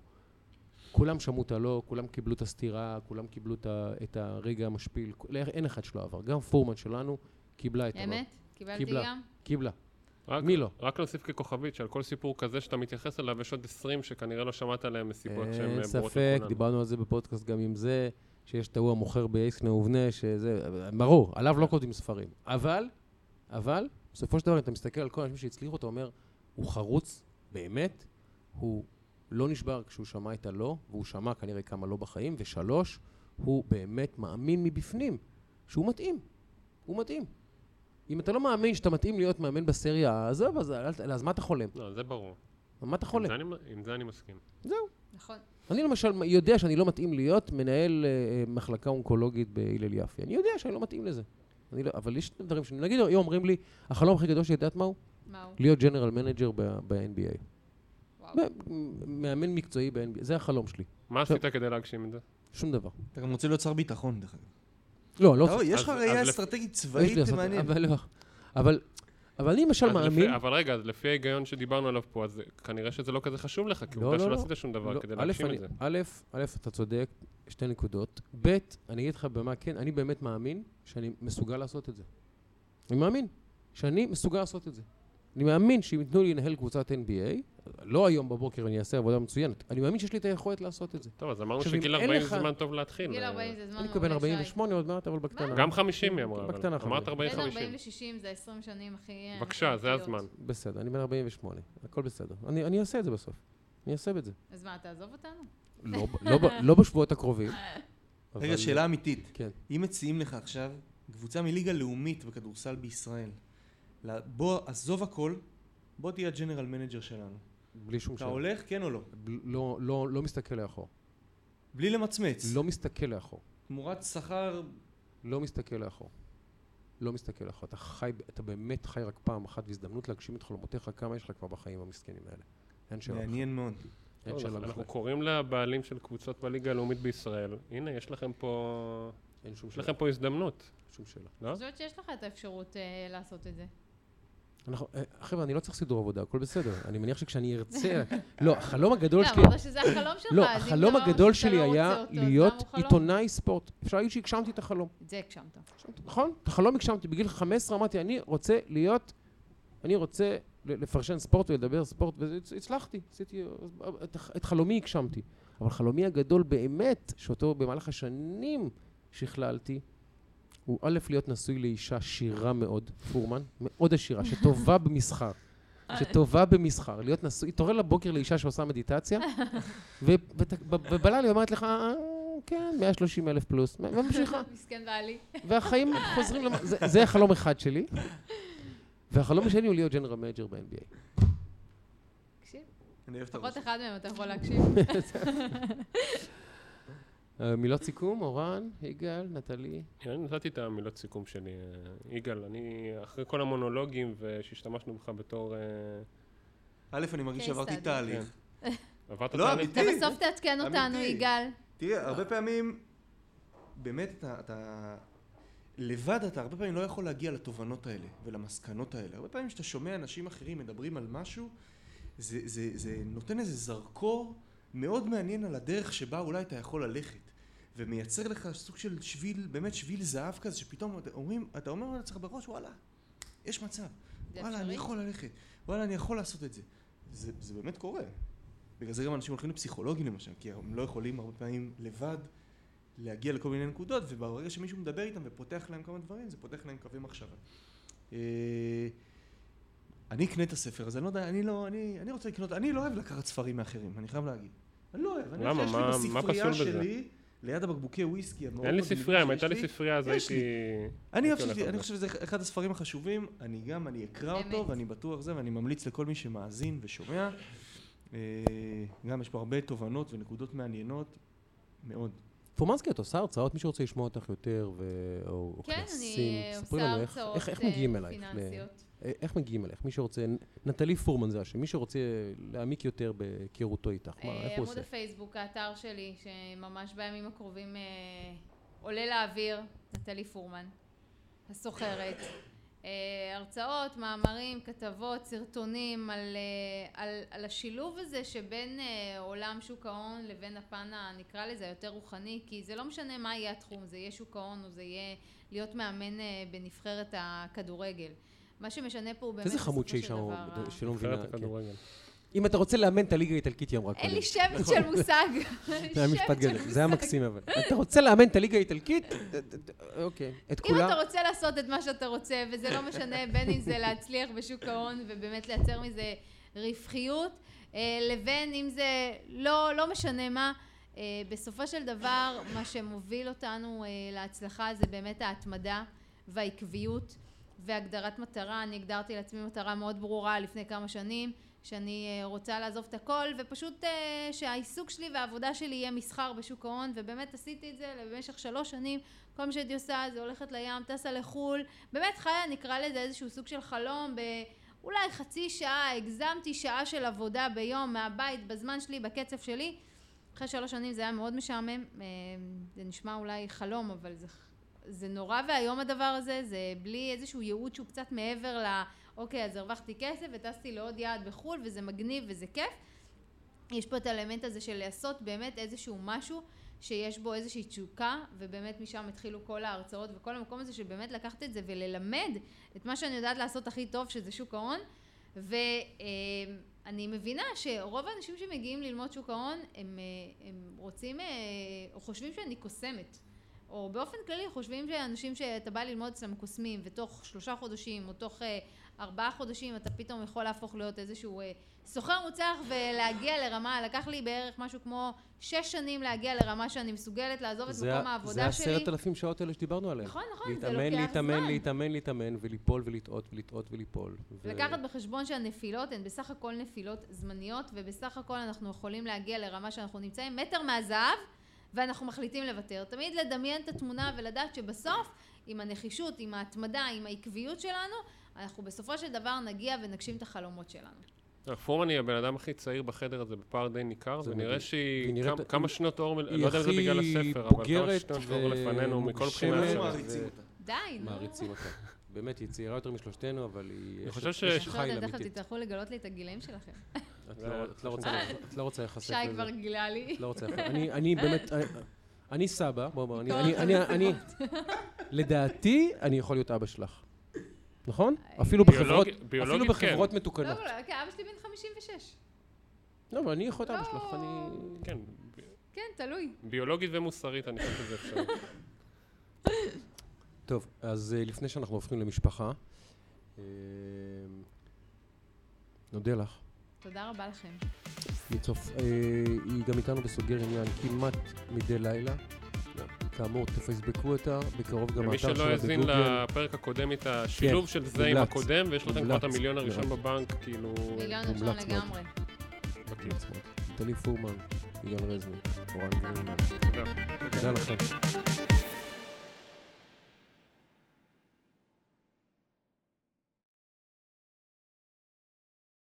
כולם שמעו את הלא, כולם קיבלו את הסתירה, כולם קיבלו את, הרגע המשפיל. אין אחד שלא עבר. גם פורמן שלנו קיבלה את הלא. אמת? קיבלתי קיבלה. גם? קיבלה. רק- מי לא? רק להוסיף ככוכבית שעל כל סיפור כזה שאתה מתייחס אליו, יש עוד 20 שכנראה לא שמעת עליהם מסיבות שהן אין אה, ברורות ספק, לכולנו. דיברנו על זה בפודקאסט גם עם זה, שיש את ההוא המוכר באקסנה ובנה, שזה, ברור, עליו לא כותבים ספרים. אבל, אבל, בסופו של דבר, אתה מסתכל על כל האנשים שהצליחו, אתה אומר, הוא חרוץ באמת, הוא לא נשבר כשהוא שמע את הלא, והוא שמע כנראה כמה לא בחיים, ושלוש, הוא באמת מאמין מבפנים שהוא מתאים. הוא מתאים. אם אתה לא מאמין שאתה מתאים להיות מאמן בסריה, עזוב, אז, אל- אז מה אתה חולם? לא, זה ברור. מה אתה עם חולם? זה אני- עם זה אני מסכים. נכון. אני למשל יודע שאני לא מתאים להיות מנהל אה, אה, מחלקה אונקולוגית בהלל יפי. אני יודע שאני לא מתאים לזה. אני לא, אבל יש דברים ש... נגיד, היום אומרים לי, החלום הכי גדול שלי, את יודעת מהו? מה הוא? להיות general manager ב-NBA. מאמן מקצועי ב-NBA, זה החלום שלי. מה עכשיו- עשית כדי להגשים את זה? שום דבר. אתה גם רוצה להיות שר ביטחון, דרך אגב. לא, לא רואה, יש לך ראייה אסטרטגית צבאית מעניינת. אבל לא. אבל, אבל אני למשל אז לפי- מאמין... אבל רגע, אז לפי ההיגיון שדיברנו עליו פה, אז כנראה שזה לא כזה חשוב לך, כי לא, עובדה לא, שלא לא. עשית שום דבר לא, כדי א', להגשים אני- את זה. א', א', אתה צודק, שתי נקודות. ב', אני אגיד לך במה כן, אני באמת מאמין שאני מסוגל לעשות את זה. אני מאמין שאני מסוגל לעשות את זה. אני מאמין שאם ייתנו לי לנהל קבוצת NBA, לא היום בבוקר אני אעשה עבודה מצוינת, אני מאמין שיש לי את היכולת לעשות את זה. טוב, אז אמרנו שגיל אין 40 לך- זה זמן טוב להתחיל. גיל אה, 40 זה זמן אני מעולה, מקבל שי. 48 עוד מעט, אבל בקטנה. גם 50 היא אמרה, בקטנה אבל אמרת 50. בין 40-50. 40 ל-60 זה 20 שנים הכי... אה, בבקשה, זה. הזמן. בסדר, אני בן 48, הכל בסדר. אני אני אעשה את זה בסוף. אני אעשה את זה. אז מה, תעזוב אותנו? לא לא לא בשבועות הקרובים. רגע, שאלה אמיתית. כן. אם מציעים לך עכשיו קבוצה מליגה לאומית בכדורסל בישראל, בוא, עזוב הכל, בוא תהיה ה general manager שלנו. בלי שום אתה שאלה. הולך, כן או לא? ב- לא- לא לא מסתכל לאחור. בלי למצמץ. לא מסתכל לאחור. תמורת שכר... לא מסתכל לאחור. לא מסתכל לאחור. אתה חי, אתה באמת חי רק פעם אחת והזדמנות להגשים את חלומותיך, כמה יש לך כבר בחיים המסכנים האלה. אין שאלה. מעניין מאוד. אין שאלה אנחנו- בכלל. אנחנו קוראים לבעלים של קבוצות בליגה הלאומית בישראל. הנה, יש לכם פה... אין שום יש שאלה. לכם פה הזדמנות, שום שאלה. לא? אני חושבת שיש לך את האפשרות אה, לעשות את זה. אנחנו- אה, חבר'ה, אני לא צריך סידור עבודה, הכל בסדר. אני מניח שכשאני ארצה... לא, החלום הגדול לא, שלי... אמרת שזה החלום שלך, לא, החלום לא הגדול שלי לא היה להיות? עיתונאי ספורט. אפשר להגיד שהגשמתי את החלום. את זה הגשמת. נכון? את החלום הגשמתי. בגיל 15 אמרתי, אני רוצה להיות, אני רוצה לפרשן ספורט ולדבר ספורט, והצלחתי, עשיתי, את חלומי הגשמתי. אבל חלומי הגדול באמת, שאותו במהלך השנים שכללתי, הוא א', להיות נשוי לאישה שירה מאוד, פורמן, מאוד עשירה, שטובה במסחר. שטובה במסחר, להיות נשוי, התעורר לבוקר לאישה שעושה מדיטציה, ובלילה היא אומרת לך, "אה, כן, 130 אלף פלוס, וממשיכה. מסכן בעלי. והחיים חוזרים, למ... זה, החלום אחד שלי. והחלום השני הוא להיות general manager ב-NBA. תקשיב, אני אוהב את לפחות הראש. אחד מהם אתה יכול להקשיב. אה, מילות סיכום, אורן, יגאל, נטלי. אני נתתי את המילות סיכום שלי. אה, יגאל, אני, אחרי כל המונולוגים שהשתמשנו בך בתור... אה, א', אני מרגיש שעברתי. תהליך. עברת לא, תהליך? אתה. בסוף תעדכן אותנו. יגאל. תראה, הרבה פעמים, באמת אתה, אתה... לבד אתה הרבה פעמים לא יכול להגיע לתובנות האלה ולמסקנות האלה. הרבה פעמים כשאתה שומע אנשים אחרים מדברים על משהו, זה, זה, זה נותן איזה זרקור מאוד מעניין על הדרך שבה אולי אתה יכול ללכת. ומייצר לך סוג של שביל, באמת שביל זהב כזה, שפתאום אתה אומרים, אתה אומר לעצמך בראש, וואלה, יש מצב. וואלה, אני? יכול ללכת. וואלה, אני יכול לעשות את זה. זה, זה באמת קורה. בגלל זה גם אנשים הולכים לפסיכולוגים למשל, כי הם לא יכולים הרבה פעמים לבד להגיע לכל מיני נקודות, וברגע שמישהו מדבר איתם ופותח להם כמה דברים, זה פותח להם קווי מחשבה. אה, אני אקנה את הספר הזה, אני לא יודע, אני לא, אני, אני רוצה לקנות, אני לא אוהב לקחת ספרים מאחרים, אני חייב להגיד. אני לא אוהב, אני למה? חושב מה- שיש לי מה בספרייה פסול בזה? שלי, ליד הבקבוקי וויסקי המאוד אין לי ספרייה, אם הייתה לי ספרייה אז יש הייתי... אני הייתי חושב, אני שזה אחד הספרים החשובים, אני גם, אני אקרא. אותו ואני בטוח זה ואני ממליץ לכל מי שמאזין ושומע. אה, גם יש פה הרבה תובנות ונקודות מעניינות מאוד. פורמנסקי, את עושה הרצאות, מי שרוצה לשמוע אותך יותר, ו... או, כן, כנסים, אני אה, ספרי עושה לנו איך, הרצאות איך, איך אה, מגיעים אלייך. איך מגיעים אלייך? מי שרוצה, נטלי פורמן זה השם, מי שרוצה להעמיק יותר בהיכרותו איתך, מה, אה, איך הוא עמוד עושה? הפייסבוק, האתר שלי, שממש בימים הקרובים אה, עולה לאוויר, נטלי פורמן, הסוחרת. אה, הרצאות, מאמרים, כתבות, סרטונים על, אה, על, על השילוב הזה שבין אה, עולם שוק ההון לבין הפן הנקרא לזה היותר רוחני, כי זה לא משנה מה יהיה התחום, זה יהיה שוק ההון או זה יהיה להיות מאמן אה, בנבחרת הכדורגל. מה שמשנה פה הוא באמת איזה חמוד בסופו של שהיא שם, דבר ה- שלא מבינה. כן. אם אתה רוצה לאמן את הליגה האיטלקית, היא אמרה קודם. אין לי שמץ של מושג. זה היה משפט גדול, זה היה מקסים אבל. אתה רוצה לאמן את הליגה האיטלקית? אוקיי. את אם כולה? אתה רוצה לעשות את מה שאתה רוצה, וזה לא משנה בין אם זה להצליח בשוק ההון ובאמת לייצר מזה רווחיות, אה, לבין אם זה לא, לא משנה מה, אה, בסופו של דבר מה שמוביל אותנו אה, להצלחה זה באמת ההתמדה והעקביות והגדרת מטרה. אני הגדרתי לעצמי מטרה מאוד ברורה לפני כמה שנים, שאני אה, רוצה לעזוב את הכל ופשוט אה, שהעיסוק שלי והעבודה שלי יהיה מסחר בשוק ההון ובאמת עשיתי את זה במשך שלוש שנים כל מה שהייתי עושה זה הולכת לים, טסה לחו"ל, באמת חיה, נקרא לזה איזשהו סוג של חלום אולי חצי שעה, הגזמתי שעה של עבודה ביום, מהבית, בזמן שלי, בקצב שלי. אחרי שלוש שנים זה היה מאוד משעמם, אה, זה נשמע אולי חלום, אבל זה, זה נורא ואיום הדבר הזה, זה בלי איזשהו ייעוד שהוא קצת מעבר ל... אוקיי, אז הרווחתי כסף וטסתי לעוד יעד בחו"ל וזה מגניב וזה כיף. יש פה את האלמנט הזה של לעשות באמת איזשהו משהו שיש בו איזושהי תשוקה, ובאמת משם התחילו כל ההרצאות וכל המקום הזה של באמת לקחת את זה וללמד את מה שאני יודעת לעשות הכי טוב, שזה שוק ההון. ואני מבינה שרוב האנשים שמגיעים ללמוד שוק ההון, הם, הם רוצים או חושבים שאני קוסמת. או באופן כללי חושבים שאנשים שאתה בא ללמוד אצלם קוסמים ותוך שלושה חודשים או תוך ארבעה חודשים אתה פתאום יכול להפוך להיות איזשהו אה, סוחר מוצלח ולהגיע לרמה, לקח לי בערך משהו כמו שש שנים להגיע לרמה שאני מסוגלת לעזוב את מקום העבודה שלי. זה עשרת אלפים שעות האלה שדיברנו עליהן. נכון, נכון, להתאמן, זה לוקח להתאמן, זמן. להתאמן, להתאמן, וליפול ולטעות ולטעות וליפול. ו... לקחת בחשבון שהנפילות הן בסך הכל נפילות זמניות, ובסך הכל אנחנו יכולים להגיע לרמה שאנחנו נמצאים מטר מהזהב, ואנחנו מחליטים לוותר. תמיד לדמיין את התמונה ולדעת שבסוף, עם הנחישות, עם ההתמדה, עם העקביות שלנו, אנחנו בסופו של דבר נגיע ונגשים את החלומות שלנו. פורמן היא הבן אדם הכי צעיר בחדר הזה בפער די ניכר, זה ונראה. שהיא כמה- כמה שנות אור, לא יודע אם זה בגלל הספר, אבל כמה שנות אור לפנינו מכל בחינה. ומוגשמת. אנחנו אפשרית. מעריצים ו- אותה. די, נו. מעריצים אותה. באמת, היא צעירה יותר משלושתנו, אבל היא... אני חושב ש- יש יש חיל תכף. תצטרכו לגלות לי את הגילאים שלכם. את לא- לא רוצה- את לא רוצה להיחשף שי לזה. כבר גילה לי. את לא רוצה... אני, אני באמת, אני- אני סבא, בוא, בוא, אני, אני, אני. לדעתי, אני יכול להיות אבא שלך. נכון? אפילו בחברות, אפילו כן. בחברות לא, מתוקנות. לא, כן, אבא שלי בן 56. לא, אבל אני יכול להיות אבא לא. שלך, אני... כן, כן, תלוי. ביולוגית ומוסרית, אני חושב שזה אפשרי. טוב, אז אה, לפני שאנחנו הופכים למשפחה, אה, נודה לך. תודה רבה לכם. מצוף, אה, היא גם איתנו בסוגר עניין כמעט מדי לילה. כאמור, תפייסבקו אותה, בקרוב גם ומי האתר שלא שלה האזין בגוגל. לפרק הקודם, את השילוב של זה עם. הקודם, ויש לכם כבר את. המיליון הראשון. בבנק, כאילו... מיליון ראשון. לגמרי. מומלץ מאוד. טלי פורמן, יגאל רזניק, אורן גרינמן. תודה. תודה לכם.